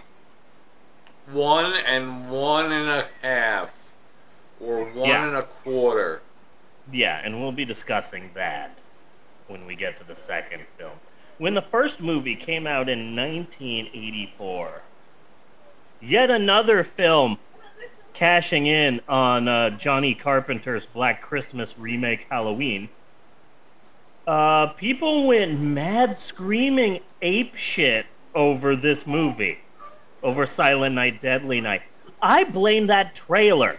One and one and a half. Or one Yeah. and a quarter. Yeah, and we'll be discussing that when we get to the second film. When the first movie came out in 1984, yet another film cashing in on uh, Johnny Carpenter's Black Christmas remake Halloween. Uh, people went mad screaming ape shit over this movie, over Silent Night, Deadly Night. I blame that trailer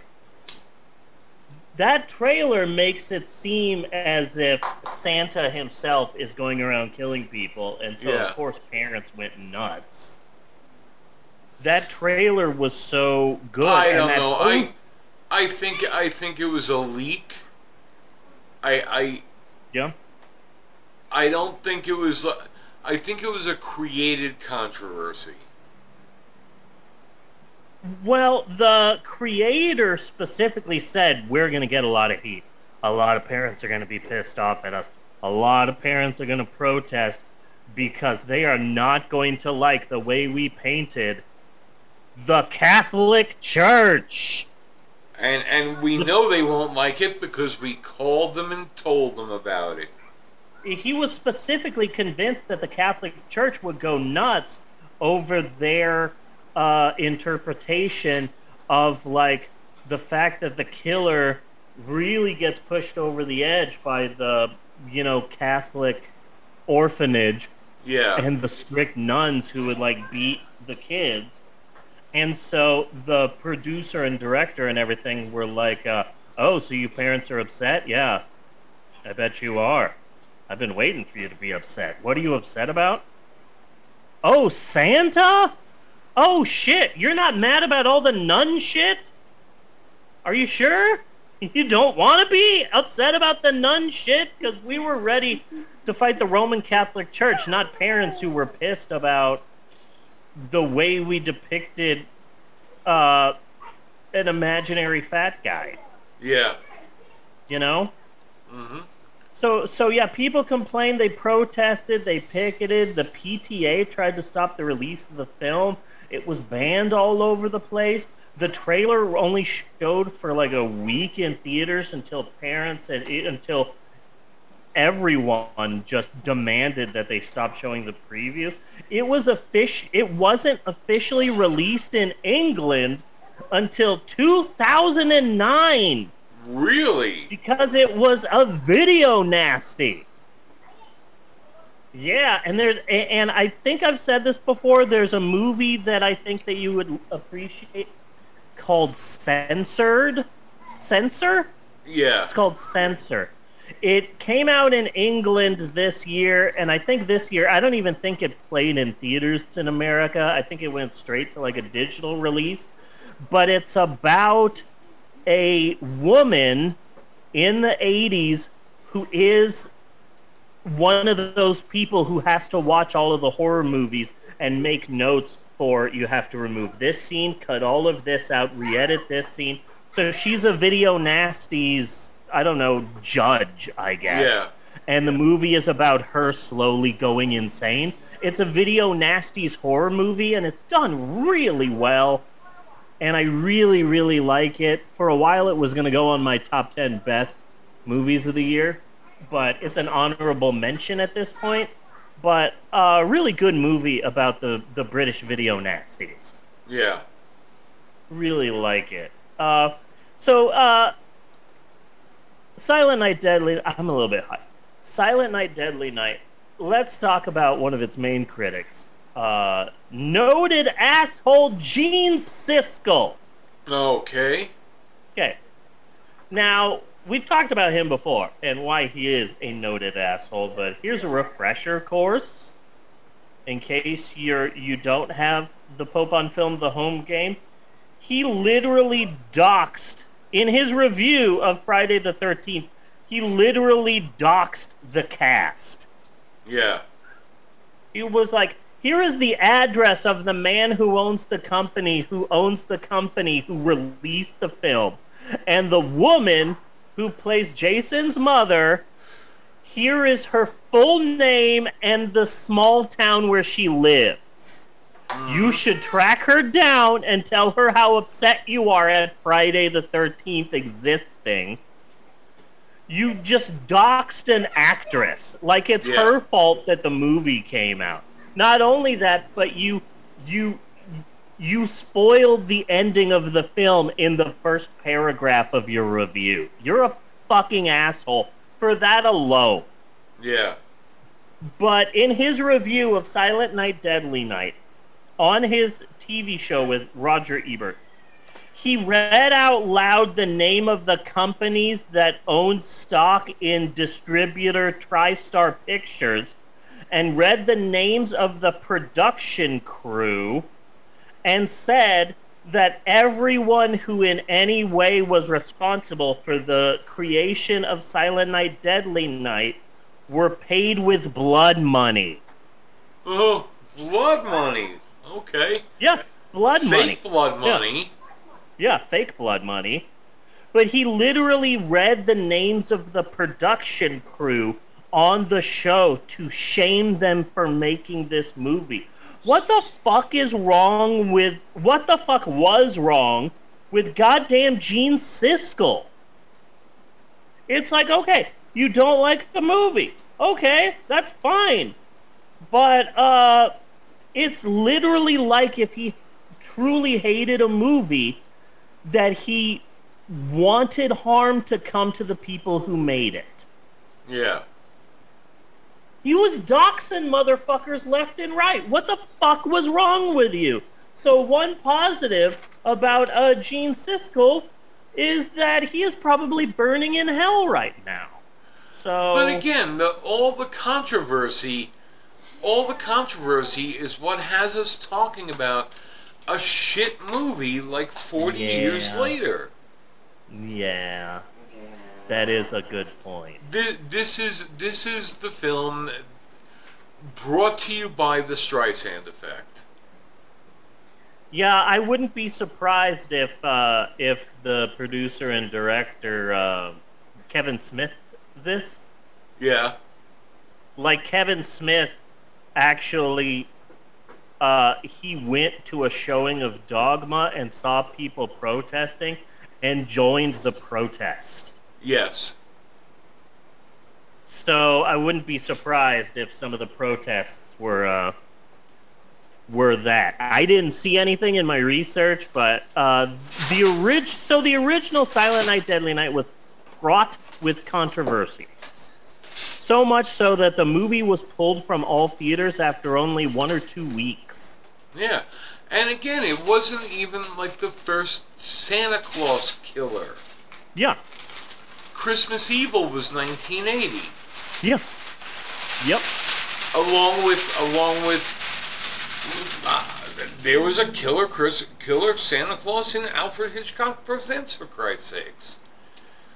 that trailer makes it seem as if Santa himself is going around killing people, and so Yeah. of course parents went nuts. That trailer was so good. I and don't know. I I think I think it was a leak. I I yeah. I don't think it was. I think it was a created controversy. Well, the creator specifically said we're going to get a lot of heat. A lot of parents are going to be pissed off at us. A lot of parents are going to protest because they are not going to like the way we painted the Catholic Church. And and we know they won't like it because we called them and told them about it. He was specifically convinced that the Catholic Church would go nuts over their uh, interpretation of like the fact that the killer really gets pushed over the edge by the you know Catholic orphanage Yeah. and the strict nuns who would like beat the kids. And so the producer and director and everything were like, uh, "Oh, so you parents are upset? Yeah, I bet you are. I've been waiting for you to be upset. What are you upset about? Oh, Santa? Oh shit! You're not mad about all the nun shit? Are you sure? You don't want to be upset about the nun shit because we were ready to fight the Roman Catholic Church, not parents who were pissed about the way we depicted uh, an imaginary fat guy. Yeah. You know? Mm-hmm. So, so yeah, people complained, they protested, they picketed. The PTA tried to stop the release of the film. It was banned all over the place. The trailer only showed for like a week in theaters until parents and eh, until everyone just demanded that they stop showing the preview. It was a fish. It wasn't officially released in England until 2009 Really? because it was a video nasty. Yeah, and there's and I think I've said this before. There's a movie that I think that you would appreciate called Censored. Censor? Yeah. It's called Censor. It came out in England this year, and I think this year I don't even think it played in theaters in America. I think it went straight to like a digital release. But it's about a woman in the 80s who is one of those people who has to watch all of the horror movies and make notes for you have to remove this scene, cut all of this out, re-edit this scene. So she's a video nasties, I don't know, judge, I guess. Yeah. And the movie is about her slowly going insane. It's a video nasties horror movie and it's done really well. And I really, really like it. For a while, it was going to go on my top 10 best movies of the year, but it's an honorable mention at this point. But a really good movie about the, the British video nasties. Yeah. Really like it. Uh, so, uh, Silent Night, Deadly. I'm a little bit high. Silent Night, Deadly Night. Let's talk about one of its main critics, uh, noted asshole Gene Siskel. Okay. Okay. Now, we've talked about him before and why he is a noted asshole, but here's a refresher course in case you're you don't have the Pope on film the home game. He literally doxed in his review of Friday the 13th. He literally doxed the cast. Yeah. He was like, here is the address of the man who owns the company, who owns the company who released the film. And the woman who plays Jason's mother, here is her full name and the small town where she lives. You hmm. should track her down and tell her how upset you are at Friday the 13th existing. You just doxed an actress. Like it's Yeah. her fault that the movie came out. Not only that, but you you you spoiled the ending of the film in the first paragraph of your review. You're a fucking asshole for that alone. Yeah. But in his review of Silent Night, Deadly Night, on his TV show with Roger Ebert, he read out loud the name of the companies that own stock in distributor TriStar Pictures and read the names of the production crew and said that everyone who in any way was responsible for the creation of Silent Night, Deadly Night were paid with blood money. Oh, blood money. Okay. Yeah, blood Fake money. Fake blood Yeah. money. Yeah, fake blood money. But he literally read the names of the production crew on the show to shame them for making this movie. What the fuck is wrong with what the fuck was wrong with goddamn Gene Siskel? It's like, okay, you don't like the movie. Okay, that's fine. But uh it's literally like if he truly hated a movie that he wanted harm to come to the people who made it. Yeah. He was doxing motherfuckers left and right. What the fuck was wrong with you? So one positive about uh, Gene Siskel is that he is probably burning in hell right now. So, But again, the all the controversy, all the controversy is what has us talking about a shit movie like 40 years Yeah. later. yeah, that is a good point. Th- This is this is the film brought to you by the Streisand effect. Yeah, I wouldn't be surprised if uh, if the producer and director uh, Kevin Smith this Yeah. like Kevin Smith actually uh, he went to a showing of Dogma and saw people protesting and joined the protest. Yes. So I wouldn't be surprised if some of the protests were uh, were that. I didn't see anything in my research, but uh, the orig- so the original Silent Night, Deadly Night was fraught with controversy. So much so that the movie was pulled from all theaters after only one or two weeks. Yeah. And again, it wasn't even like the first Santa Claus killer. Yeah, Christmas Evil was 1980. yeah, yep. along with along with uh, there was a killer Chris killer Santa Claus in Alfred Hitchcock Presents for Christ's sakes,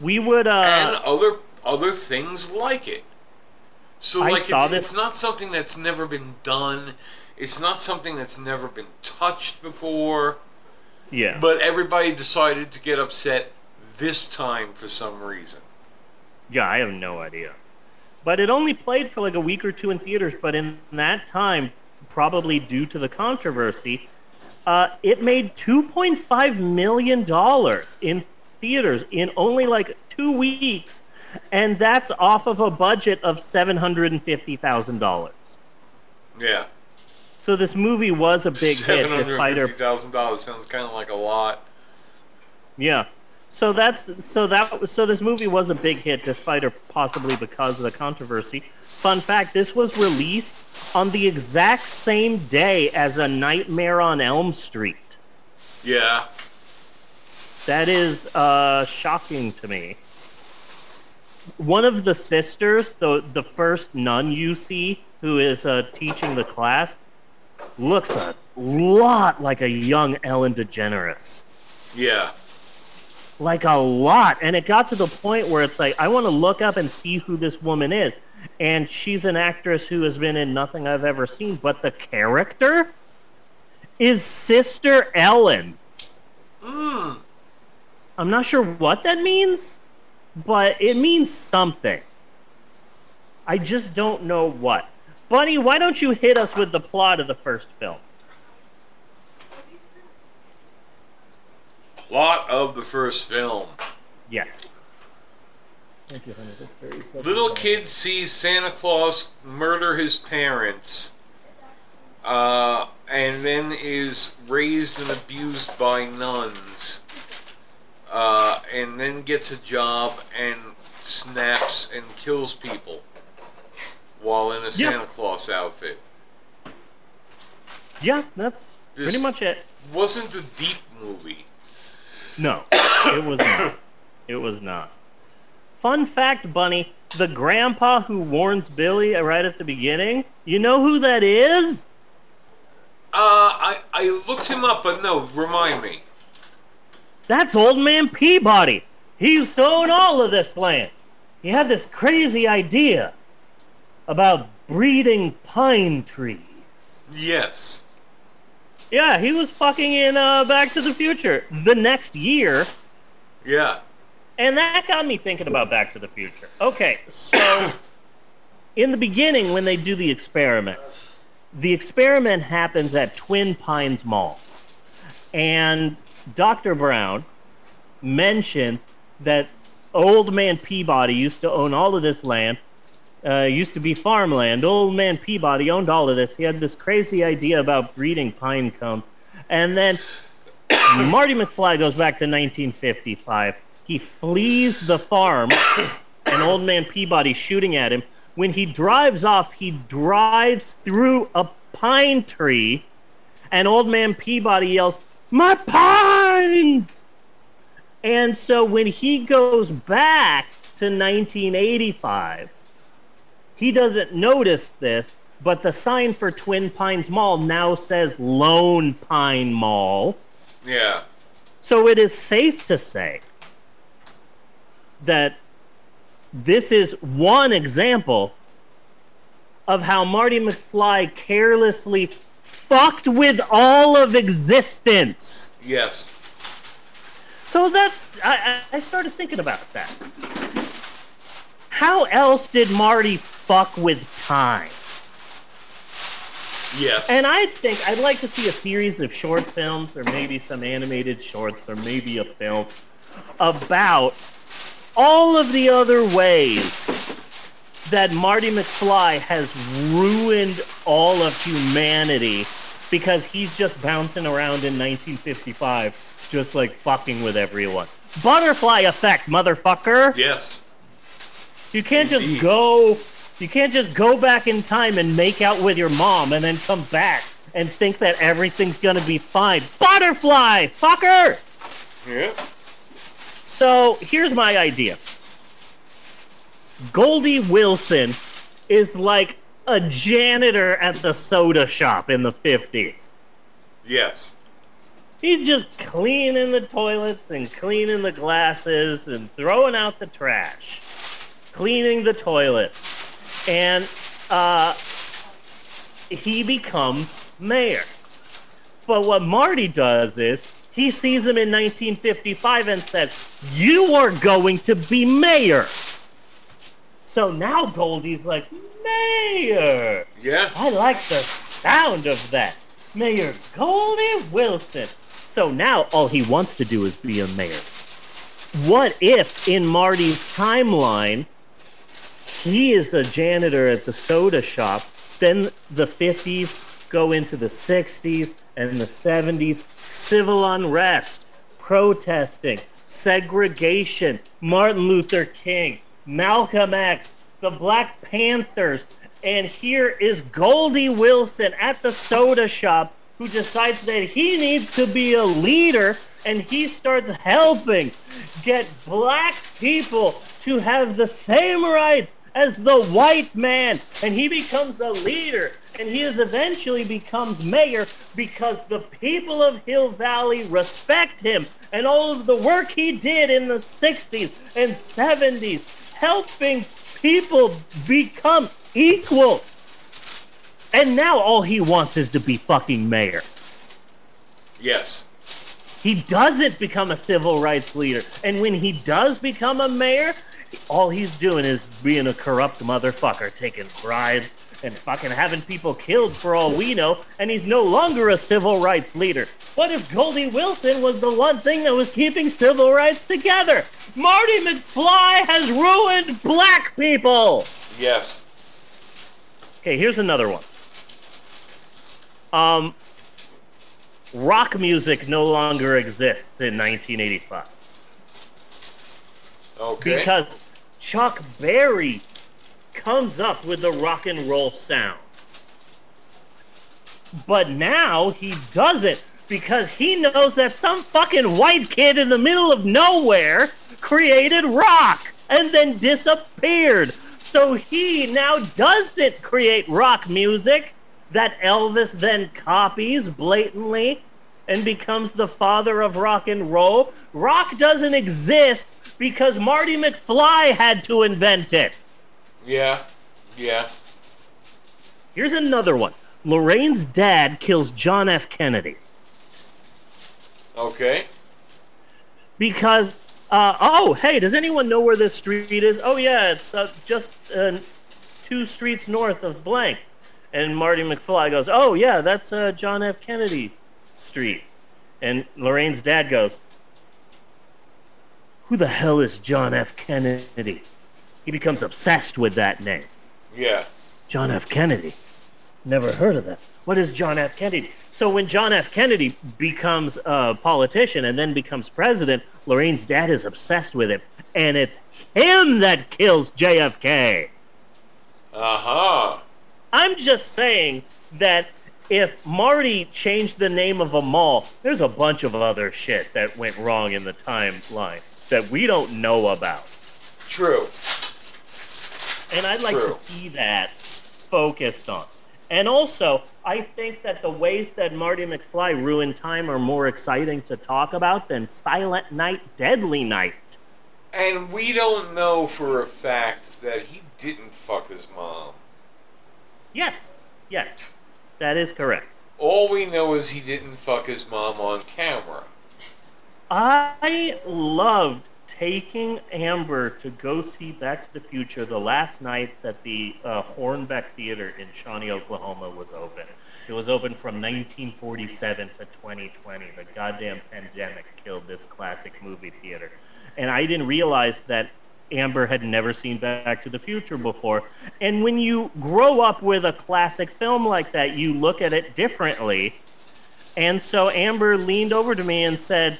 We would uh, and other other things like it. So I like saw it's, this- it's not something that's never been done. It's not something that's never been touched before. yeah. But everybody decided to get upset this time for some reason. Yeah, I have no idea. But it only played for like a week or two in theaters, but in that time, probably due to the controversy, uh, it made $2.5 million in theaters in only like two weeks, and that's off of a budget of $750,000. Yeah, So this movie was a big hit, seven hundred despite fifty her thousand dollars sounds kind of like a lot. Yeah. So that's so that so this movie was a big hit despite or possibly because of the controversy. Fun fact, this was released on the exact same day as A Nightmare on Elm Street. Yeah, That is uh, shocking to me. One of the sisters, the the first nun you see, who is uh, teaching the class, looks a lot like a young Ellen DeGeneres. yeah. Like a lot. And it got to the point where it's like i want to look up and see who this woman is. And she's an actress who has been in nothing i've ever seen but the character is sister ellen. Mm. i'm not sure what that means but it means something. I just don't know what. Bunny why don't you hit us with the plot of the first film Plot of the first film. yes Little kid sees Santa Claus murder his parents, uh, and then is raised and abused by nuns, uh, and then gets a job and snaps and kills people while in a Santa Claus outfit. yeah that's This- pretty much it Wasn't a deep movie. No, it was not. It was not. Fun fact, Bunny, the grandpa who warns Billy right at the beginning, you know who that is? Uh, I, I looked him up, but no, remind me. That's Old Man Peabody. He used to own all of this land. He had this crazy idea about breeding pine trees. Yes. Yeah, he was fucking in uh, Back to the Future the next year. Yeah. And that got me thinking about Back to the Future. Okay, so in the beginning, when they do the experiment, the experiment happens at Twin Pines Mall. And Dr. Brown mentions that old man Peabody used to own all of this land, uh, used to be farmland. Old man Peabody owned all of this. He had this crazy idea about breeding pine cones. And then Marty McFly goes back to 1955. He flees the farm, and Old Man Peabody's shooting at him. When he drives off, he drives through a pine tree, and Old Man Peabody yells, My pines! And so when he goes back to 1985, he doesn't notice this, but the sign for Twin Pines Mall now says Lone Pine Mall. Yeah. So it is safe to say that this is one example of how Marty McFly carelessly fucked with all of existence. Yes. So that's I, I started thinking about that. How else did Marty fuck with time? Yes. And I think I'd like to see a series of short films, or maybe some animated shorts, or maybe a film about all of the other ways that Marty McFly has ruined all of humanity because he's just bouncing around in 1955, just like fucking with everyone. Butterfly effect, motherfucker! Yes. You can't Indeed. just go. You can't just go back in time and make out with your mom and then come back and think that everything's gonna be fine. Butterfly, fucker. Yeah. So here's my idea. Goldie Wilson is like a janitor at the soda shop in the 50s. Yes. He's just cleaning the toilets and cleaning the glasses and throwing out the trash, cleaning the toilets. And uh, he becomes mayor. But what Marty does is he sees him in 1955 and says, You are going to be mayor. So now Goldie's like, Mayor! Yeah. I like the sound of that. Mayor Goldie Wilson. So now all he wants to do is be a mayor. What if in Marty's timeline, he is a janitor at the soda shop, then the 50s go into the 60s and the 70s, civil unrest, protesting, segregation, Martin Luther King, Malcolm X, the Black Panthers, and here is Goldie Wilson at the soda shop who decides that he needs to be a leader and he starts helping get black people to have the same rights as the white man and he becomes a leader and he is eventually becomes mayor because the people of Hill Valley respect him and all of the work he did in the 60s and 70s helping people become equal and now all he wants is to be fucking mayor Yes. he doesn't become a civil rights leader. And when he does become a mayor, all he's doing is being a corrupt motherfucker, taking bribes and fucking having people killed for all we know, and he's no longer a civil rights leader. What if Goldie Wilson was the one thing that was keeping civil rights together? Marty McFly has ruined black people! Yes. Okay, here's another one. Um, rock music no longer exists in 1985 Okay. because Chuck Berry comes up with the rock and roll sound. But now he does it because he knows that some fucking white kid in the middle of nowhere created rock and then disappeared. So he now doesn't create rock music that Elvis then copies blatantly and becomes the father of rock and roll. Rock doesn't exist because Marty McFly had to invent it. Yeah. Yeah. Here's another one. Lorraine's dad kills John F. Kennedy Okay. because, uh, oh, hey, does anyone know where this street is? Oh, yeah, it's uh, just uh, two streets north of blank. And Marty McFly goes, oh, yeah, that's uh, John F. Kennedy Street. And Lorraine's dad goes, who the hell is John F. Kennedy? He becomes obsessed with that name. Yeah. John F. Kennedy. Never heard of that. What is John F. Kennedy? So when John F. Kennedy becomes a politician and then becomes president, Lorraine's dad is obsessed with him, and it's him that kills JFK. Uh huh. I'm just saying that if Marty changed the name of a mall, there's a bunch of other shit that went wrong in the timeline that we don't know about. True. And I'd like to see that focused on. And also, I think that the ways that Marty McFly ruined time are more exciting to talk about than Silent Night, Deadly Night. And we don't know for a fact that he didn't fuck his mom. Yes, yes, that is correct. All we know is he didn't fuck his mom on camera. I loved taking Amber to go see Back to the Future the last night that the uh, Hornbeck Theater in Shawnee, Oklahoma was open. It was open from 1947 to 2020. The goddamn pandemic killed this classic movie theater. And I didn't realize that Amber had never seen Back to the Future before. And when you grow up with a classic film like that, you look at it differently. And so Amber leaned over to me and said,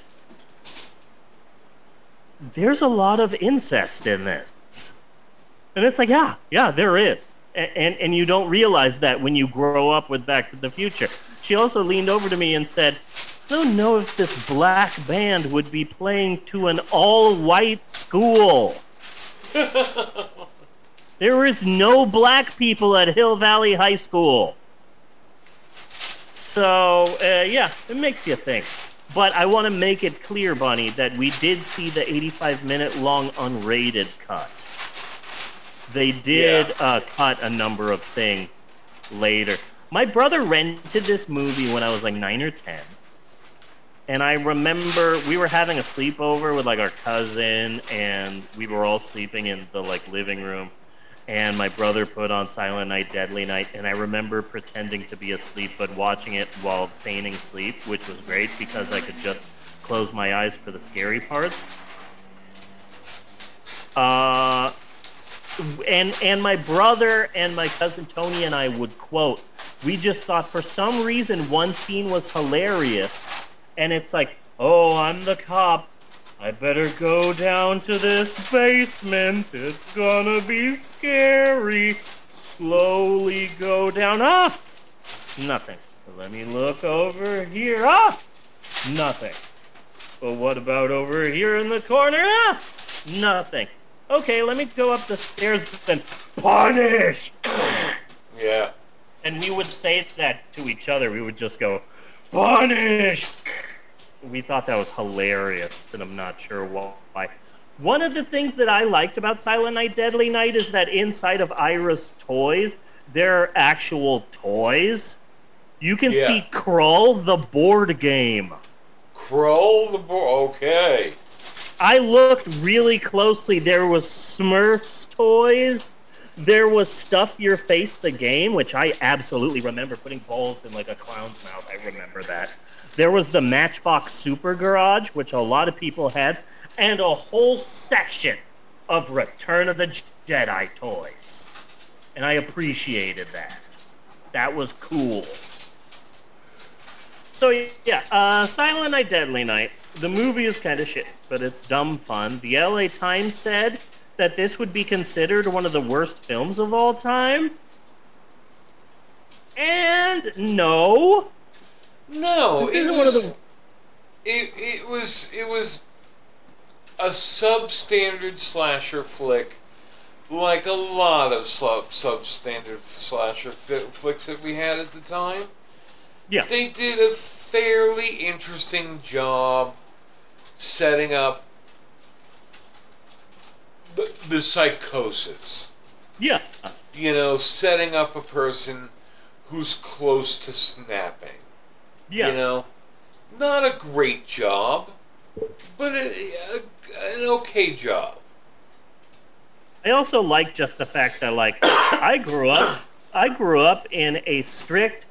there's a lot of incest in this. And it's like, yeah, yeah, there is. And, and, and you don't realize that when you grow up with Back to the Future. She also leaned over to me and said, I don't know if this black band would be playing to an all white school. There is no black people at Hill Valley High School. So, uh, yeah, it makes you think. But I want to make it clear, Bunny, that we did see the 85 minute long unrated cut. They did uh, cut a number of things later. My brother rented this movie when I was like 9 or 10. And I remember we were having a sleepover with like our cousin, and we were all sleeping in the like living room. And my brother put on Silent Night, Deadly Night, and I remember pretending to be asleep but watching it while feigning sleep, which was great because I could just close my eyes for the scary parts. Uh, and and my brother and my cousin Tony and I would quote. We just thought for some reason one scene was hilarious, and it's like, "Oh, I'm the cop. I better go down to this basement. It's gonna be scary. Slowly go down. Ah, nothing. Let me look over here. Ah, nothing. But what about over here in the corner? Ah, nothing. Okay, let me go up the stairs and punish. Yeah. And we would say that to each other. We would just go, punish. We thought that was hilarious, and I'm not sure why. One of the things that I liked about Silent Night, Deadly Night is that inside of Ira's toys, there are actual toys. You can Yeah. see Krull, the board game. Krull the board, Okay. I looked really closely. There was Smurfs toys. There was Stuff Your Face the game, which I absolutely remember putting balls in like a clown's mouth. I remember that. There was the Matchbox Super Garage, which a lot of people had, and a whole section of Return of the Jedi toys. And I appreciated that. That was cool. So yeah, uh, Silent Night, Deadly Night. The movie is kind of shit, but it's dumb fun. The LA Times said that this would be considered one of the worst films of all time. And no, No, This it isn't one of was, the- It, it was it was a substandard slasher flick, like a lot of sub substandard slasher flicks that we had at the time. Yeah. They did a fairly interesting job setting up the, the psychosis. yeah, You know, setting up a person who's close to snapping. Yeah. You know, not a great job, but a, a, an okay job. I also like just the fact that like I grew up I grew up in a strict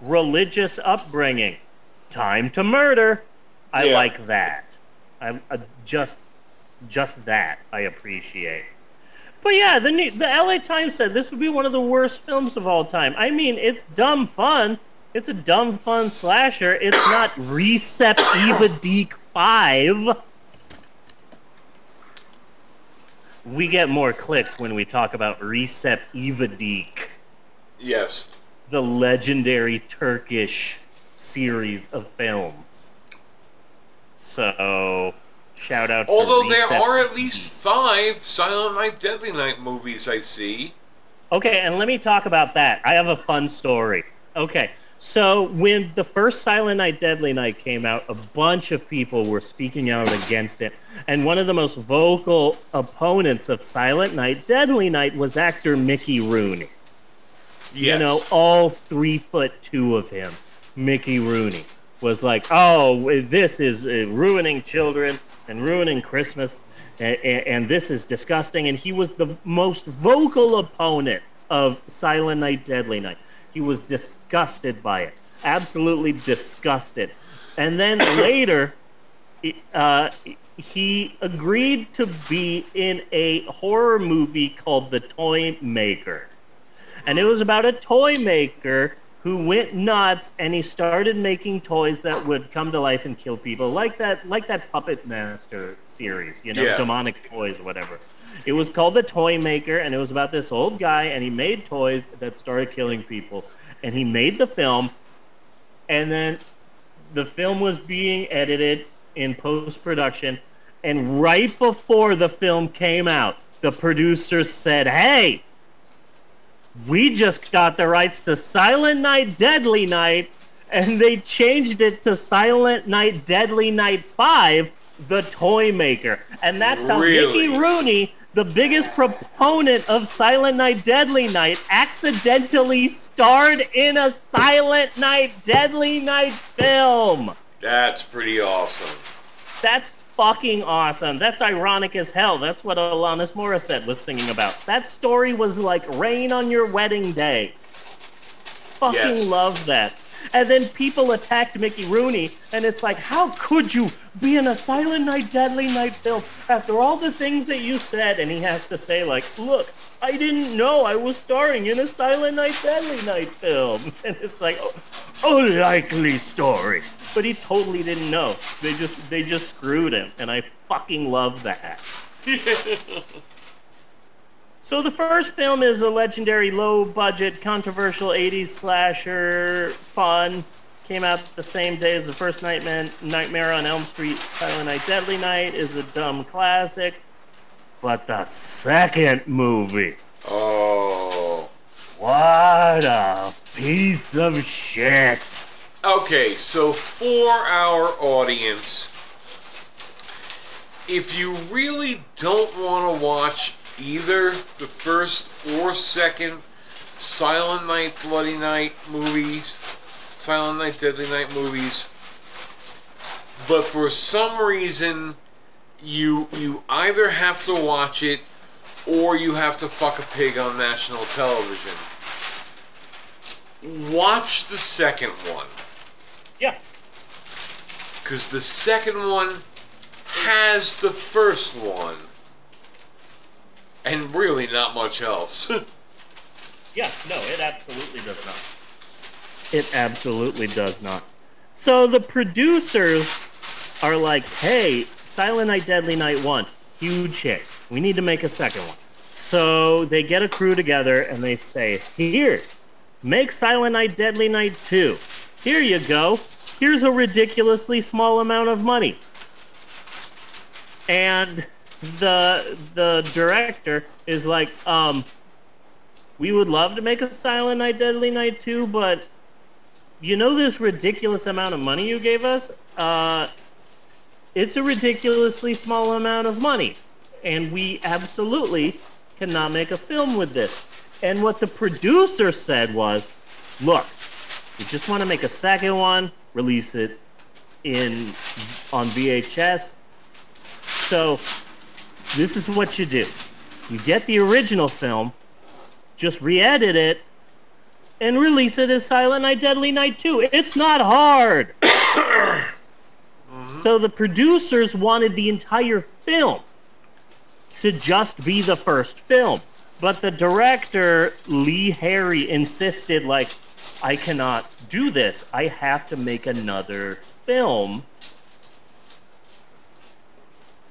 religious upbringing. Time to murder. I Yeah. like that. I, I just just that I appreciate. But yeah, the new, the LA Times said this would be one of the worst films of all time. I mean, it's dumb fun. It's a dumb fun slasher. It's not Recep İvedik 5. We get more clicks when we talk about Recep İvedik, Yes. the legendary Turkish series of films. So, shout out to Although there are at least five Silent Night, Deadly Night movies I see. Okay, and let me talk about that. I have a fun story. Okay, so when the first Silent Night, Deadly Night came out, a bunch of people were speaking out against it. And one of the most vocal opponents of Silent Night, Deadly Night was actor Mickey Rooney. You know, all three foot two of him, Mickey Rooney, was like, oh, this is uh, ruining children and ruining Christmas, and, and this is disgusting. And he was the most vocal opponent of Silent Night, Deadly Night. He was disgusted by it, absolutely disgusted. And then later, uh, he agreed to be in a horror movie called The Toy Maker. And it was about a toy maker who went nuts and he started making toys that would come to life and kill people, like that like that Puppet Master series, you know, Yeah. demonic toys, or whatever. It was called The Toy Maker, and it was about this old guy, and he made toys that started killing people. And he made the film, and then the film was being edited in post production, and right before the film came out, the producers said, Hey, we just got the rights to Silent Night, Deadly Night, and they changed it to Silent Night, Deadly Night 5, The Toy Maker. And that's how Really? Mickey Rooney, the biggest proponent of Silent Night, Deadly Night, accidentally starred in a Silent Night, Deadly Night film. That's pretty awesome. That's fucking awesome. That's ironic as hell. That's what Alanis Morissette was singing about. That story was like rain on your wedding day. Fucking Yes. love that. And then people attacked Mickey Rooney, and it's like, how could you be in a Silent Night, Deadly Night film after all the things that you said? And he has to say, like, look, I didn't know I was starring in a Silent Night, Deadly Night film. And it's like, oh, oh likely story. But he totally didn't know. They just they just screwed him, and I fucking love that. So the first film is a legendary low-budget, controversial '80s slasher, fun. Came out the same day as the first Nightmare, Nightmare on Elm Street, Silent Night, Deadly Night is a dumb classic. But the second movie, Oh. what a piece of shit! Okay, so for our audience, if you really don't want to watch either the first or second Silent Night, Bloody Night movies, Silent Night, Deadly Night movies, but for some reason you you either have to watch it or you have to fuck a pig on national television. Watch the second one. Yeah. Because the second one has the first one. And really not much else. Yeah, no, it absolutely does not. It absolutely does not. So the producers are like, hey, Silent Night, Deadly Night 1, huge hit. We need to make a second one. So they get a crew together and they say, here, make Silent Night, Deadly Night 2. Here you go. Here's a ridiculously small amount of money. And the the director is like, um, we would love to make a Silent Night, Deadly Night 2, but you know this ridiculous amount of money you gave us? Uh, it's a ridiculously small amount of money, and we absolutely cannot make a film with this. And what the producer said was, look, we just want to make a second one, release it in on VHS. So this is what you do. You get the original film, just re-edit it, and release it as Silent Night, Deadly Night 2. It's not hard. So the producers wanted the entire film. to just be the first film. But the director, Lee Harry, insisted, like, I cannot do this. I have to make another film.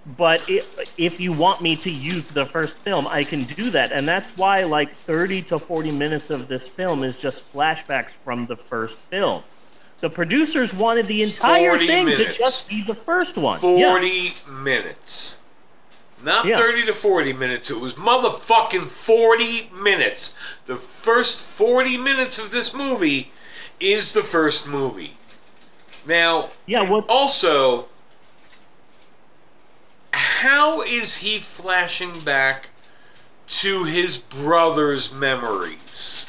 But i if you want me to use the first film, I can do that. And that's why, like, 30 to 40 minutes of this film is just flashbacks from the first film. The producers wanted the entire thing minutes. to just be the first one. 40 Yeah. minutes. Not Yeah. 30 to 40 minutes. It was motherfucking 40 minutes. The first 40 minutes of this movie is the first movie. Now, yeah, what also how is he flashing back to his brother's memories?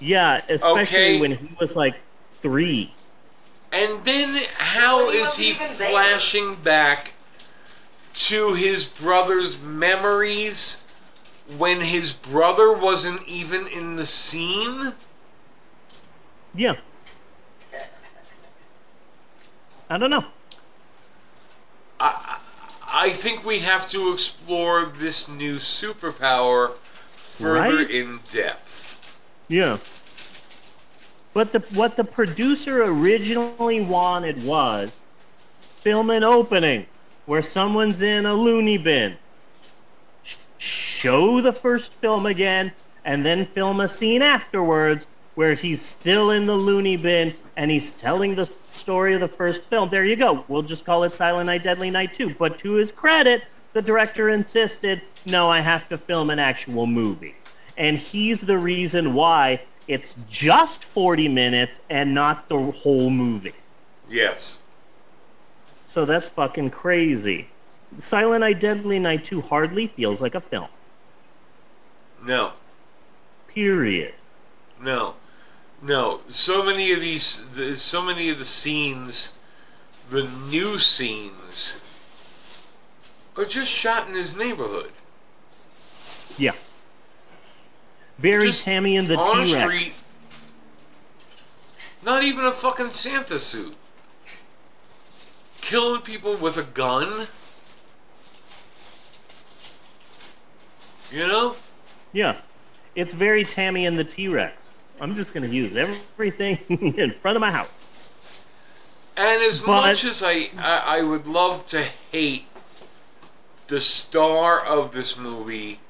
Yeah, especially Okay. when he was like three. And then how is he flashing back to his brother's memories when his brother wasn't even in the scene? Yeah. I don't know. I, I think we have to explore this new superpower further Right? in depth. Yeah. But the what the producer originally wanted was film an opening where someone's in a loony bin. Sh- Show the first film again and then film a scene afterwards where he's still in the loony bin and he's telling the story of the first film. There you go. We'll just call it Silent Night Deadly Night 2. But to his credit, the director insisted, "No, I have to film an actual movie." And he's the reason why it's just 40 minutes and not the whole movie. Yes. So that's fucking crazy. Silent Night Deadly Night 2 hardly feels like a film. No. Period. No, no. So many of these, the, so many of the scenes, the new scenes, are just shot in his neighborhood. Yeah. Very Just Tammy and the T Rex. Not even a fucking Santa suit. Killing people with a gun. You know? Yeah. It's very Tammy and the T Rex. I'm just going to use everything in front of my house. And as But- much as I, I, I would love to hate the star of this movie,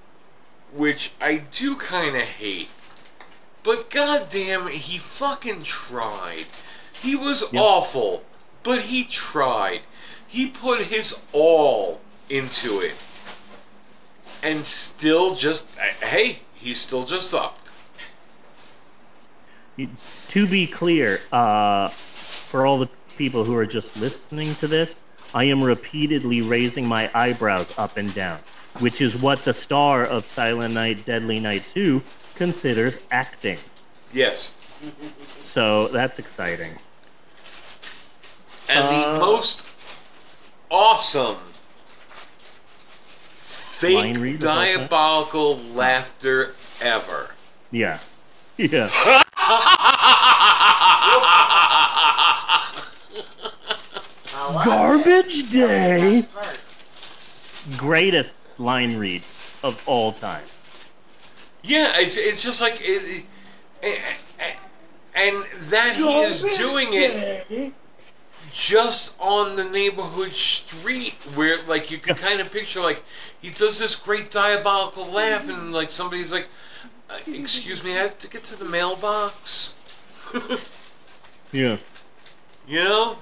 which I do kind of hate, but goddamn, he fucking tried. He was awful, but he tried. He put his all into it, and still just hey, he still just sucked. To be clear, uh, for all the people who are just listening to this, I am repeatedly raising my eyebrows up and down, which is what the star of Silent Night Deadly Night 2 considers acting. Yes. So that's exciting. and the Uh, most awesome fake read about that? diabolical laughter ever. Yeah. Yeah. Garbage Day. Greatest line read of all time. Yeah, it's it's just like it, it- and that he is doing it just on the neighborhood street where like you can kind of picture like he does this great diabolical laugh and like somebody's like uh, excuse me I have to get to the mailbox Yeah. you know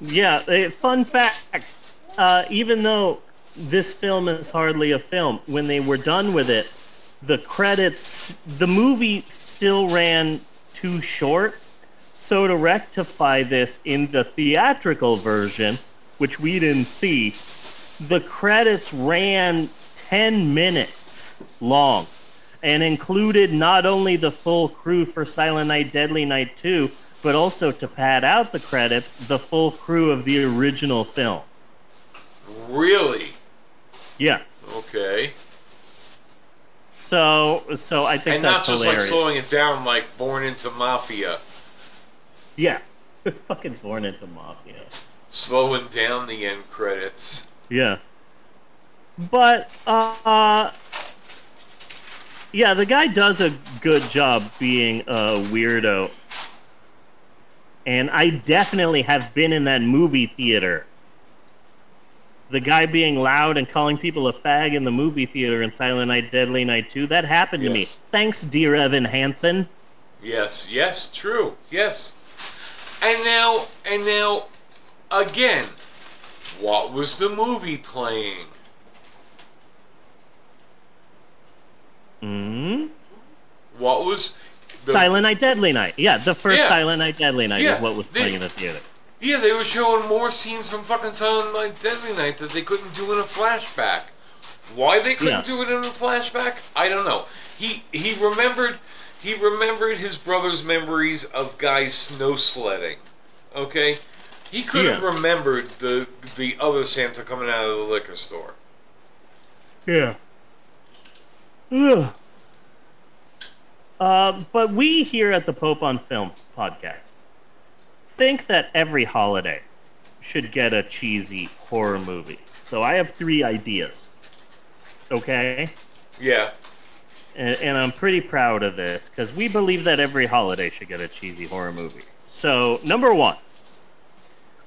Yeah, fun fact. Uh, even though this film is hardly a film, when they were done with it, the credits, the movie still ran too short. So to rectify this in the theatrical version, which we didn't see, the credits ran 10 minutes long and included not only the full crew for Silent Night Deadly Night 2, but also to pad out the credits, the full crew of the original film. really Yeah. okay So so I think and not that's just hilarious. like slowing it down like born into mafia yeah. Fucking born into mafia. slowing down the end credits Yeah. But uh, yeah, the guy does a good job being a weirdo. And I definitely have been in that movie theater. The guy being loud and calling people a fag in the movie theater in Silent Night, Deadly Night 2, that happened to me. Thanks, dear Evan Hansen. Yes, yes, true, yes. And now, and now, again, what was the movie playing? Hmm What was the Silent Night, Deadly Night. Yeah, the first Yeah. Silent Night, Deadly Night Yeah, is what was they- playing in the theater. Yeah, they were showing more scenes from fucking Silent Night, Deadly Night that they couldn't do in a flashback. Why they couldn't Yeah. do it in a flashback, I don't know. He he remembered he remembered his brother's memories of guys snow sledding. Okay, he could have remembered the the other Santa coming out of the liquor store. Yeah. Ugh. Uh, but we here at the Pope on Film podcast think that every holiday should get a cheesy horror movie. So I have three ideas. Okay? Yeah, And, and I'm pretty proud of this because we believe that every holiday should get a cheesy horror movie. So, number one,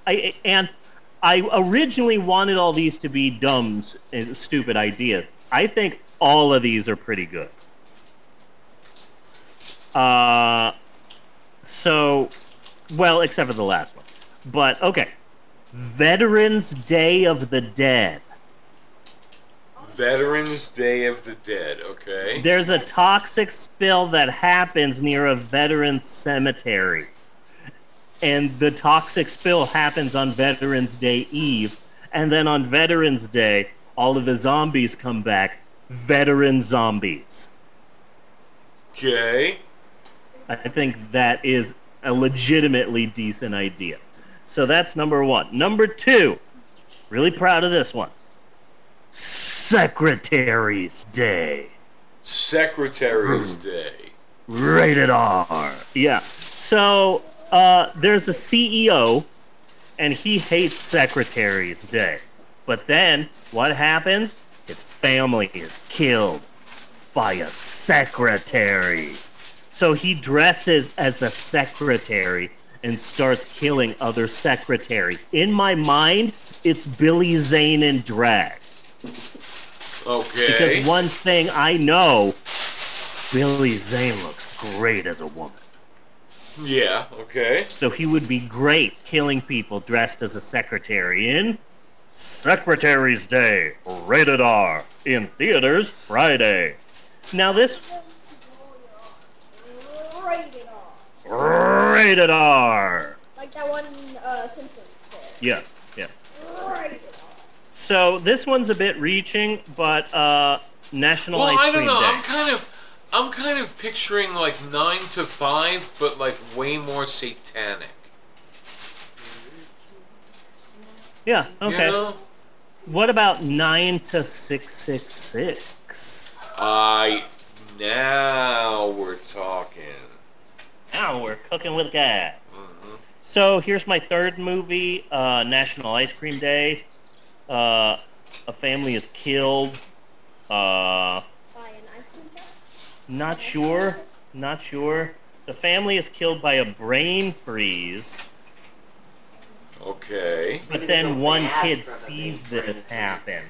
I and I originally wanted all these to be dumb, and stupid ideas. I think all of these are pretty good. Uh, so, well, except for the last one. But okay, Veterans Day of the Dead. Veterans Day of the Dead. Okay. There's a toxic spill that happens near a veterans cemetery. And the toxic spill happens on Veterans Day Eve. And then on Veterans Day, all of the zombies come back. Veteran zombies. Okay. I think that is a legitimately decent idea. So that's number one. Number two, really proud of this one Secretary's Day. Secretary's Day. Rated R. Yeah. So uh, there's a CEO, and he hates Secretary's Day. But then what happens? His family is killed by a secretary. So he dresses as a secretary and starts killing other secretaries. In my mind, it's Billy Zane in drag. Okay. Because one thing I know, Billy Zane looks great as a woman. Yeah. Okay. So he would be great killing people dressed as a secretary in Secretary's Day, rated R, in theaters Friday. Now this Rated R. rated R. Like that one uh, Simpsons thing. Yeah, yeah. Rated So this one's a bit reaching, but uh, National Well, Ice I don't know. Day. I'm kind of, I'm kind of picturing like nine to five, but like way more satanic. Yeah, You okay. know? What about nine to six six six? I now we're talking. Now we're cooking with gas. So here's my third movie, uh, National Ice Cream Day. Uh, a family is killed. Uh, By an ice cream truck? not sure. Not sure. The family is killed by a brain freeze. Okay. But then one kid sees this happen.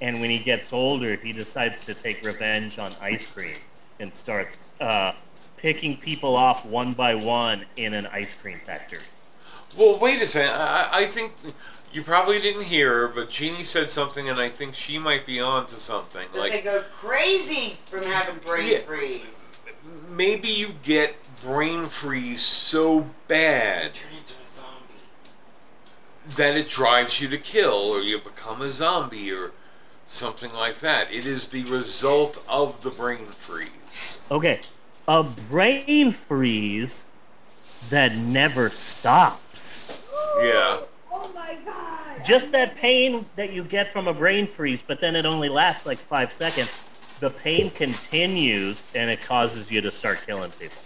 And when he gets older, he decides to take revenge on ice cream and starts uh, picking people off one by one in an ice cream factory. Well, wait a second. I, I I think you probably didn't hear her, but Jeannie said something, and I think she might be on to something. That Like they go crazy from having brain Yeah. freeze. maybe you get brain freeze so bad Turn into a zombie. That it drives you to kill, or you become a zombie, or something like that. It is the result of the brain freeze. Okay, a brain freeze that never stops. Yeah. Oh my god! Just that pain that you get from a brain freeze, but then it only lasts like five seconds. The pain continues and it causes you to start killing people.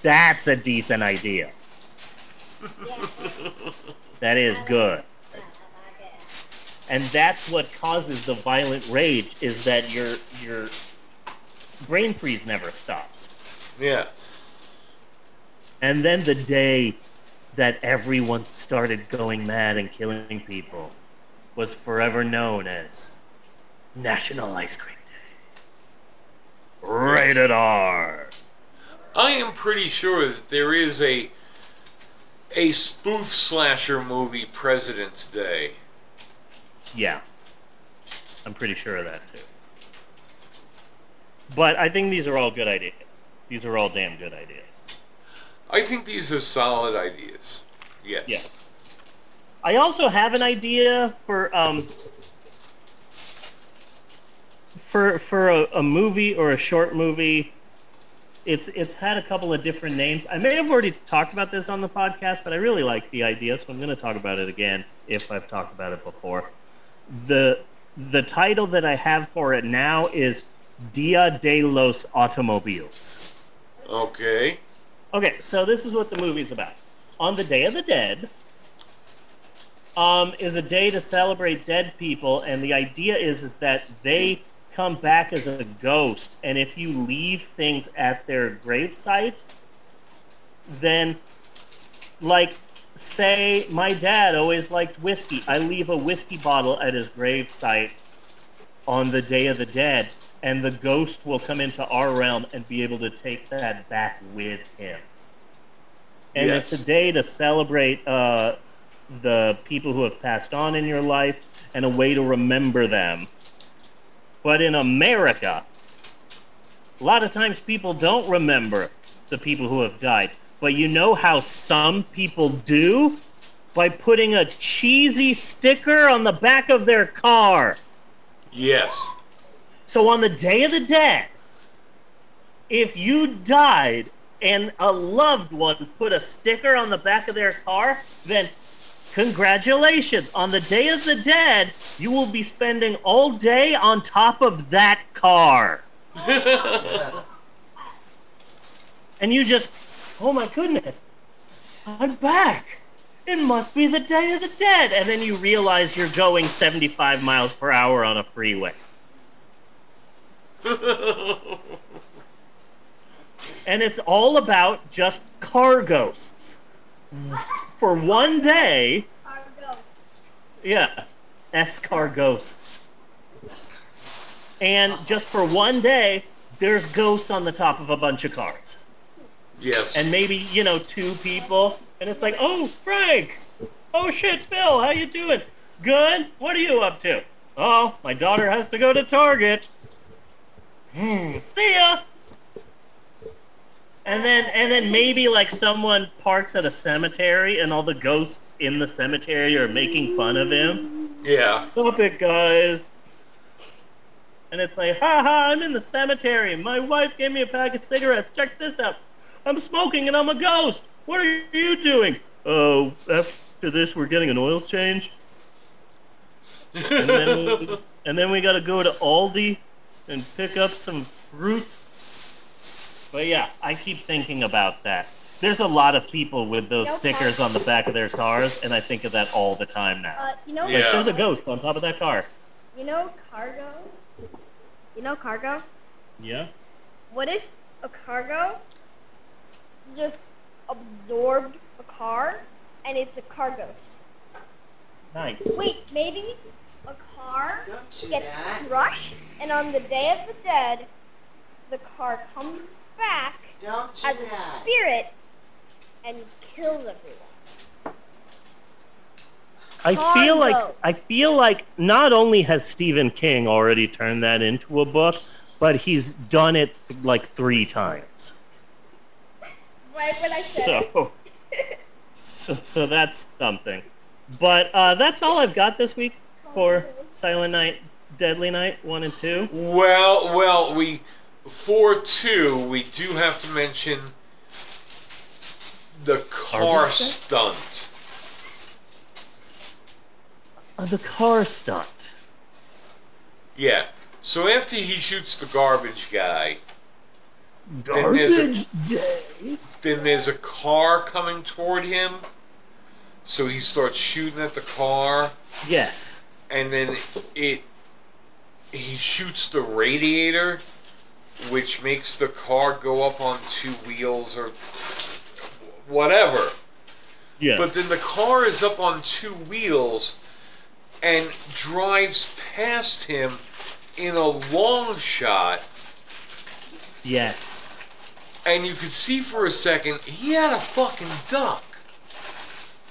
That's a decent idea. That is good. and that's what causes the violent rage. Is that your your brain freeze never stops. Yeah. And then the day that everyone started going mad and killing people was forever known as National Ice Cream Day. Rated R. I am pretty sure that there is a a spoof slasher movie President's Day. Yeah. I'm pretty sure of that too. But I think these are all good ideas. These are all damn good ideas. I think these are solid ideas. Yes. Yeah. I also have an idea for um for for a, a movie or a short movie. It's it's had a couple of different names. I may have already talked about this on the podcast, but I really like the idea, so I'm going to talk about it again if I've talked about it before. The the title that I have for it now is Dia de los Automobiles. Okay. Okay, so this is what the movie's about. On the Day of the Dead um, is a day to celebrate dead people, and the idea is is that they come back as a ghost, and if you leave things at their gravesite, then, like, say my dad always liked whiskey. I leave a whiskey bottle at his gravesite on the Day of the Dead, and the ghost will come into our realm and be able to take that back with him. And Yes. it's a day to celebrate uh, the people who have passed on in your life and a way to remember them. But in America, a lot of times people don't remember the people who have died. But you know how some people do? By putting a cheesy sticker on the back of their car. Yes. So on the Day of the Dead, if you died and a loved one put a sticker on the back of their car, then congratulations. On the Day of the Dead, you will be spending all day on top of that car. and you just, oh my goodness, I'm back. It must be the Day of the Dead. And then you realize you're going 75 miles per hour on a freeway. and it's all about just car ghosts. For one day, yeah, escar ghosts. And just for one day, there's ghosts on the top of a bunch of cars. Yes. And maybe, you know, two people, and it's like, oh, Franks! Oh shit, Phil, how you doing? Good? What are you up to? Oh, my daughter has to go to Target. Hmm, see ya! And then and then maybe like someone parks at a cemetery and all the ghosts in the cemetery are making fun of him. Yeah. Stop it, guys. And it's like, ha ha, I'm in the cemetery. My wife gave me a pack of cigarettes. Check this out. I'm smoking and I'm a ghost. What are you doing? Oh, after this, we're getting an oil change. and then we, and then we got to go to Aldi and pick up some fruit. But yeah, I keep thinking about that. There's a lot of people with those You know, stickers on the back of their cars, and I think of that all the time now. Uh, you know, Like, there's a ghost on top of that car. you know, cargo. You know, cargo. Yeah. What if a cargo just absorbed a car and it's a car ghost? Nice. Wait, maybe a car gets that. crushed, and on the Day of the Dead, the car comes back Don't do as a that. spirit and kills everyone. I feel like I feel like not only has Stephen King already turned that into a book, but he's done it like three times. Right when I said. So, so, so that's something. But uh, that's all I've got this week for Silent Night, Deadly Night one and two. Well, well, we for two, we do have to mention the car stunt. Uh, the car stunt. Yeah. So after he shoots the garbage guy, then there's a Garbage day. then there's a car coming toward him. So he starts shooting at the car. Yes. and then it he shoots the radiator, which makes the car go up on two wheels or whatever. Yeah. But then the car is up on two wheels and drives past him in a long shot, Yes. and you could see for a second he had a fucking duck.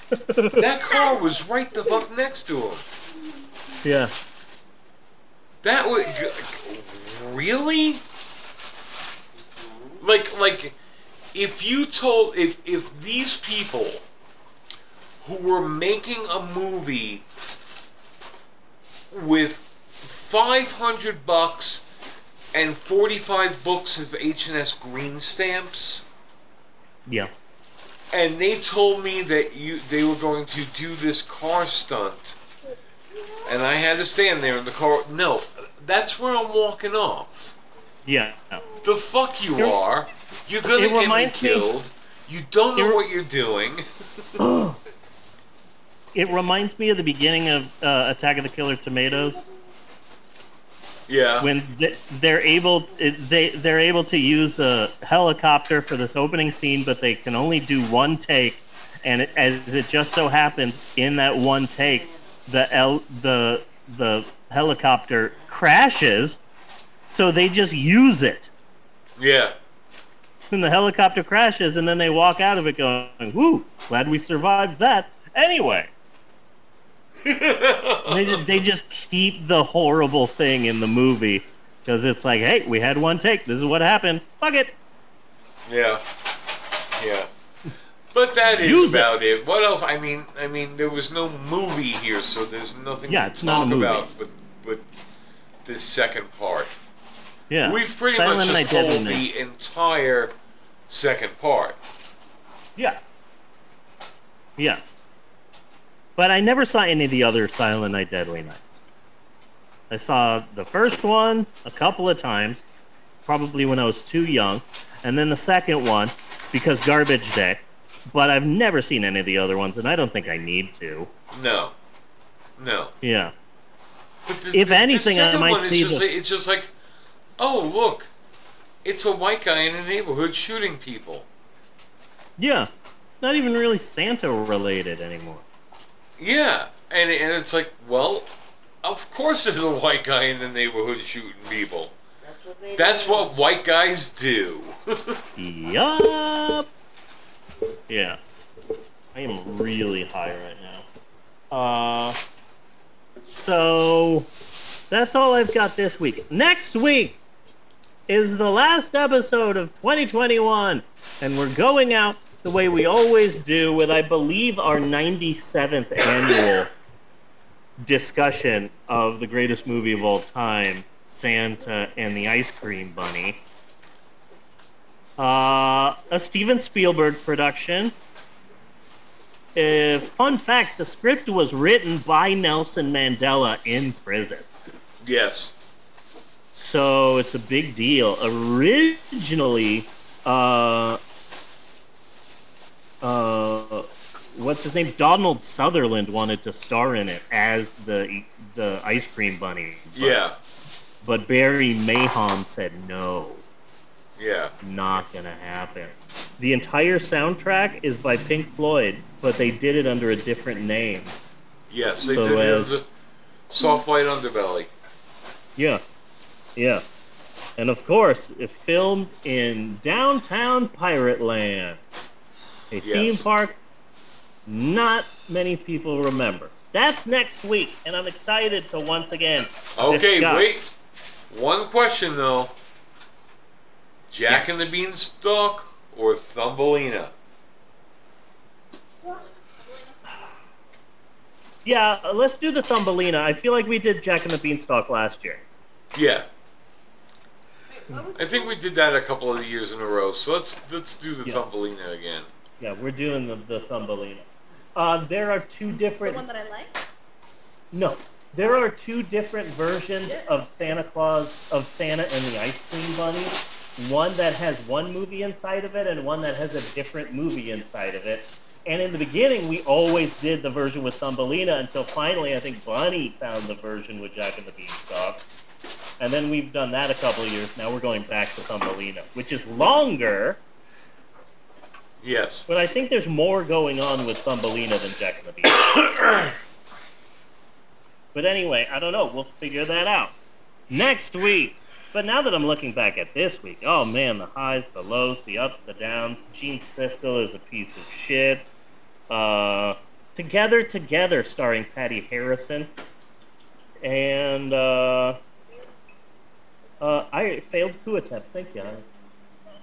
that car was right the fuck next to him. Yeah. That was really like like if you told if if these people who were making a movie with 500 bucks and 45 books of H&S green stamps Yeah. and they told me that you they were going to do this car stunt and I had to stand there in the car no that's where I'm walking off Yeah. the fuck you are. You're gonna get me reminds me- killed. You don't know what you're doing. It reminds me of the beginning of uh, Attack of the Killer Tomatoes. Yeah. When they're able they they're able to use a helicopter for this opening scene, but they can only do one take. And it, as it just so happens, in that one take, the L, the the helicopter crashes, so they just use it. yeah And the helicopter crashes, and then they walk out of it going, "Whoo, glad we survived that." Anyway, they just, they just keep the horrible thing in the movie because it's like, "Hey, we had one take. This is what happened. Fuck it." yeah yeah but that is Use about it. what else I mean I mean there was no movie here so there's nothing Yeah, to it's not talk movie. about but but this second part Yeah, We've pretty Silent much just told the entire second part. Yeah. Yeah. But I never saw any of the other Silent Night Deadly Nights. I saw the first one a couple of times, probably when I was too young, and then the second one because Garbage Day. But I've never seen any of the other ones, and I don't think I need to. No, no. Yeah. But this, If anything, I might see just the- like, it's just like, oh look, it's a white guy in a neighborhood shooting people. Yeah. It's not even really Santa related anymore. Yeah, and and it's like, well, of course there's a white guy in the neighborhood shooting people. That's what white guys do. Yup. Yeah. I am really high right now. Uh, so that's all I've got this week. Next week is the last episode of 2021, and we're going out the way we always do with, I believe, our 97th annual discussion of the greatest movie of all time, Santa and the Ice Cream Bunny. Uh, a Steven Spielberg production. Uh, fun fact the script was written by Nelson Mandela in prison. yes. So it's a big deal. Originally, uh, uh, what's his name? Donald Sutherland wanted to star in it as the the ice cream bunny. But, Yeah. But Barry Mahon said no. Yeah. Not gonna happen. The entire soundtrack is by Pink Floyd, but they did it under a different name. Yes, they So did as- the soft white underbelly. Yeah. Yeah. And of course, it filmed in downtown Pirate Land, a theme park not many people remember. That's next week, and I'm excited to once again Okay, discuss. wait. One question though. Jack and the Beanstalk or Thumbelina? Yeah, uh, let's do the Thumbelina. I feel like we did Jack and the Beanstalk last year. Yeah. I think we did that a couple of years in a row. So let's let's do the Yeah. Thumbelina again. Yeah, we're doing the, the Thumbelina. Uh, there are two different. The different. one that I like. No, there are two different versions of Santa Claus, of Santa and the Ice Cream Bunny. One that has one movie inside of it, and one that has a different movie inside of it. And in the beginning, we always did the version with Thumbelina until finally, I think Bunny found the version with Jack and the Beanstalk. And then we've done that a couple of years. Now we're going back to Thumbelina, which is longer, Yes. but I think there's more going on with Thumbelina than Jack and the Beanstalk. but anyway, I don't know. We'll figure that out next week. But now that I'm looking back at this week, oh man, the highs, the lows, the ups, the downs. Gene Siskel is a piece of shit. Uh, Together, Together, starring Patti Harrison. And uh, uh, I failed coup attempt. Thank you.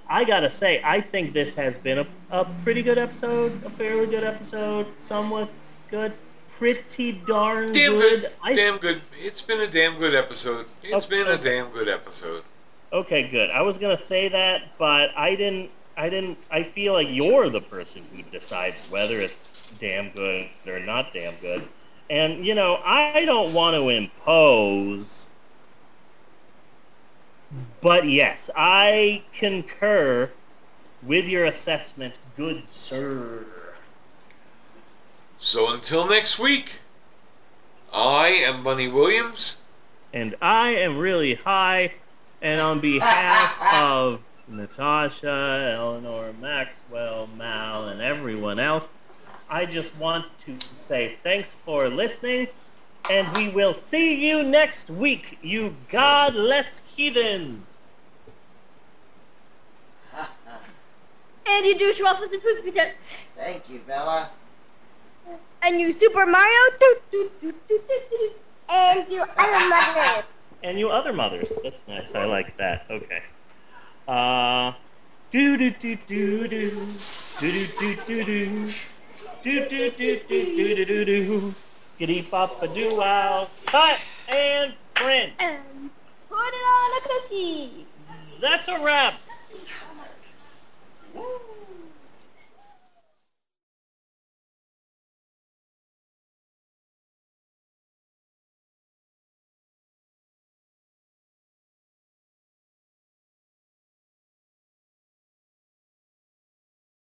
I gotta say, I think this has been a, a pretty good episode, a fairly good episode, somewhat good, pretty darn Damn good. good. I damn good. It's been a damn good episode. It's Okay. been a damn good episode. Okay, good. I was gonna say that, but I didn't. I didn't. I feel like you're the person who decides whether it's damn good or not damn good. And you know, I don't want to impose. But yes, I concur with your assessment, good sir. So until next week, I am Bunny Williams. And I am really high. And on behalf of Natasha, Eleanor, Maxwell, Mal, and everyone else, I just want to say thanks for listening. And we will see you next week, you godless heathens. And you douche waffles and poopy potatoes. Thank you, Bella. And you Super Mario. And you other mother. And you other mothers. That's nice. I like that. Okay. Uh. Do do do do do. Do do do do do. Do do do do do do do do. Skitty papa doo wow. Cut and print. And put it on a cookie. That's a wrap. Woo!